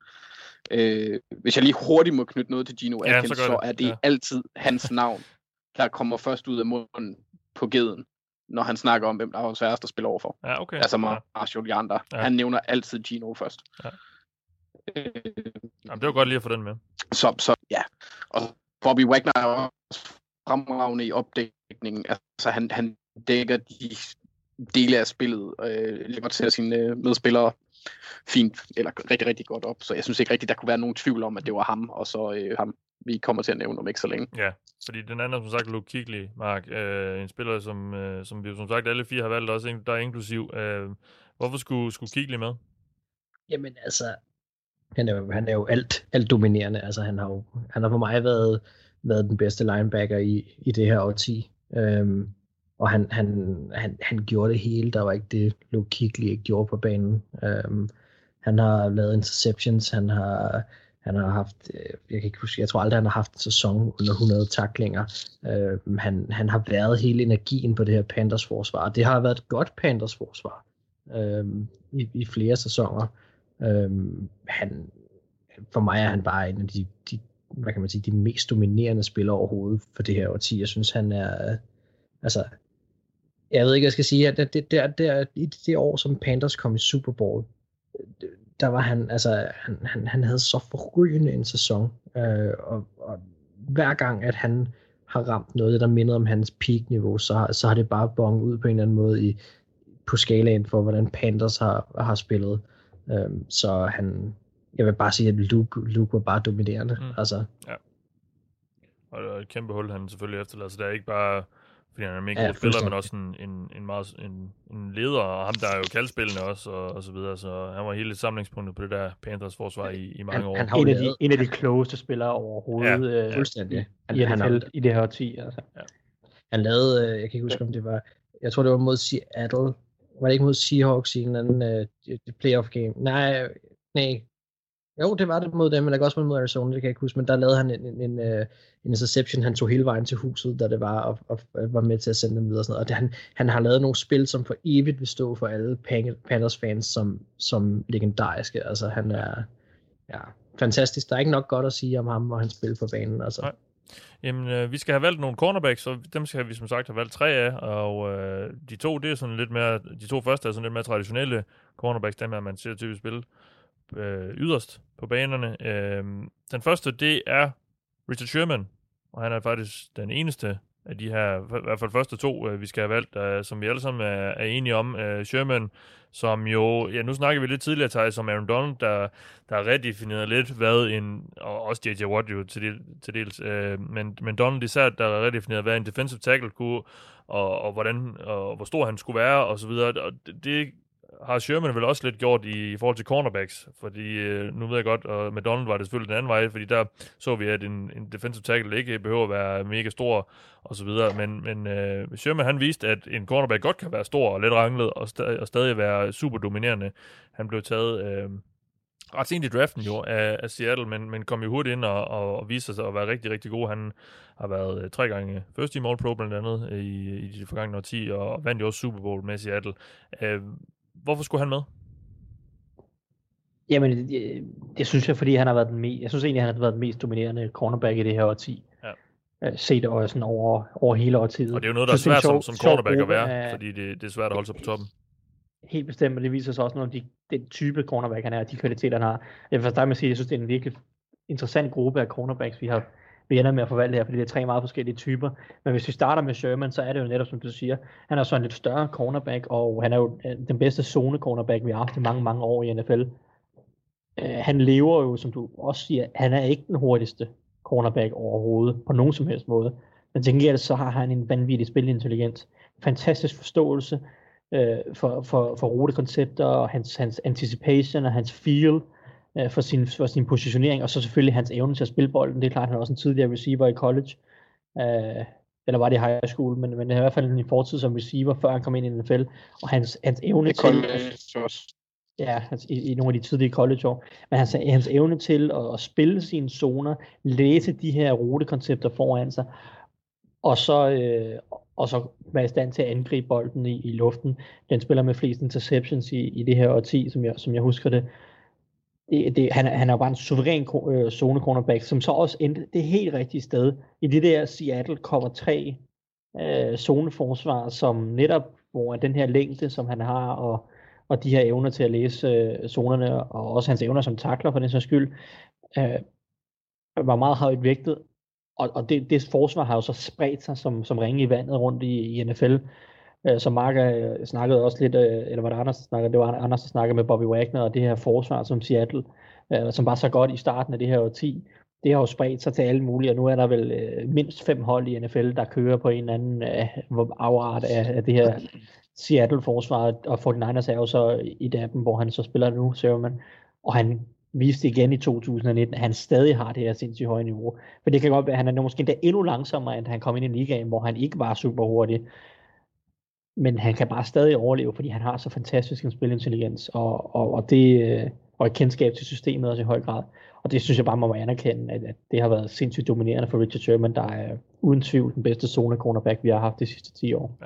[SPEAKER 4] Øh, hvis jeg lige hurtigt må knytte noget til Gino
[SPEAKER 5] Ja,
[SPEAKER 4] Atkins,
[SPEAKER 5] så gør
[SPEAKER 4] så,
[SPEAKER 5] det.
[SPEAKER 4] er det
[SPEAKER 5] Ja.
[SPEAKER 4] altid hans navn, der kommer først ud af munden på geden, når han snakker om, hvem der er sværest at spille overfor.
[SPEAKER 5] Ja, okay.
[SPEAKER 4] Altså
[SPEAKER 5] ja.
[SPEAKER 4] Marshall Yonder.
[SPEAKER 5] Ja.
[SPEAKER 4] Han nævner altid Gino først.
[SPEAKER 5] Ja.
[SPEAKER 4] Øh,
[SPEAKER 5] Jamen, det var godt lige at få den med.
[SPEAKER 4] så, så ja. Og Bobby Wagner er også fremragende i opdækningen. Altså, han, han dækker de dele af spillet, øh, lægger til sine øh, medspillere fint, eller rigtig, rigtig godt op. Så jeg synes ikke rigtigt, der kunne være nogen tvivl om, at det var ham, og så øh, ham, vi kommer til at nævne om ikke så længe.
[SPEAKER 5] Ja, fordi den anden, som sagt, Luke Kigley, Mark, øh, en spiller, som, øh, som vi som sagt alle fire har valgt, også der er inklusiv. Øh, hvorfor skulle, skulle Kigley med?
[SPEAKER 7] Jamen altså, han er jo, han er jo alt, alt dominerende. Altså, han har jo han har for mig været, været den bedste linebacker i, i det her årti. Øhm, og han, han, han, han gjorde det hele. Der var ikke det, Luke Kigley ikke gjorde på banen. Øhm, han har lavet interceptions, han har, han har haft, øh, jeg kan ikke huske, jeg tror aldrig, han har haft en sæson under 100 taklinger. Øh, han, han har været hele energien på det her Panthers forsvar. Det har været et godt Panthers forsvar øh, i, i flere sæsoner. Øh, han, for mig er han bare en af de, de, hvad kan man sige, de mest dominerende spillere overhovedet for det her årti. Jeg synes, han er, altså, jeg ved ikke, hvad jeg skal sige, at det, det, der, der, i det år, som Panthers kom i Super Bowl, der var han, altså, han, han, han havde så forrygende en sæson, øh, og, og hver gang, at han har ramt noget, der minder om hans peak-niveau, så, har- så har det bare bonget ud på en eller anden måde i, på skalaen for, hvordan Panthers har, har spillet. Øhm, så han, jeg vil bare sige, at Luke, Luke var bare dominerende.
[SPEAKER 5] Mm.
[SPEAKER 7] Altså,
[SPEAKER 5] Og det er et kæmpe hul, han selvfølgelig efterlader. Så det er ikke bare, fordi han er en mega
[SPEAKER 7] Ja,
[SPEAKER 5] god spiller, men også en, en, en, meget, en, en leder, og ham, der er jo kaldspillende også, og, og så videre. Så han var hele samlingspunktet på det der Panthers forsvar i, i mange
[SPEAKER 7] han,
[SPEAKER 5] år.
[SPEAKER 7] han har
[SPEAKER 1] En af, de, en af de klogeste spillere overhovedet ja, øh,
[SPEAKER 7] fuldstændig. Han,
[SPEAKER 1] i
[SPEAKER 7] han,
[SPEAKER 1] NFL
[SPEAKER 7] har,
[SPEAKER 1] i det her årti. Altså.
[SPEAKER 7] han lavede, øh, jeg kan ikke huske, om det var, jeg tror, det var mod Seattle. Var det ikke mod Seahawks i en eller anden uh, playoff game? Nej, nej. Jo, det var det mod dem, men også mod Arizona, det kan jeg ikke huske, men der lavede han en, en, en, øh, en interception, han tog hele vejen til huset, da det var, og, og, og var med til at sende dem videre og sådan noget. Og det, han, han har lavet nogle spil, som for evigt vil stå for alle Panthers fans som, som legendariske. Altså, han er ja, fantastisk. Der er ikke nok godt at sige om ham og hans spil på banen. Altså.
[SPEAKER 5] Nej. Jamen, øh, vi skal have valgt nogle cornerbacks, og dem skal vi som sagt have valgt tre af, og øh, de to, det er sådan lidt mere, de to første er sådan lidt mere traditionelle cornerbacks, dem her man ser typisk spille øh, Øh, yderst på banerne. Øh, den første, det er Richard Sherman, og han er faktisk den eneste af de her, i hvert fald første to, øh, vi skal have valgt, øh, som vi alle sammen er, er enige om. Øh, Sherman, som jo, ja nu snakker vi lidt tidligere, Thijs, som Aaron Donald, der, der redefinerede lidt, hvad en, og også J.J. Watt jo til, del, til dels, øh, men, men Donald især, der redefinerede, hvad en defensive tackle kunne, og, og, hvordan, og hvor stor han skulle være, og så videre, og det, det har Sherman vel også lidt gjort i, i forhold til cornerbacks, fordi øh, nu ved jeg godt, og med Donald var det selvfølgelig den anden vej, fordi der så vi, at en, en defensive tackle ikke behøver at være mega stor, og så videre, men, men øh, Sherman han viste, at en cornerback godt kan være stor og lidt ranglet, og, st- og stadig være super dominerende. Han blev taget øh, ret sent i draften jo af, af Seattle, men, men kom jo hurtigt ind og, og, og viste sig at være rigtig, rigtig god. Han har været øh, tre gange first team All-Pro blandt andet øh, i, i de forgangne årti, og vandt jo også Super Bowl med Seattle. Øh, hvorfor skulle han med?
[SPEAKER 1] Jamen, det, det synes jeg, fordi han har været den mest, jeg synes egentlig, han har været den mest dominerende cornerback i det her årti.
[SPEAKER 5] Ja.
[SPEAKER 1] Øh, set over, sådan over, over hele årtiet.
[SPEAKER 5] Og det er jo noget, der er svært som, som cornerback at være,
[SPEAKER 1] af-
[SPEAKER 5] fordi det, det er svært at holde sig på toppen.
[SPEAKER 1] Helt bestemt, og det viser sig også noget om de, den type cornerback, han er, og de kvaliteter, han har. Jeg vil starte med at sige, at jeg synes, det er en virkelig interessant gruppe af cornerbacks, vi har vi ender med at forvalte her, fordi det er tre meget forskellige typer. Men hvis vi starter med Sherman, så er det jo netop, som du siger, han er så en lidt større cornerback, og han er jo øh, den bedste zone cornerback, vi har haft i mange, mange år i NFL. Øh, han lever jo, som du også siger, han er ikke den hurtigste cornerback overhovedet, på nogen som helst måde. Men til gengæld så har han en vanvittig spilintelligens, fantastisk forståelse øh, for, for, for rutekoncepter, og hans, hans anticipation og hans feel øh, for, sin, for sin positionering, og så selvfølgelig hans evne til at spille bolden. Det er klart, han er også en tidligere receiver i college, øh, eller var det i high school, men, men i hvert fald en fortid som receiver, før han kom ind i NFL, og hans, hans evne til...
[SPEAKER 4] også.
[SPEAKER 1] Ja, altså, i, i nogle af de tidlige college-år. Men hans, hans evne til at, at spille sine zoner, læse de her rutekoncepter foran sig, og så, øh, og så være i stand til at angribe bolden i, i luften. Den spiller med flest interceptions i, i det her årti, som jeg, som jeg husker det det, det han, han er jo bare en suveræn øh, zone cornerback, som så også endte det helt rigtige sted. I det der Seattle cover 3 øh, zoneforsvar, som netop, hvor den her længde, som han har, og og de her evner til at læse øh, zonerne, og også hans evner som takler for den sags skyld, øh, var meget højt vægtet. Og, og det, det forsvar har jo så spredt sig som, som ringe i vandet rundt i, i NFL. Øh, Mark øh, snakkede også lidt, øh, eller var det Anders, der snakkede? Det var Anders, der snakkede med Bobby Wagner, og det her forsvar som Seattle, øh, som var så godt i starten af det her årti, det har jo spredt sig til alle mulige, og nu er der vel øh, mindst fem hold i NFL, der kører på en eller anden øh, afart af, af det her Seattle-forsvar, og 49ers er jo så i det af dem, hvor han så spiller nu, Sermon, og han viste igen i 2019, at han stadig har det her sindssygt høje niveau. For det kan godt være, at han er måske endda endnu langsommere, end han kom ind i ligaen, hvor han ikke var super hurtig. Men han kan bare stadig overleve, fordi han har så fantastisk en spilintelligens, og, og, og, det, øh, og et kendskab til systemet også i høj grad. Og det synes jeg bare, man må anerkende, at, at det har været sindssygt dominerende for Richard Sherman, der er uden tvivl den bedste zone cornerback, vi har haft de sidste 10 år.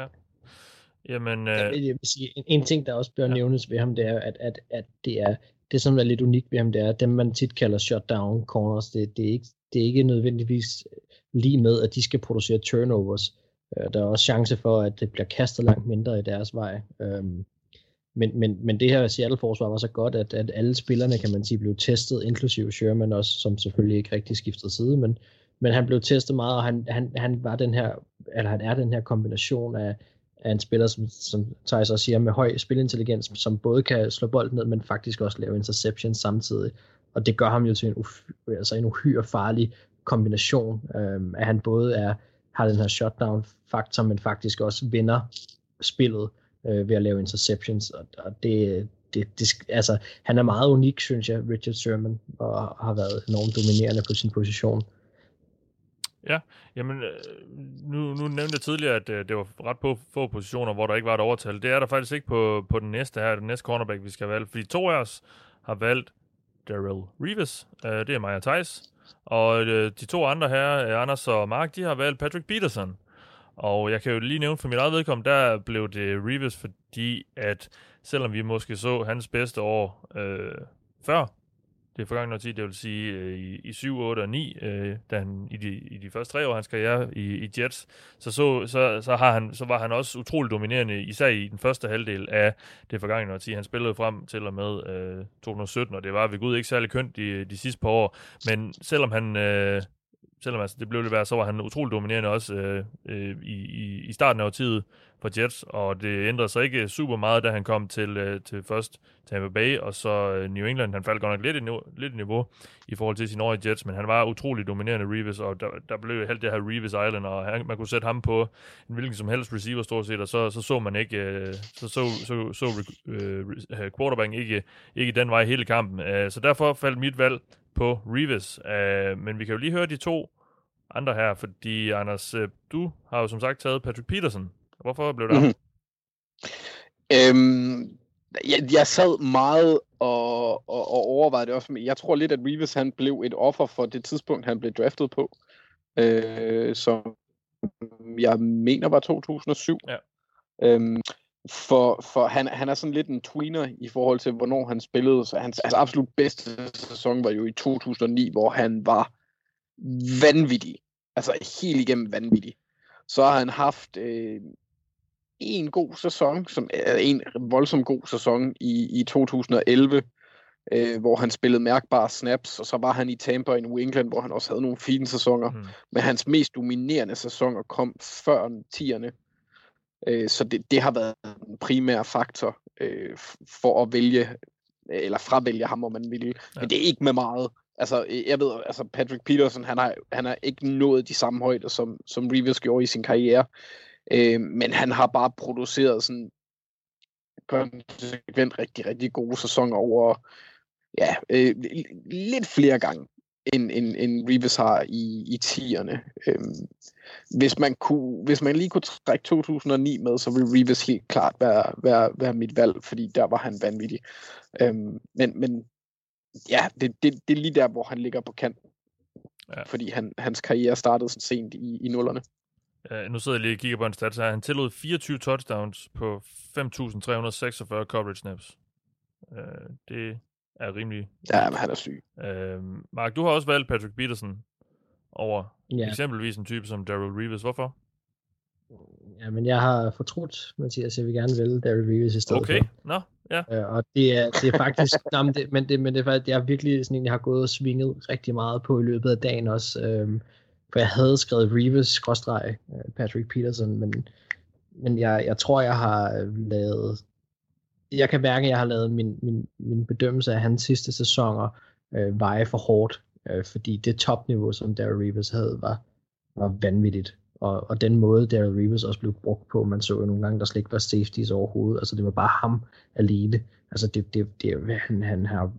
[SPEAKER 5] Jamen,
[SPEAKER 7] Jeg
[SPEAKER 5] øh,
[SPEAKER 7] vil, jeg vil sige, en, en ting, der også bør
[SPEAKER 5] Ja.
[SPEAKER 7] ja. nævnes ved ham, det er, at, at, at det er det, som er lidt unikt ved ham, det er, at dem, man tit kalder shutdown corners, det, det, er ikke, det er ikke nødvendigvis lige med, at de skal producere turnovers. Øh, Der er også chance for, at det bliver kastet langt mindre i deres vej. Øhm, Men, men, men det her Seattle-forsvar var så godt, at, at alle spillerne, kan man sige, blev testet, inklusive Sherman også, som selvfølgelig ikke rigtig skiftede side, men, men han blev testet meget, og han, han, han var den her, eller han er den her kombination af, af en spiller, som, som Thijs også siger, med høj spilintelligens, som både kan slå bolden ned, men faktisk også lave interceptions samtidig. og det gør ham jo til en, uf- altså en uhyre farlig kombination, øhm, at han både er, har den her shutdown-faktor, men faktisk også vinder spillet øh, ved at lave interceptions, og, og det, det, det, altså, han er meget unik, synes jeg, Richard Sherman, og har været enormt dominerende på sin position.
[SPEAKER 5] Ja, jamen, øh, nu, nu nævnte jeg tidligere, at øh, det var ret på få positioner, hvor der ikke var et overtal. Det er der faktisk ikke på, på den næste her, den næste cornerback, vi skal have valgt, fordi to af os har valgt Daryl Reeves, øh, det er mig og Thijs, og øh, de to andre her, øh, Anders og Mark, de har valgt Patrick Peterson. Og jeg kan jo lige nævne for mit eget vedkommende, der blev det Reeves, fordi at selvom vi måske så hans bedste år øh, før det forgangne årti, det vil sige øh, i, i 7, 8 og 9, øh, da han, i, de, i de første tre år af hans karriere i, i Jets, så, så, så, så, har han, så var han også utrolig dominerende, især i den første halvdel af det forgangne årti. Han spillede frem til og med øh, 2017, og det var ved Gud ikke særlig kønt de, de sidste par år, men selvom han... Øh, selvom altså, det blev lidt værd, så var han utrolig dominerende også øh, øh, i, i starten af årtiet for Jets, og det ændrede sig ikke super meget, da han kom til, øh, til først Tampa Bay, og så øh, New England. Han faldt godt nok lidt i, niveau, lidt i niveau i forhold til sin år i Jets, men han var utrolig dominerende Revis, og der, der blev helt det her Revis Island, og han, man kunne sætte ham på en hvilken som helst receiver stort set, og så så, så man ikke, øh, så så, så, så øh, øh quarterbacken ikke, ikke den vej hele kampen. Øh, så derfor faldt mit valg på Reeves. Uh, men vi kan jo lige høre de to andre her, fordi Anders, uh, du har jo som sagt taget Patrick Peterson. Hvorfor blev det mm-hmm.
[SPEAKER 4] øhm, jeg, jeg sad meget og, og, og overvejede det også, men jeg tror lidt, at Reeves han blev et offer for det tidspunkt, han blev draftet på, øh, som jeg mener var 2007. Ja. Øhm, for, for han, han er sådan lidt en tweener i forhold til, hvornår han spillede. Så hans altså absolut bedste sæson var jo i 2009, hvor han var vanvittig. Altså helt igennem vanvittig. Så har han haft øh, en god sæson, som er en voldsom god sæson i, i 2011, øh, hvor han spillede mærkbare snaps, og så var han i Tampa i New England, hvor han også havde nogle fine sæsoner. Mm. Men hans mest dominerende sæsoner kom før 10'erne. Øh, så det, det har været en primær faktor øh, for at vælge, eller fravælge ham, om man vil. Ja. Men det er ikke med meget. Altså, jeg ved, altså Patrick Peterson, han har, han har ikke nået de samme højder, som, som Reeves gjorde i sin karriere. Øh, men han har bare produceret sådan konsekvent rigtig, rigtig gode sæsoner over ja, øh, lidt flere gange end, end, end Reeves har i, i 10'erne. Øhm, hvis, man kunne, hvis man lige kunne trække 2009 med, så ville Reeves helt klart være, være, være mit valg, fordi der var han vanvittig. Øhm, men, men ja, det, det, det er lige der, hvor han ligger på kanten. Ja. Fordi han, hans karriere startede så sent i, i nullerne.
[SPEAKER 5] Ja, nu sidder jeg lige og kigger på en stats her. Han tillod 24 touchdowns på 5.346 coverage snaps. Uh, det er rimelig...
[SPEAKER 4] Ja, men han er syg.
[SPEAKER 5] Uh, Mark, du har også valgt Patrick Peterson over ja. eksempelvis en type som Daryl Reeves. Hvorfor?
[SPEAKER 7] Ja, men jeg har fortrudt, Mathias, jeg vil gerne vælge Daryl Reeves i stedet
[SPEAKER 5] Okay, nå, no, ja.
[SPEAKER 7] Uh, og det er, det er faktisk, nej, men, det, men, det, men det er faktisk, det er virkelig sådan en, jeg har gået og svinget rigtig meget på i løbet af dagen også. Um, for jeg havde skrevet Reeves, Patrick Peterson, men, men jeg, jeg tror, jeg har lavet jeg kan mærke, at jeg har lavet min, min, min bedømmelse af hans sidste sæsoner øh, veje for hårdt, øh, fordi det topniveau, som Daryl Reeves havde, var, var vanvittigt. Og, og den måde, Daryl Reeves også blev brugt på, man så jo nogle gange, der slet ikke var safeties overhovedet. Altså det var bare ham alene. Altså det, det, det han, han, han,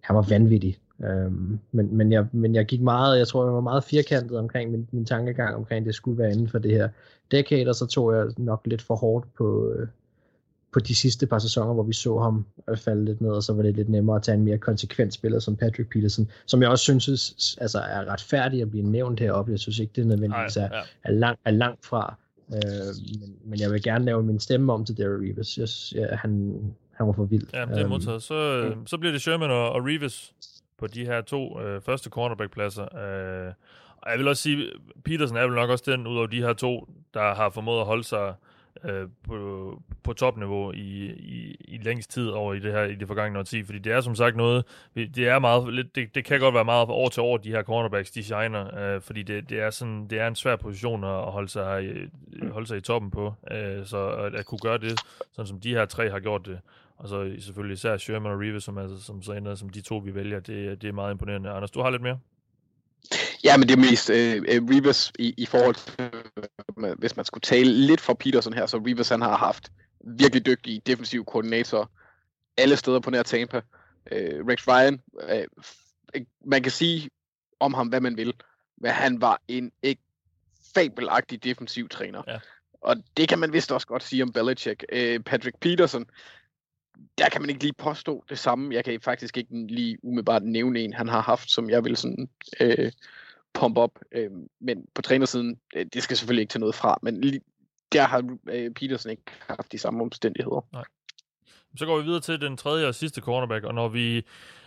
[SPEAKER 7] han var vanvittig. Øhm, men, men, jeg, men jeg gik meget, jeg tror, jeg var meget firkantet omkring min, min tankegang omkring, det skulle være inden for det her decade, og så tog jeg nok lidt for hårdt på, øh, på de sidste par sæsoner, hvor vi så ham falde lidt ned, og så var det lidt nemmere at tage en mere konsekvent spiller som Patrick Peterson, som jeg også synes altså, er retfærdig at blive nævnt heroppe. Jeg synes ikke, det er nødvendigvis er, er, langt, er langt fra. Øh, men, men jeg vil gerne lave min stemme om til Derry Reeves. Jeg, ja, han, han var for vild.
[SPEAKER 5] Ja, det er øhm, modtaget. Så, øh, så bliver det Sherman og, og Reeves på de her to øh, første cornerback-pladser. Øh, og jeg vil også sige, Peterson er vel nok også den, ud af de her to, der har formået at holde sig øh, på, på topniveau i, i, i længst tid over i det her i det forgangne årti, fordi det er som sagt noget, det er meget lidt, det, det kan godt være meget år til år, de her cornerbacks, de shiner, øh, fordi det, det, er sådan, det er en svær position at holde sig, øh, holde sig i toppen på, øh, så at, at kunne gøre det, sådan som de her tre har gjort det, Og så selvfølgelig især Sherman og Reeves, som, altså, som så ender som de to, vi vælger. Det, det er meget imponerende. Anders, du har lidt mere?
[SPEAKER 4] Ja, men det er mest øh, øh, Rivers i, i forhold til, øh, hvis man skulle tale lidt for Peterson her, så Rivers han har haft virkelig dygtige defensive koordinatorer alle steder på nær Tampa. Øh, Rex Ryan, øh, man kan sige om ham, hvad man vil, men han var en ikke fabelagtig defensiv træner. Ja. Og det kan man vist også godt sige om Belichick. Øh, Patrick Peterson, der kan man ikke lige påstå det samme. Jeg kan faktisk ikke lige umiddelbart nævne en, han har haft, som jeg vil sådan øh, pump op. Øh, men på trænersiden, øh, det skal selvfølgelig ikke tage noget fra, men lige, der har øh, Peterson ikke haft de samme omstændigheder. Nej.
[SPEAKER 5] Så går vi videre til den tredje og sidste cornerback, og når vi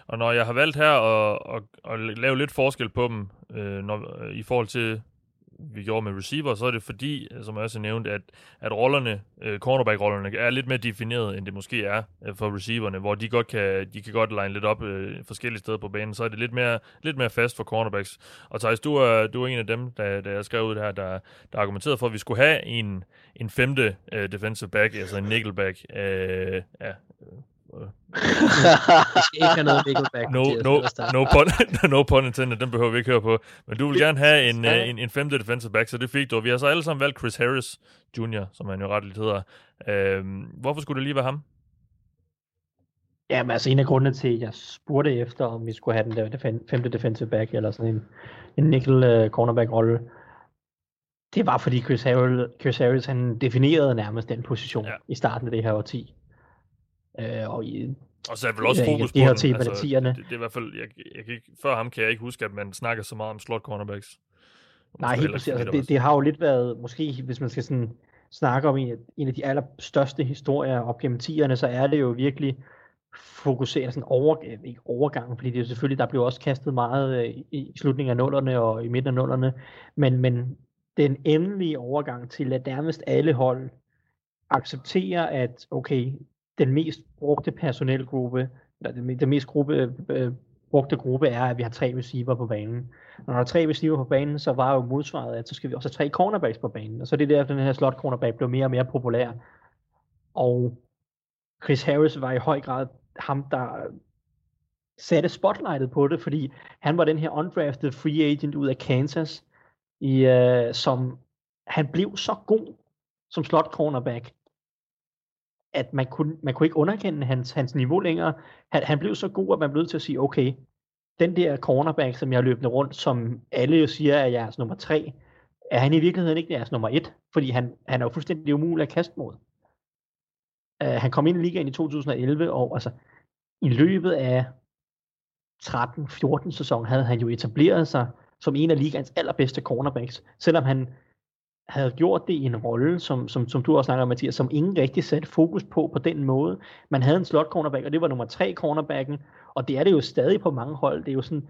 [SPEAKER 5] og når jeg har valgt her at, at, at lave lidt forskel på dem øh, når, øh, i forhold til vi gjorde med receiver, så er det fordi, øh, som jeg også nævnte, at, at rollerne, øh, cornerback-rollerne, er lidt mere defineret, end det måske er øh, for receiverne, hvor de godt kan, de kan godt line lidt op øh, forskellige steder på banen, så er det lidt mere, lidt mere fast for cornerbacks. Og Thijs, du er, du er en af dem, der, der jeg skrev ud her, der, der argumenterede for, at vi skulle have en, en femte øh, defensive back, altså en nickelback. Øh, ja,
[SPEAKER 7] vi skal ikke have noget Nickelback.
[SPEAKER 5] No, no, no, pun, no pun intended, den behøver vi ikke høre på. Men du vil gerne have en, uh, en, en femte defensive back, så det fik du. Vi har så alle sammen valgt Chris Harris Jr., som han jo ret lidt hedder. Uh, hvorfor skulle det lige være ham?
[SPEAKER 1] Jamen altså en af grundene til, at jeg spurgte efter, om vi skulle have den der femte defensive back, eller sådan en, en nickel uh, cornerback-rolle, det var fordi Chris Harris, Chris Harris han definerede nærmest den position ja. i starten af det her årti.
[SPEAKER 5] Øh, og, i, og så er vel også fokus på
[SPEAKER 1] de her altså, det,
[SPEAKER 5] det, det, er i hvert fald, jeg, jeg kan ikke, før ham kan jeg ikke huske, at man snakker så meget om slot cornerbacks.
[SPEAKER 1] Nej, helt præcis. Altså, det, det, har jo lidt været, måske hvis man skal sådan snakke om en, en af de allerstørste historier op gennem tierne, så er det jo virkelig fokuseret sådan over, ikke overgangen, fordi det er jo selvfølgelig, der blev også kastet meget øh, i slutningen af nullerne og i midten af nullerne, men, men den endelige overgang til, at nærmest alle hold accepterer, at okay, den mest brugte personelgruppe, eller den, den mest gruppe, øh, brugte gruppe er, at vi har tre receiver på banen. Når der er tre receiver på banen, så var jo modsvaret, at så skal vi også have tre cornerbacks på banen. Og så er det der, at den her slot cornerback blev mere og mere populær. Og Chris Harris var i høj grad ham, der satte spotlightet på det, fordi han var den her undrafted free agent ud af Kansas, i, uh, som han blev så god som slot cornerback, at man kunne, man kunne ikke underkende hans, hans niveau længere. Han, han blev så god, at man blev nødt til at sige, okay, den der cornerback, som jeg løbende rundt, som alle jo siger er jeres nummer tre, er han i virkeligheden ikke jeres nummer et, fordi han, han er jo fuldstændig umulig at kaste mod. Uh, han kom ind i ligaen i 2011, og altså, i løbet af 13-14 sæson havde han jo etableret sig som en af ligaens allerbedste cornerbacks, selvom han havde gjort det i en rolle, som, som, som du også snakker om, Mathias, som ingen rigtig satte fokus på på den måde. Man havde en slot cornerback, og det var nummer tre cornerbacken, og det er det jo stadig på mange hold. Det er jo sådan,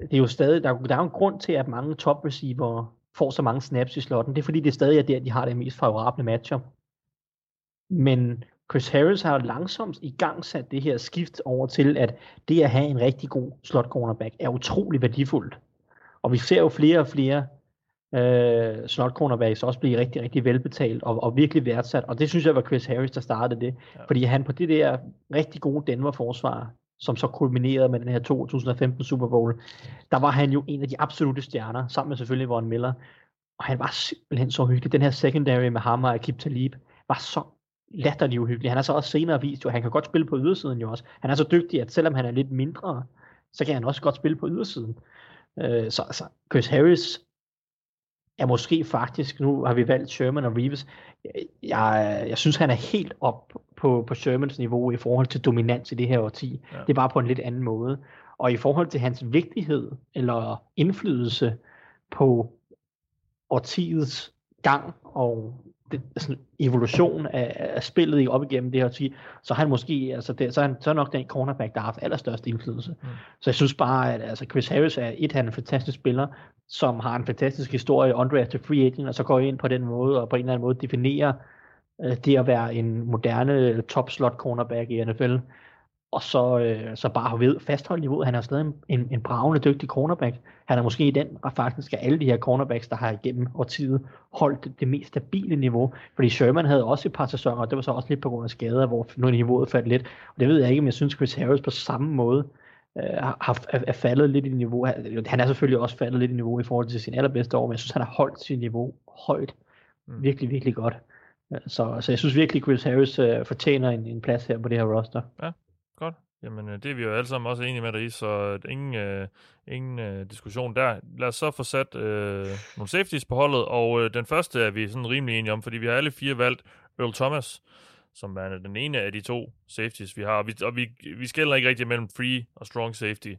[SPEAKER 1] det er jo stadig, der, der er jo en grund til, at mange top receiver får så mange snaps i slotten. Det er fordi, det er stadig er der, de har det mest favorable matchup. Men Chris Harris har langsomt i gang sat det her skift over til, at det at have en rigtig god slot cornerback er utrolig værdifuldt. Og vi ser jo flere og flere øh, slot cornerbacks også blive rigtig, rigtig velbetalt og, og virkelig værdsat. Og det synes jeg var Chris Harris, der startede det. Ja. Fordi han på det der rigtig gode Denver-forsvar, som så kulminerede med den her 2015 Super Bowl, der var han jo en af de absolute stjerner, sammen med selvfølgelig Von Miller. Og han var simpelthen så hyggelig. Den her secondary med ham og Akib Talib var så latterlig uhyggelig. Han har så også senere vist, at han kan godt spille på ydersiden jo også. Han er så dygtig, at selvom han er lidt mindre, så kan han også godt spille på ydersiden. Øh, så altså, Chris Harris er måske faktisk, nu har vi valgt Sherman og Reeves, jeg, jeg synes, han er helt op på, på Shermans niveau i forhold til dominans i det her årti. Ja. Det er bare på en lidt anden måde. Og i forhold til hans vigtighed eller indflydelse på årtiets gang og det, sådan evolution af, af spillet op igennem det her årti, så han måske, altså det, så, er han, så er nok den cornerback, der har haft allerstørst indflydelse. Mm. Så jeg synes bare, at altså Chris Harris er et, han er en fantastisk spiller, som har en fantastisk historie, undrafted free agent, og så går ind på den måde, og på en eller anden måde definerer øh, det at være en moderne top slot cornerback i NFL. Og så, øh, så bare ved fastholde niveauet. Han er stadig en, en, en bravende dygtig cornerback. Han er måske i den faktisk af alle de her cornerbacks, der har igennem årtiet holdt det, det mest stabile niveau. Fordi Sherman havde også et par sæsoner, og det var så også lidt på grund af skader, hvor nu niveauet faldt lidt. Og det ved jeg ikke, om jeg synes Chris Harris på samme måde øh, har, er, er faldet lidt i niveau. Han er selvfølgelig også faldet lidt i niveau i forhold til sin allerbedste år, men jeg synes, han har holdt sit niveau højt. Mm. Virkelig, virkelig godt. Så, så jeg synes virkelig, Chris Harris øh, fortjener en, en plads her på det her roster.
[SPEAKER 5] Ja, godt. Jamen, øh, det er vi jo alle sammen også enige med dig i, så øh, ingen, øh, ingen øh, diskussion der. Lad os så få sat øh, nogle safeties på holdet, og øh, den første er vi sådan rimelig enige om, fordi vi har alle fire valgt Earl Thomas, som er den ene af de to safeties, vi har. Og vi, og vi, vi skælder ikke rigtig mellem free og strong safety.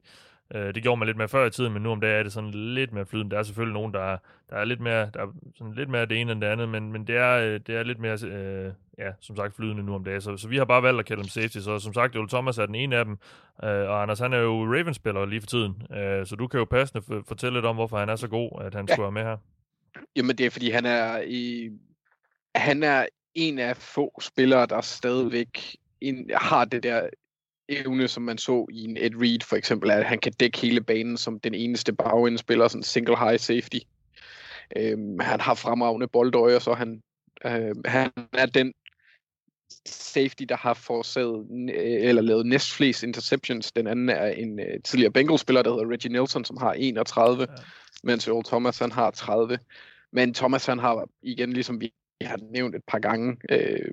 [SPEAKER 5] Øh, det gjorde man lidt mere før i tiden, men nu om dagen er det sådan lidt mere flydende. Der er selvfølgelig nogen, der, der er lidt mere, der er sådan lidt mere det ene end det andet, men, men det, er, øh, det er lidt mere, øh, ja, som sagt, flydende nu om dagen. Så, så vi har bare valgt at kalde dem safety. Så som sagt, Joel Thomas er den ene af dem, øh, og Anders, han er jo Ravens-spiller lige for tiden. Øh, så du kan jo passende fortælle lidt om, hvorfor han er så god, at han ja. skulle være med her.
[SPEAKER 4] Jamen, det er, fordi han er i... Han er en af få spillere, der stadigvæk en, har det der evne, som man så i en Ed Reed for eksempel, at han kan dække hele banen som den eneste bagindspiller, sådan single high safety. Øhm, han har fremragende boldøje, så han, øh, han er den safety, der har forårsaget eller lavet næstflest interceptions. Den anden er en uh, tidligere Bengals-spiller, der hedder Reggie Nelson, som har 31, ja. mens Earl Thomas han har 30. Men Thomas han har igen, ligesom vi har nævnt et par gange, øh,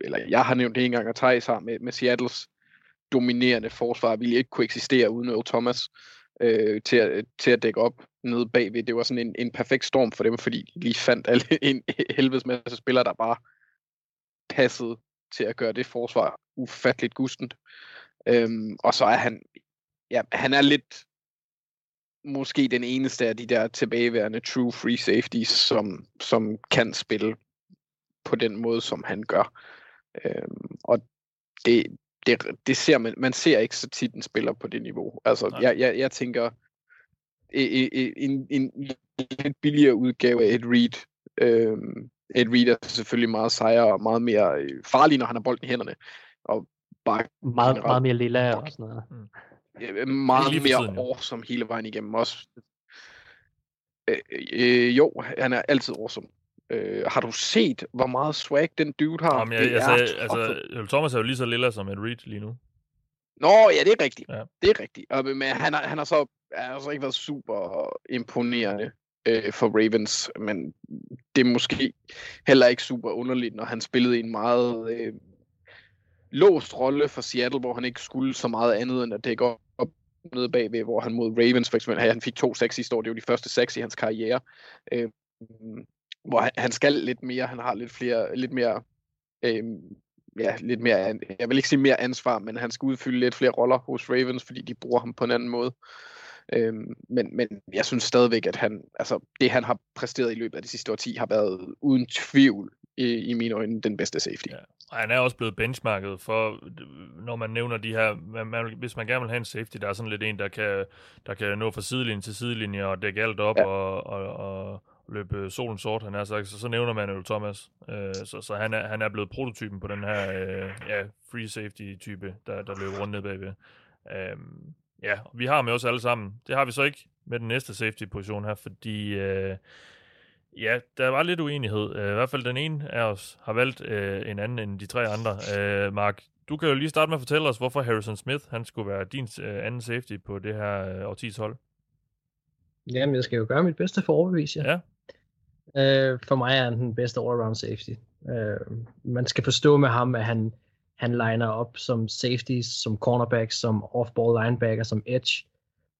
[SPEAKER 4] eller jeg har nævnt det en gang, og Thijs har med, med Seattles dominerende forsvar ville ikke kunne eksistere uden Earl Thomas øh, til, at, til at dække op nede bagved. Det var sådan en, en perfekt storm for dem, fordi de lige fandt alle en helvedes masse spillere, der bare passede til at gøre det forsvar ufatteligt gustent. Øhm, og så er han, ja, han er lidt måske den eneste af de der tilbageværende true free safeties, som, som kan spille på den måde, som han gør. Øhm, og det, det, det ser man, man ser ikke så tit en spiller på det niveau. Altså, jeg, jeg, jeg tænker, en, en, en lidt billigere udgave af et Reed. Øhm, Ed Reed er selvfølgelig meget sejere og meget mere øh, farlig, når han har bolden i hænderne. Og bare
[SPEAKER 1] meget, generelt, meget mere lilla og sådan noget. Mm.
[SPEAKER 4] Ja, meget mere awesome hele vejen igennem også. Øh, øh, jo, han er altid awesome. Øh, har du set, hvor meget swag den dude har?
[SPEAKER 5] Jamen, jeg, det sagde, altså, Thomas er jo lige så lilla som Ed Reed lige nu.
[SPEAKER 4] Nå, ja, det er rigtigt. Ja. Det er rigtigt. Og, men han har, han har så altså ikke været super imponerende øh, for Ravens, men det er måske heller ikke super underligt, når han spillede en meget øh, låst rolle for Seattle, hvor han ikke skulle så meget andet end at dække op, op nede bagved, hvor han mod Ravens for eksempel, han fik to seks i år, det var de første seks i hans karriere. Øh, hvor han, han skal lidt mere, han har lidt flere, lidt mere, øh, ja, lidt mere, jeg vil ikke sige mere ansvar, men han skal udfylde lidt flere roller hos Ravens, fordi de bruger ham på en anden måde. Øh, men, men jeg synes stadigvæk, at han, altså, det han har præsteret i løbet af de sidste 10 har været uden tvivl i, i mine øjne den bedste safety. Ja.
[SPEAKER 5] Og han er også blevet benchmarket for, når man nævner de her, man, man, hvis man gerne vil have en safety, der er sådan lidt en, der kan, der kan nå fra sidelinje til sidelinje og dække alt op ja. og, og, og, løbe solen sort, han er sagt, så, så nævner man jo Thomas. Øh, så så han, er, han er blevet prototypen på den her øh, ja, free safety-type, der, der løber rundt ned bagved. Øh, ja, vi har med os alle sammen. Det har vi så ikke med den næste safety-position her, fordi øh, ja, der var lidt uenighed. Øh, I hvert fald den ene af os har valgt øh, en anden end de tre andre. Øh, Mark, du kan jo lige starte med at fortælle os, hvorfor Harrison Smith han skulle være din øh, anden safety på det her øh, årtis hold.
[SPEAKER 7] Jamen, jeg skal jo gøre mit bedste for at overbevise
[SPEAKER 5] Ja.
[SPEAKER 7] Øh, for mig er han den bedste all-around safety. Øh, man skal forstå med ham, at han, han liner op som safety, som cornerback, som off-ball linebacker, som edge.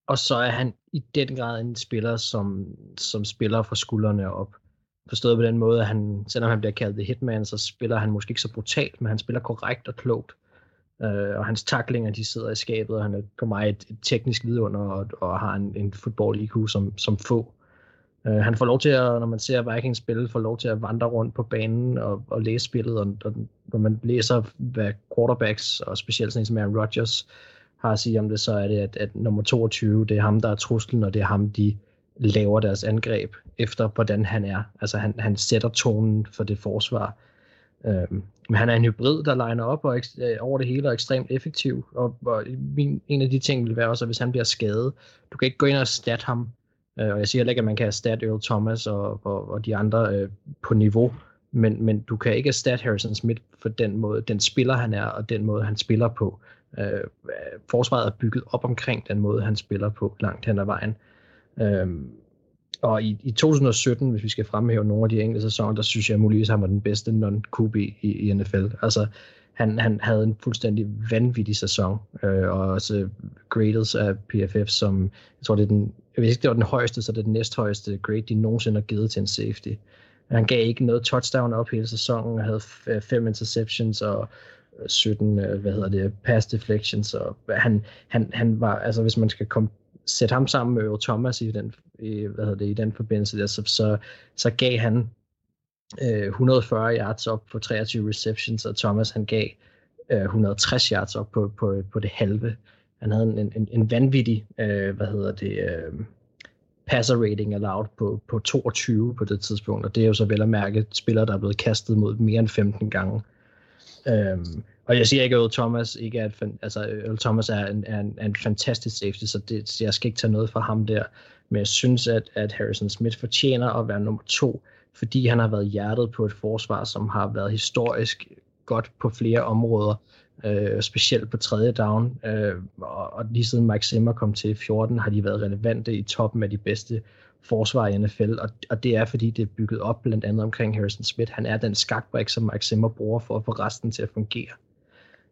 [SPEAKER 7] Og så er han i den grad en spiller, som, som spiller fra skuldrene op. Forstået på den måde, at han, selvom han bliver kaldt The Hitman, så spiller han måske ikke så brutalt, men han spiller korrekt og klogt. Øh, og hans taklinger, de sidder i skabet, og han er på mig et, et teknisk vidunder, og, og har en, en football IQ som, som få. Uh, han får lov til at, når man ser Vikings spille, får lov til at vandre rundt på banen og, og læse spillet, og, og når man læser, hvad quarterbacks, og specielt sådan en som Aaron Rodgers, har at sige om det, så er det, at, at nummer 22, det er ham, der er truslen, og det er ham, de laver deres angreb efter, hvordan han er. Altså han, han sætter tonen for det forsvar. Øhm, Men han er en hybrid, der liner op og øh, over det hele og er ekstremt effektiv. Og, og min, en af de ting vil være også, at hvis han bliver skadet, du kan ikke gå ind og stat ham. Øh, og jeg siger heller ikke, at man kan erstatte Earl Thomas og, og, og de andre øh, på niveau. Men, men du kan ikke erstatte Harrison Smith for den måde, den spiller han er, og den måde han spiller på. Øh, forsvaret er bygget op omkring den måde, han spiller på langt hen ad vejen. Øh, og i, i 2017, hvis vi skal fremhæve nogle af de enkelte sæsoner, der synes jeg muligvis, han var den bedste non-QB i, i NFL. Altså, han, han havde en fuldstændig vanvittig sæson, øh, og også graded af PFF, som jeg tror, det er den, hvis ikke, det var den højeste, så det er den næsthøjeste grade, de nogensinde har givet til en safety. Han gav ikke noget touchdown op hele sæsonen, og havde øh, fem interceptions og øh, 17, øh, hvad hedder det, pass deflections, og han, han, han var, altså hvis man skal komme sætte ham sammen med Earl Thomas i den, i, hvad hedder det, i den forbindelse der, så, så, så gav han øh, 140 yards op på 23 receptions, og Thomas han gav øh, 160 yards op på, på, på det halve. Han havde en, en, en vanvittig, øh, hvad hedder det, øh, passer rating allowed på, på 22 på det tidspunkt, og det er jo så vel at mærke spillere, der er blevet kastet mod mere end 15 gange. Øhm, og jeg siger ikke, at Earl Thomas ikke er et, altså Earl Thomas er en, er en, er en fantastisk safety, så, det, så jeg skal ikke tage noget fra ham der. Men jeg synes, at, at Harrison Smith fortjener at være nummer to, fordi han har været hjertet på et forsvar, som har været historisk godt på flere områder, øh, specielt på tredje down. Øh, og, og lige siden Mike Zimmer kom til 14, har de været relevante i toppen af de bedste forsvar i NFL, og, og det er fordi, det er bygget op blandt andet omkring Harrison Smith. Han er den skakbrik, som Mike Zimmer bruger for at få resten til at fungere.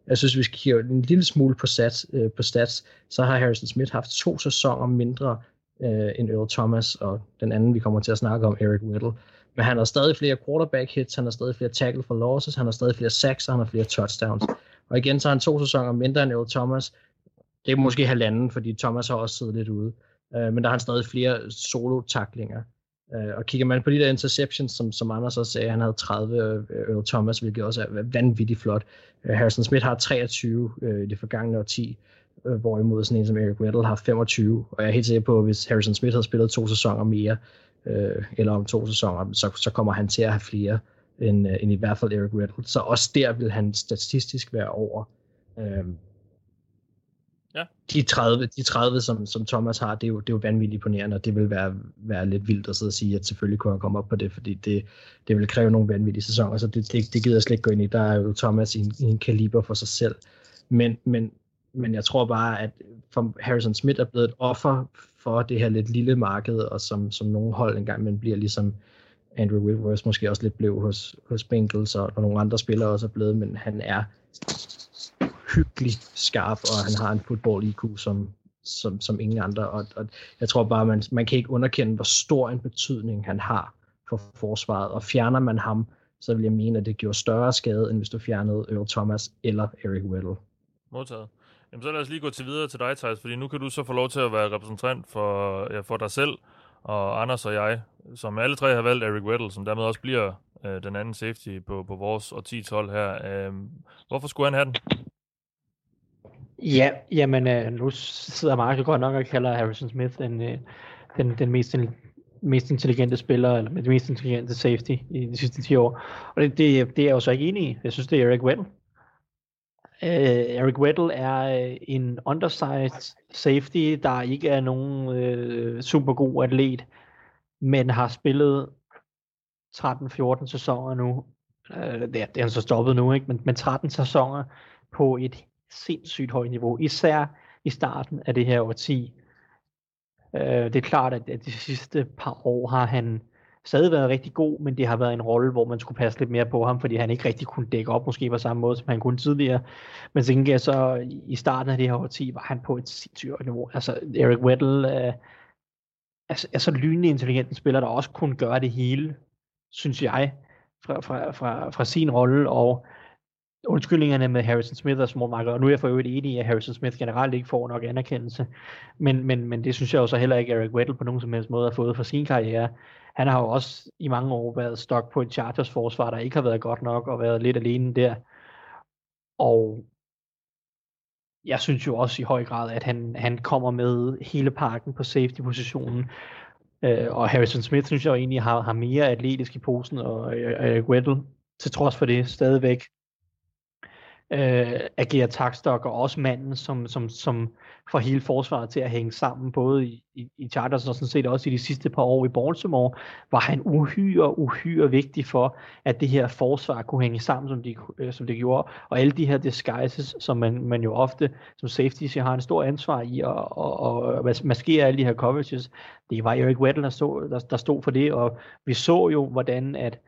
[SPEAKER 7] Jeg synes, vi skal kigge en lille smule på stats, øh, på stats. Så har Harrison Smith haft to sæsoner mindre øh, end Earl Thomas, og den anden, vi kommer til at snakke om, Eric Whittle. Men han har stadig flere quarterback hits, han har stadig flere tackle for losses, han har stadig flere sacks, og han har flere touchdowns. Og igen, så har han to sæsoner mindre end Earl Thomas. Det er måske halvanden, fordi Thomas har også siddet lidt ude. Øh, men der har han stadig flere solo-taklinger. Øh, og kigger man på de der interceptions, som, som Anders også sagde, han havde 30, øh, Earl Thomas, hvilket også er vanvittigt flot. Øh, Harrison Smith har 23 øh, i det forgangne 10, øh, hvorimod sådan en som Eric Weddle har 25. Og jeg er helt sikker på, at hvis Harrison Smith havde spillet to sæsoner mere, øh, eller om to sæsoner, så, så kommer han til at have flere end, øh, end i hvert fald Eric Weddle. Så også der vil han statistisk være over. Øh,
[SPEAKER 5] Ja.
[SPEAKER 7] De 30, de 30 som, som Thomas har, det er, jo, det er jo vanvittigt imponerende, og det vil være, være lidt vildt at sidde og sige, at selvfølgelig kunne han komme op på det, fordi det, det vil kræve nogle vanvittige sæsoner, så det, det, det gider jeg slet ikke gå ind i. Der er jo Thomas i en, i en kaliber for sig selv. Men, men, men jeg tror bare, at for Harrison Smith er blevet et offer for det her lidt lille marked, og som, som nogle hold engang men bliver ligesom Andrew Whitworth måske også lidt blev hos, hos Bengals, og, og nogle andre spillere også er blevet, men han er hyggelig skarp, og han har en football IQ som, som, som ingen andre. Og, og jeg tror bare, man, man kan ikke underkende, hvor stor en betydning han har for forsvaret. Og fjerner man ham, så vil jeg mene, at det gjorde større skade, end hvis du fjernede Earl Thomas eller Eric Weddle.
[SPEAKER 5] Modtaget. Jamen så lad os lige gå til videre til dig, Thijs, fordi nu kan du så få lov til at være repræsentant for, ja, for dig selv, og Anders og jeg, som alle tre har valgt Eric Weddle, som dermed også bliver øh, den anden safety på, på vores og 10 hold her. Øh, hvorfor skulle han have den?
[SPEAKER 1] Ja, jamen øh, nu sidder Mark godt nok og kalder Harrison Smith den, øh, den, den mest, mest intelligente spiller, eller den mest intelligente safety i de sidste 10 år. Og det, det, det er jeg jo så ikke enig i. Jeg synes, det er Eric Weddle. Uh, Eric Weddle er uh, en undersized safety, der ikke er nogen øh, uh, super god atlet, men har spillet 13-14 sæsoner nu. Uh, det, er, det er han så stoppet nu, ikke? Men, men 13 sæsoner på et sindssygt højt niveau, især i starten af det her årti. Uh, det er klart, at, at de sidste par år har han stadig været rigtig god, men det har været en rolle, hvor man skulle passe lidt mere på ham, fordi han ikke rigtig kunne dække op måske på samme måde, som han kunne tidligere. Men så gengæld så i starten af det her årti var han på et sindssygt højt niveau. Altså Eric Weddle øh, altså, er så lynende intelligent en spiller, der også kunne gøre det hele, synes jeg, fra, fra, fra, fra sin rolle, og undskyldningerne med Harrison Smith og small Market, og nu er jeg for øvrigt enig i, at Harrison Smith generelt ikke får nok anerkendelse, men, men, men det synes jeg jo så heller ikke Eric Weddle på nogen som helst måde har fået for sin karriere. Han har jo også i mange år været stok på et Chargers forsvar, der ikke har været godt nok, og været lidt alene der. Og jeg synes jo også i høj grad, at han, han kommer med hele parken på safety-positionen. Øh, og Harrison Smith synes jeg jo egentlig har, har mere atletisk i posen, og Eric Weddle til trods for det stadigvæk øh, agerer takstok, og også manden, som, som, som får hele forsvaret til at hænge sammen, både i, i, i Chargers og sådan set også i de sidste par år i Baltimore, var han uhyre, uhyre vigtig for, at det her forsvar kunne hænge sammen, som de, øh, som det gjorde. Og alle de her disguises, som man, man jo ofte som safety har en stor ansvar i at og, og maskere alle de her coverages, det var Eric Weddle, der stod, der, der stod for det, og vi så jo, hvordan at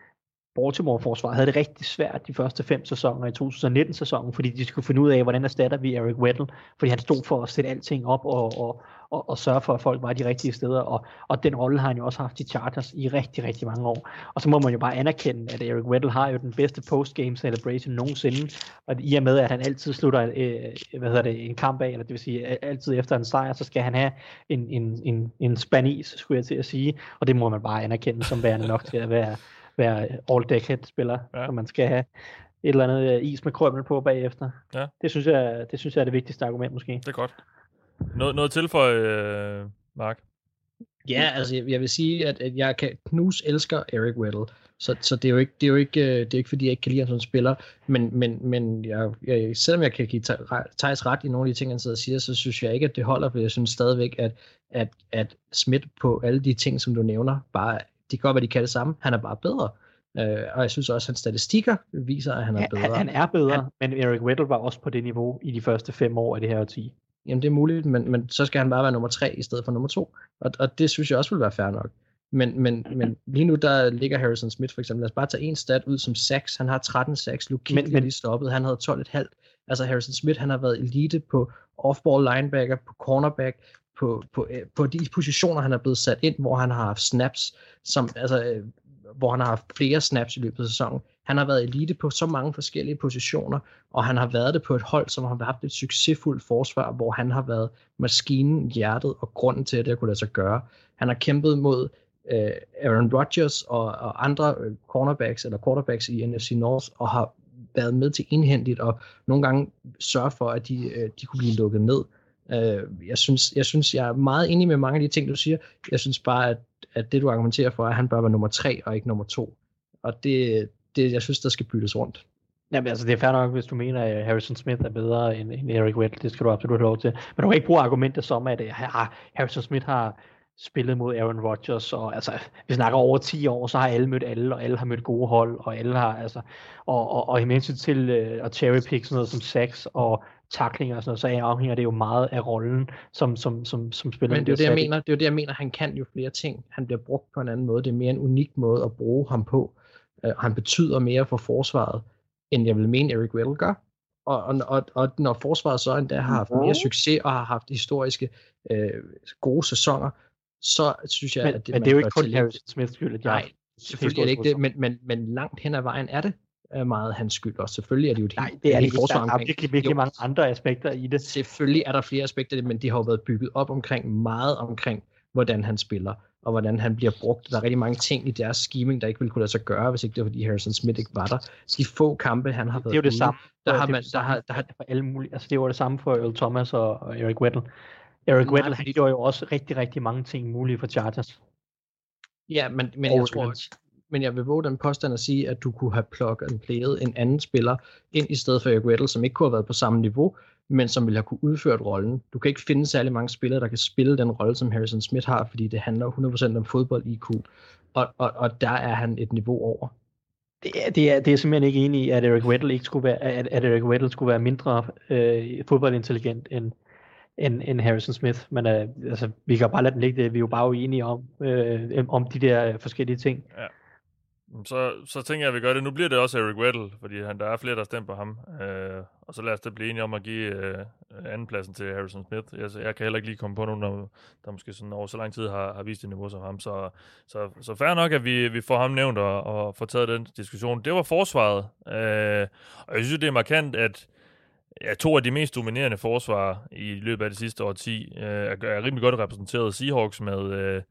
[SPEAKER 1] Baltimore-forsvaret havde det rigtig svært de første fem sæsoner i 2019-sæsonen, fordi de skulle finde ud af, hvordan erstatter vi Eric Weddle, fordi han stod for at sætte alting op og, og, og, og sørge for, at folk var de rigtige steder, og, og den rolle har han jo også haft i Chargers i rigtig, rigtig mange år. Og så må man jo bare anerkende, at Eric Weddle har jo den bedste post-game celebration nogensinde, og i og med, at han altid slutter øh, hvad hedder det, en kamp af, eller det vil sige altid efter en sejr, så skal han have en, en, en, en spanis, skulle jeg til at sige, og det må man bare anerkende som værende nok til at være være all-decade-spiller, ja. så man skal have et eller andet øh, is med krømmel på bagefter. Ja. Det, synes jeg, det synes jeg er det vigtigste argument måske.
[SPEAKER 5] Det er godt. Noget, noget til for øh, Mark?
[SPEAKER 7] Ja, altså jeg, jeg vil sige, at, at jeg kan knus elsker Eric Weddle, så, så det er jo ikke, det er jo ikke, øh, det er ikke fordi, jeg ikke kan lide ham som spiller, men, men, men jeg, jeg, selvom jeg kan give Thijs ret i nogle af de ting, han sidder og siger, så synes jeg ikke, at det holder, for jeg synes stadigvæk, at, at, at Smith på alle de ting, som du nævner, bare de kan godt være, de kan det samme. Han er bare bedre. Øh, og jeg synes også, at hans statistikker viser, at han er bedre.
[SPEAKER 1] Han, han er bedre, han, men Eric Weddle var også på det niveau i de første fem år af det her årti.
[SPEAKER 7] Jamen det er muligt, men, men så skal han bare være nummer tre i stedet for nummer to. Og, og det synes jeg også vil være fair nok. Men, men, men lige nu der ligger Harrison Smith for eksempel. Lad os bare tage en stat ud som sacks. Han har 13 sacks. Luke men, men, lige stoppet. Han havde 12,5. Altså Harrison Smith, han har været elite på off-ball linebacker, på cornerback, på, på, øh, på de positioner, han er blevet sat ind, hvor han har haft snaps, som, altså, øh, hvor han har haft flere snaps i løbet af sæsonen. Han har været elite på så mange forskellige positioner, og han har været det på et hold, som har haft et succesfuldt forsvar, hvor han har været maskinen, hjertet og grunden til, at det kunne lade sig gøre. Han har kæmpet mod øh, Aaron Rodgers og, og andre øh, cornerbacks eller quarterbacks i NFC North, og har været med til indhentigt og nogle gange sørge for, at de, øh, de kunne blive lukket ned. Øh, jeg, synes, jeg synes, jeg er meget enig med mange af de ting, du siger. Jeg synes bare, at, at det, du argumenterer for, at han bør være nummer tre og ikke nummer to. Og det, det jeg synes, der skal byttes rundt.
[SPEAKER 1] Jamen altså, det er fair nok, hvis du mener, at Harrison Smith er bedre end, end Eric Weddle. Det skal du absolut have lov til. Men du kan ikke bruge argumentet som, at øh, ah, Harrison Smith har spillet mod Aaron Rodgers, og altså, vi snakker over 10 år, så har alle mødt alle, og alle har mødt gode hold, og alle har, altså, og, og, og i hensyn til øh, at cherrypick sådan noget som sex og taklinger og sådan noget, så afhænger det jo meget af rollen, som, som, som, som spiller.
[SPEAKER 7] Men det er det, jeg mener, det er jo det, jeg mener, han kan jo flere ting. Han bliver brugt på en anden måde. Det er mere en unik måde at bruge ham på. Uh, han betyder mere for forsvaret, end jeg vil mene, Eric Weddle gør. Og, og, og, og når forsvaret så endda har haft mere succes og har haft historiske øh, gode sæsoner, så synes jeg,
[SPEAKER 1] men,
[SPEAKER 7] at
[SPEAKER 1] det, men det er jo ikke kun Harrison Smiths skyld, at
[SPEAKER 7] Nej, selvfølgelig er det ikke det, men, men, men langt hen ad vejen er det er meget hans skyld, og selvfølgelig er det jo et
[SPEAKER 1] Nej, det er det ikke. Der er virkelig, virkelig mange andre aspekter i det.
[SPEAKER 7] Selvfølgelig er der flere aspekter, men de har jo været bygget op omkring, meget omkring, hvordan han spiller, og hvordan han bliver brugt. Der er rigtig mange ting i deres scheming, der ikke ville kunne lade sig gøre, hvis ikke det var, fordi Harrison Smith ikke var der. De få kampe, han har været
[SPEAKER 1] Det er jo det ude, samme. Der har man, der har, der har, for alle mulige, altså det var det samme for Earl Thomas og, og Eric Weddle. Eric Weddle, han gjorde jo også rigtig, rigtig mange ting mulige for Chargers.
[SPEAKER 7] Ja, men, men jeg tror, men jeg vil våge den påstand at sige, at du kunne have plug and playet en anden spiller ind i stedet for Eric Weddle, som ikke kunne have været på samme niveau, men som ville have kunne udføre rollen. Du kan ikke finde særlig mange spillere, der kan spille den rolle, som Harrison Smith har, fordi det handler 100% om fodbold IQ, og, og, og der er han et niveau over.
[SPEAKER 1] Det er, det, er, det er simpelthen ikke enig i, at Eric Weddle ikke skulle være, at, at Eric Weddle skulle være mindre øh, fodboldintelligent end, end, end Harrison Smith. Men øh, altså, vi kan bare lade den ligge det. Vi er jo bare uenige om, øh, om de der forskellige ting. Ja.
[SPEAKER 5] Så, så tænker jeg, at vi gør det. Nu bliver det også Eric Weddle, fordi han, der er flere, der stemmer på ham. Øh, og så lad os da blive enige om at give øh, andenpladsen til Harrison Smith. Jeg, jeg kan heller ikke lige komme på nogen, der, der måske sådan over så lang tid har, har vist et niveau som ham. Så, så, så fair nok, at vi, vi får ham nævnt og, og får taget den diskussion. Det var forsvaret. Øh, og jeg synes, det er markant, at ja, to af de mest dominerende forsvar i løbet af det sidste år 10 øh, er, er rimelig godt repræsenteret. Seahawks med... Øh,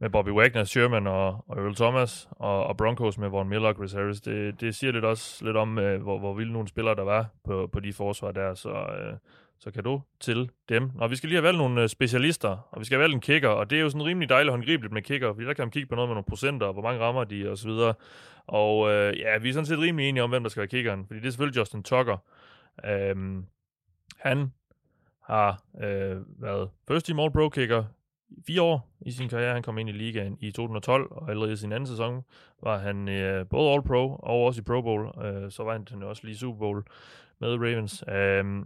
[SPEAKER 5] med Bobby Wagner, Sherman og, og Earl Thomas, og, og Broncos med Von Miller og Chris Harris. Det, det siger lidt også lidt om, øh, hvor, hvor vilde nogle spillere der var på, på de forsvar der, så, øh, så kan du til dem. Og vi skal lige have valgt nogle øh, specialister, og vi skal have valgt en kicker, og det er jo sådan rimelig dejligt håndgribeligt med kicker, fordi der kan man kigge på noget med nogle procenter, og hvor mange rammer de, og så videre. Og øh, ja, vi er sådan set rimelig enige om, hvem der skal være kickeren, fordi det er selvfølgelig Justin Tucker. Øhm, han har øh, været first team all-pro kicker fire år i sin karriere. Han kom ind i ligaen i 2012, og allerede i sin anden sæson var han øh, både all-pro og også i Pro Bowl. Øh, så var han også lige Super Bowl med Ravens. Øh,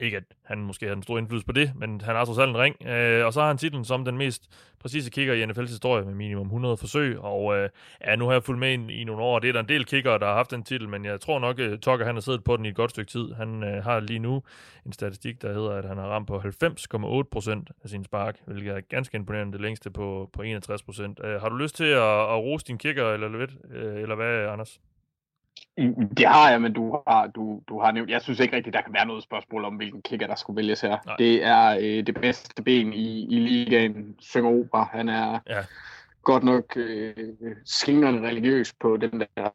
[SPEAKER 5] ikke at han måske har en stor indflydelse på det, men han har trods alt en ring. Øh, og så har han titlen som den mest præcise kicker i NFL's historie med minimum 100 forsøg. Og øh, ja, nu har jeg fulgt med i, i nogle år, og det er der en del kicker, der har haft den titel, men jeg tror nok, at Tucker han har siddet på den i et godt stykke tid. Han øh, har lige nu en statistik, der hedder, at han har ramt på 90,8% af sin spark, hvilket er ganske imponerende, det længste på, på 61%. Øh, har du lyst til at, at rose din kicker, eller, øh, eller hvad, Anders?
[SPEAKER 6] Det har jeg, men du har, du, du har nævnt, jeg synes ikke rigtigt, der kan være noget spørgsmål om, hvilken kicker, der skulle vælges her. Nej. Det er øh, det bedste ben i, i ligaen, synger opera. Han er ja. godt nok øh, skingrende religiøs på den der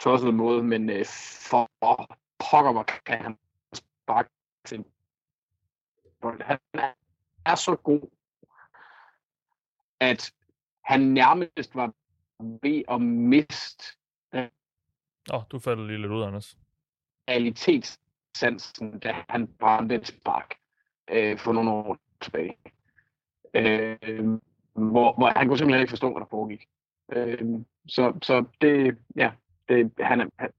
[SPEAKER 6] tossede måde, men øh, for pokker, hvor kan han sparke til Han er så god, at han nærmest var ved at miste
[SPEAKER 5] Åh, oh, du falder lige lidt ud, Anders.
[SPEAKER 6] Realitetssansen, da han brændte et spark øh, for nogle år tilbage. Øh, hvor, hvor han kunne simpelthen ikke forstå, hvad der foregik. Øh, så, så det, ja, det, han er, han,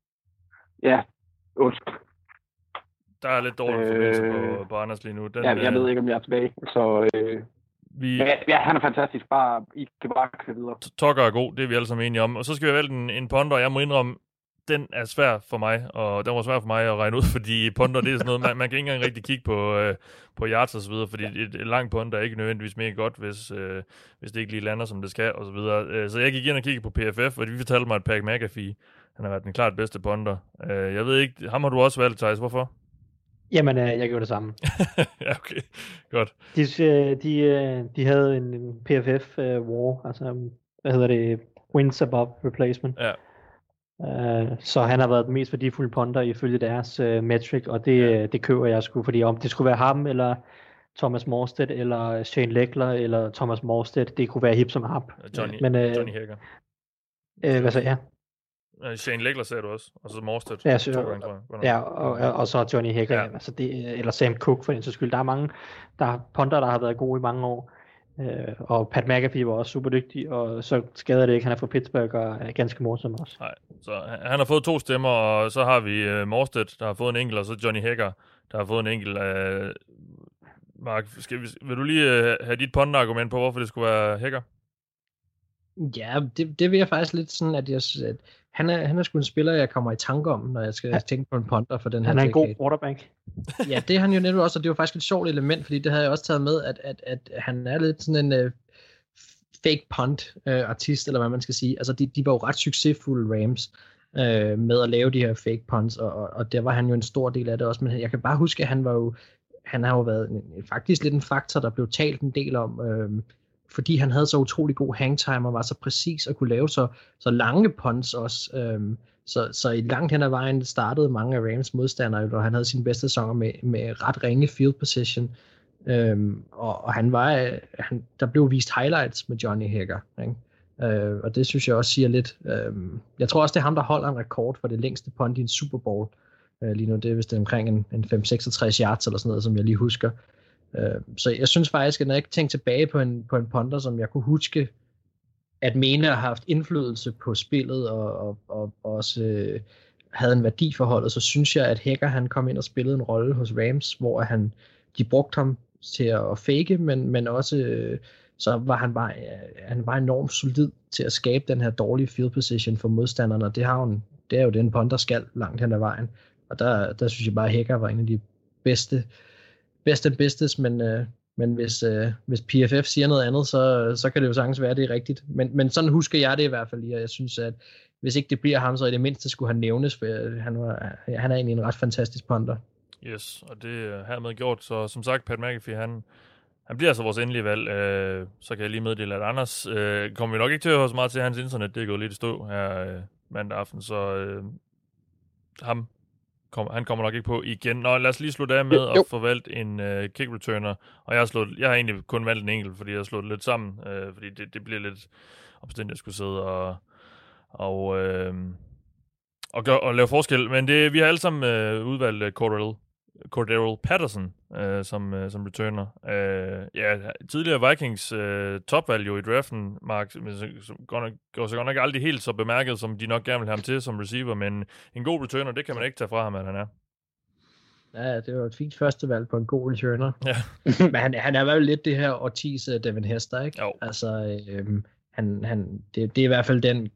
[SPEAKER 6] ja, undskyld.
[SPEAKER 5] Der er lidt dårlig forbindelse øh, på, på Anders lige nu.
[SPEAKER 6] Den, ja, jeg øh, ved ikke, om jeg er tilbage, så... Øh, vi... Ja, ja, han er fantastisk. Bare, I kan bare køre videre.
[SPEAKER 5] Tokker er god, det er vi alle sammen enige om. Og så skal vi valgt en, en ponder. Jeg må indrømme, den er svær for mig, og den var svær for mig at regne ud, fordi ponder, det er sådan noget, man, man kan ikke engang rigtig kigge på, øh, på yards og så videre, fordi et, et langt ponder er ikke nødvendigvis mere godt, hvis, øh, hvis det ikke lige lander, som det skal, og så videre. Øh, så jeg gik ind og kiggede på PFF, og de fortalte mig, at Pat McAfee, han har været den klart bedste ponder. Øh, jeg ved ikke, ham har du også valgt, Thijs, hvorfor?
[SPEAKER 1] Jamen, øh, jeg gjorde det samme.
[SPEAKER 5] ja, okay. Godt.
[SPEAKER 1] De, øh, de, øh, de havde en, en PFF uh, war, altså, hvad hedder det, wins above replacement.
[SPEAKER 5] Ja.
[SPEAKER 1] Uh, så han har været den mest værdifulde ponder ifølge deres uh, metric, og det, ja. det køber jeg sgu, fordi om det skulle være ham, eller Thomas Morstedt, eller Shane Leckler, eller Thomas Morstedt, det kunne være hip som hap.
[SPEAKER 5] Johnny, Men, uh, Johnny Hager.
[SPEAKER 1] Uh, hvad så, ja?
[SPEAKER 5] Shane Leckler sagde du også, og så Morstedt.
[SPEAKER 1] Ja, så, gange, tror jeg. ja og, og, og, så Johnny Hager, ja. altså det, eller Sam Cook for den så skyld. Der er mange der er ponder, der har været gode i mange år. Øh, og Pat McAfee var også super dygtig, og så skader det ikke, han er fra Pittsburgh og er ganske morsom også.
[SPEAKER 5] Nej, så han har fået to stemmer, og så har vi uh, Morstedt, der har fået en enkelt, og så Johnny Hager, der har fået en enkelt. Uh, Mark, skal vi, vil du lige uh, have dit pondargument på, hvorfor det skulle være Hager?
[SPEAKER 7] Ja, det, det vil jeg faktisk lidt sådan, at jeg, at han er, han er sgu en spiller, jeg kommer i tanke om, når jeg skal ja. tænke på en ponder for den
[SPEAKER 1] her
[SPEAKER 7] Han
[SPEAKER 1] er en god quarterback.
[SPEAKER 7] ja, det er han jo netop også, og det var faktisk et sjovt element, fordi det havde jeg også taget med, at, at, at han er lidt sådan en uh, fake punt-artist, uh, eller hvad man skal sige. Altså, de, de var jo ret succesfulde Rams uh, med at lave de her fake punts, og, og, og der var han jo en stor del af det også, men jeg kan bare huske, at han var jo han har jo været en, faktisk lidt en faktor, der blev talt en del om, øh, fordi han havde så utrolig god hangtime og var så præcis og kunne lave så, så lange punts også. Øhm, så, så i langt hen ad vejen startede mange af Rams modstandere, og han havde sine bedste sæsoner med, med ret ringe field position. Øhm, og, og han var, øh, han, der blev vist highlights med Johnny Hager. Ikke? Øh, og det synes jeg også siger lidt. Øh, jeg tror også, det er ham, der holder en rekord for det længste punt i en Super Bowl. Øh, lige nu det er vist omkring en, en 5-66 yards eller sådan noget, som jeg lige husker. Øh, så jeg synes faktisk, at når jeg ikke tænker tilbage på en, på en ponder, som jeg kunne huske, at mene har haft indflydelse på spillet og, og, og også øh, havde en værdi for holdet, så synes jeg, at Hacker han kom ind og spillede en rolle hos Rams, hvor han, de brugte ham til at fake, men, men også øh, så var han bare, øh, han var enormt solid til at skabe den her dårlige field position for modstanderne, og det, har hun, det er jo den ponder skal langt hen ad vejen. Og der, der synes jeg bare, at Hacker var en af de bedste best and business, men, øh, men hvis, øh, hvis PFF siger noget andet, så, så kan det jo sagtens være, at det er rigtigt. Men, men sådan husker jeg det i hvert fald, og jeg synes, at hvis ikke det bliver ham, så i det mindste skulle han nævnes, for han, var, han er egentlig en ret fantastisk punter.
[SPEAKER 5] Yes, og det er hermed gjort. Så som sagt, Pat McAfee, han, han bliver altså vores endelige valg. Øh, så kan jeg lige meddele, at Anders øh, kommer vi nok ikke til at høre så meget til hans internet. Det er gået lidt i stå her øh, mandag aften, så øh, ham kom, han kommer nok ikke på igen. Nå, lad os lige slutte af med jo. at forvalte en uh, kick returner. Og jeg har, slået, jeg har egentlig kun valgt en enkelt, fordi jeg har slået det lidt sammen. Uh, fordi det, det bliver lidt opstændigt at skulle sidde og, og uh, og, gør, og lave forskel. Men det, vi har alle sammen øh, udvalgt øh, Cordell, Cordell Patterson øh, som, øh, som returner. Øh, ja, tidligere Vikings øh, top value i draften, Mark, men så, går, nok, går så godt nok aldrig helt så bemærket, som de nok gerne vil have ham til som receiver, men en god returner, det kan man ikke tage fra ham, at han er.
[SPEAKER 7] Ja, det var et fint første valg på en god returner.
[SPEAKER 5] Ja.
[SPEAKER 7] Men han, han er vel lidt det her årtis uh, Devin Hester, ikke?
[SPEAKER 5] Jo.
[SPEAKER 7] Altså, øhm, han, han, det, det er i hvert fald den,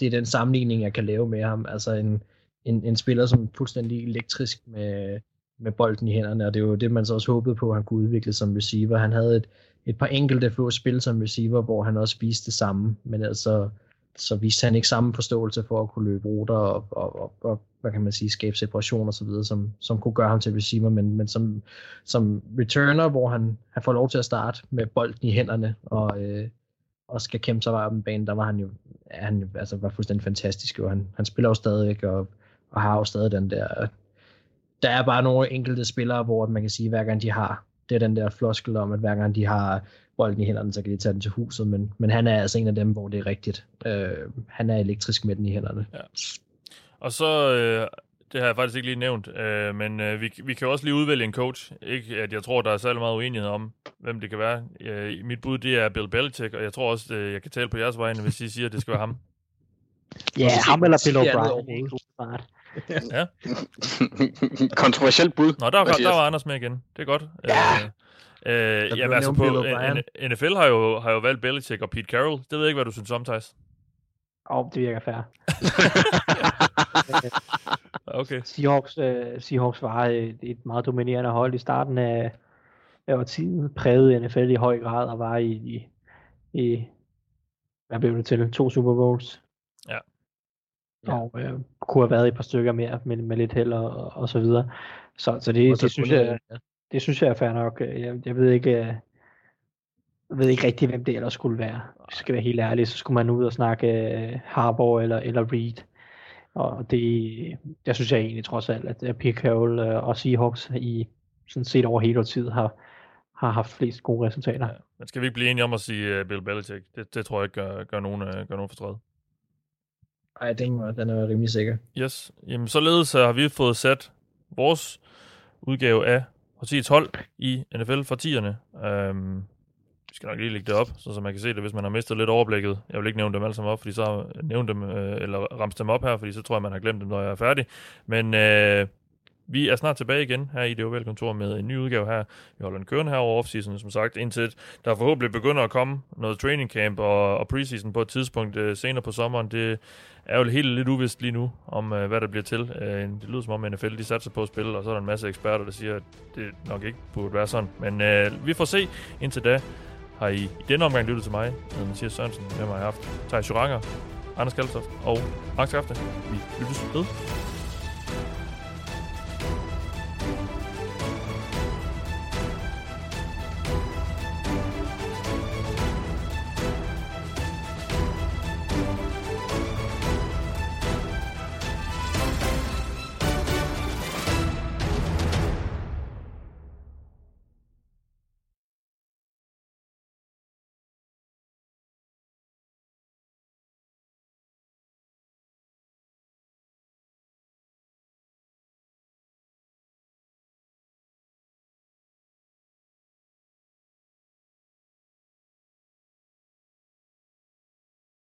[SPEAKER 7] det er den sammenligning, jeg kan lave med ham. Altså en, en, en spiller, som er fuldstændig elektrisk med, med bolden i hænderne, og det er jo det, man så også håbede på, at han kunne udvikle som receiver. Han havde et, et par enkelte få spil som receiver, hvor han også viste det samme, men altså, så viste han ikke samme forståelse for at kunne løbe ruter og, og, og, og hvad kan man sige, skabe separation og så videre, som, som kunne gøre ham til receiver, men, men som, som returner, hvor han, han får lov til at starte med bolden i hænderne, og, øh, og skal kæmpe sig vej op en bane, der var han jo, han altså var fuldstændig fantastisk, og han, han spiller jo stadigvæk, og, og har jo stadig den der, der er bare nogle enkelte spillere, hvor man kan sige, hver gang de har, det er den der floskel om, at hver gang de har bolden i hænderne, så kan de tage den til huset, men, men han er altså en af dem, hvor det er rigtigt. Øh, han er elektrisk med den i hænderne.
[SPEAKER 5] Ja. Og så, øh, det har jeg faktisk ikke lige nævnt, øh, men øh, vi, vi kan også lige udvælge en coach. Ikke at jeg tror, der er særlig meget uenighed om, hvem det kan være. Øh, mit bud, det er Bill Belichick, og jeg tror også, det, jeg kan tale på jeres vegne, hvis I siger, at det skal være ham.
[SPEAKER 1] Ja, ham eller Bill
[SPEAKER 7] Ja,
[SPEAKER 1] O'Brien,
[SPEAKER 5] Ja.
[SPEAKER 4] Kontroversielt bud.
[SPEAKER 5] Nå, der var, der var Anders med igen. Det er godt.
[SPEAKER 7] Ja.
[SPEAKER 5] Øh, øh, jamen, altså på. N- NFL har jo, har jo valgt Belichick og Pete Carroll. Det ved jeg ikke, hvad du synes om, Thijs.
[SPEAKER 1] Åh, oh, det virker fair.
[SPEAKER 5] Okay.
[SPEAKER 1] Seahawks, uh, Seahawks var et, et meget dominerende hold i starten af, af årtiet, prægede NFL i høj grad og var i, i, i hvad blev det til, to Super Bowls.
[SPEAKER 5] Ja.
[SPEAKER 1] Og øh, kunne have været et par stykker mere med, med lidt held og, og så videre. Så, så det,
[SPEAKER 7] Og så
[SPEAKER 1] det, synes jeg, det synes jeg er fair nok. Jeg, jeg ved ikke, øh, jeg ved ikke rigtig, hvem det ellers skulle være. Hvis jeg skal være helt ærlig, så skulle man ud og snakke uh, Harbour eller, eller Reed. Og det, der synes jeg egentlig trods alt, at at Pete Carroll uh, og Seahawks i sådan set over hele tid har, har haft flest gode resultater.
[SPEAKER 5] Ja. Men skal vi ikke blive enige om at sige uh, Bill Belichick? Det, det tror jeg ikke gør, gør, nogen, uh, gør nogen fortræd.
[SPEAKER 7] Ej, den, var- den er rimelig sikker.
[SPEAKER 5] Yes. Jamen, således øh, har vi fået sat vores udgave af Partiets hold i NFL for tierne. Um, vi skal nok lige lægge det op, så, så man kan se det, hvis man har mistet lidt overblikket. Jeg vil ikke nævne dem alle sammen op, fordi så øh, nævne dem, øh, eller ramse dem op her, fordi så tror jeg, man har glemt dem, når jeg er færdig. Men øh, vi er snart tilbage igen her i det ovale kontor med en ny udgave her. Vi holder en kørende her over offseason, som sagt, indtil der forhåbentlig begynder at komme noget training camp og, og preseason på et tidspunkt øh, senere på sommeren. Det er jo helt lidt uvist lige nu, om øh, hvad der bliver til. Øh, det lyder som om NFL de satser på at spille, og så er der en masse eksperter, der siger, at det nok ikke burde være sådan. Men øh, vi får se. Indtil da har I i denne omgang lyttet til mig, jeg Mathias Sørensen, med mig har aften, haft Thijs Joranger, Anders Kaltoft og Max Skafte. Vi lyttes ved.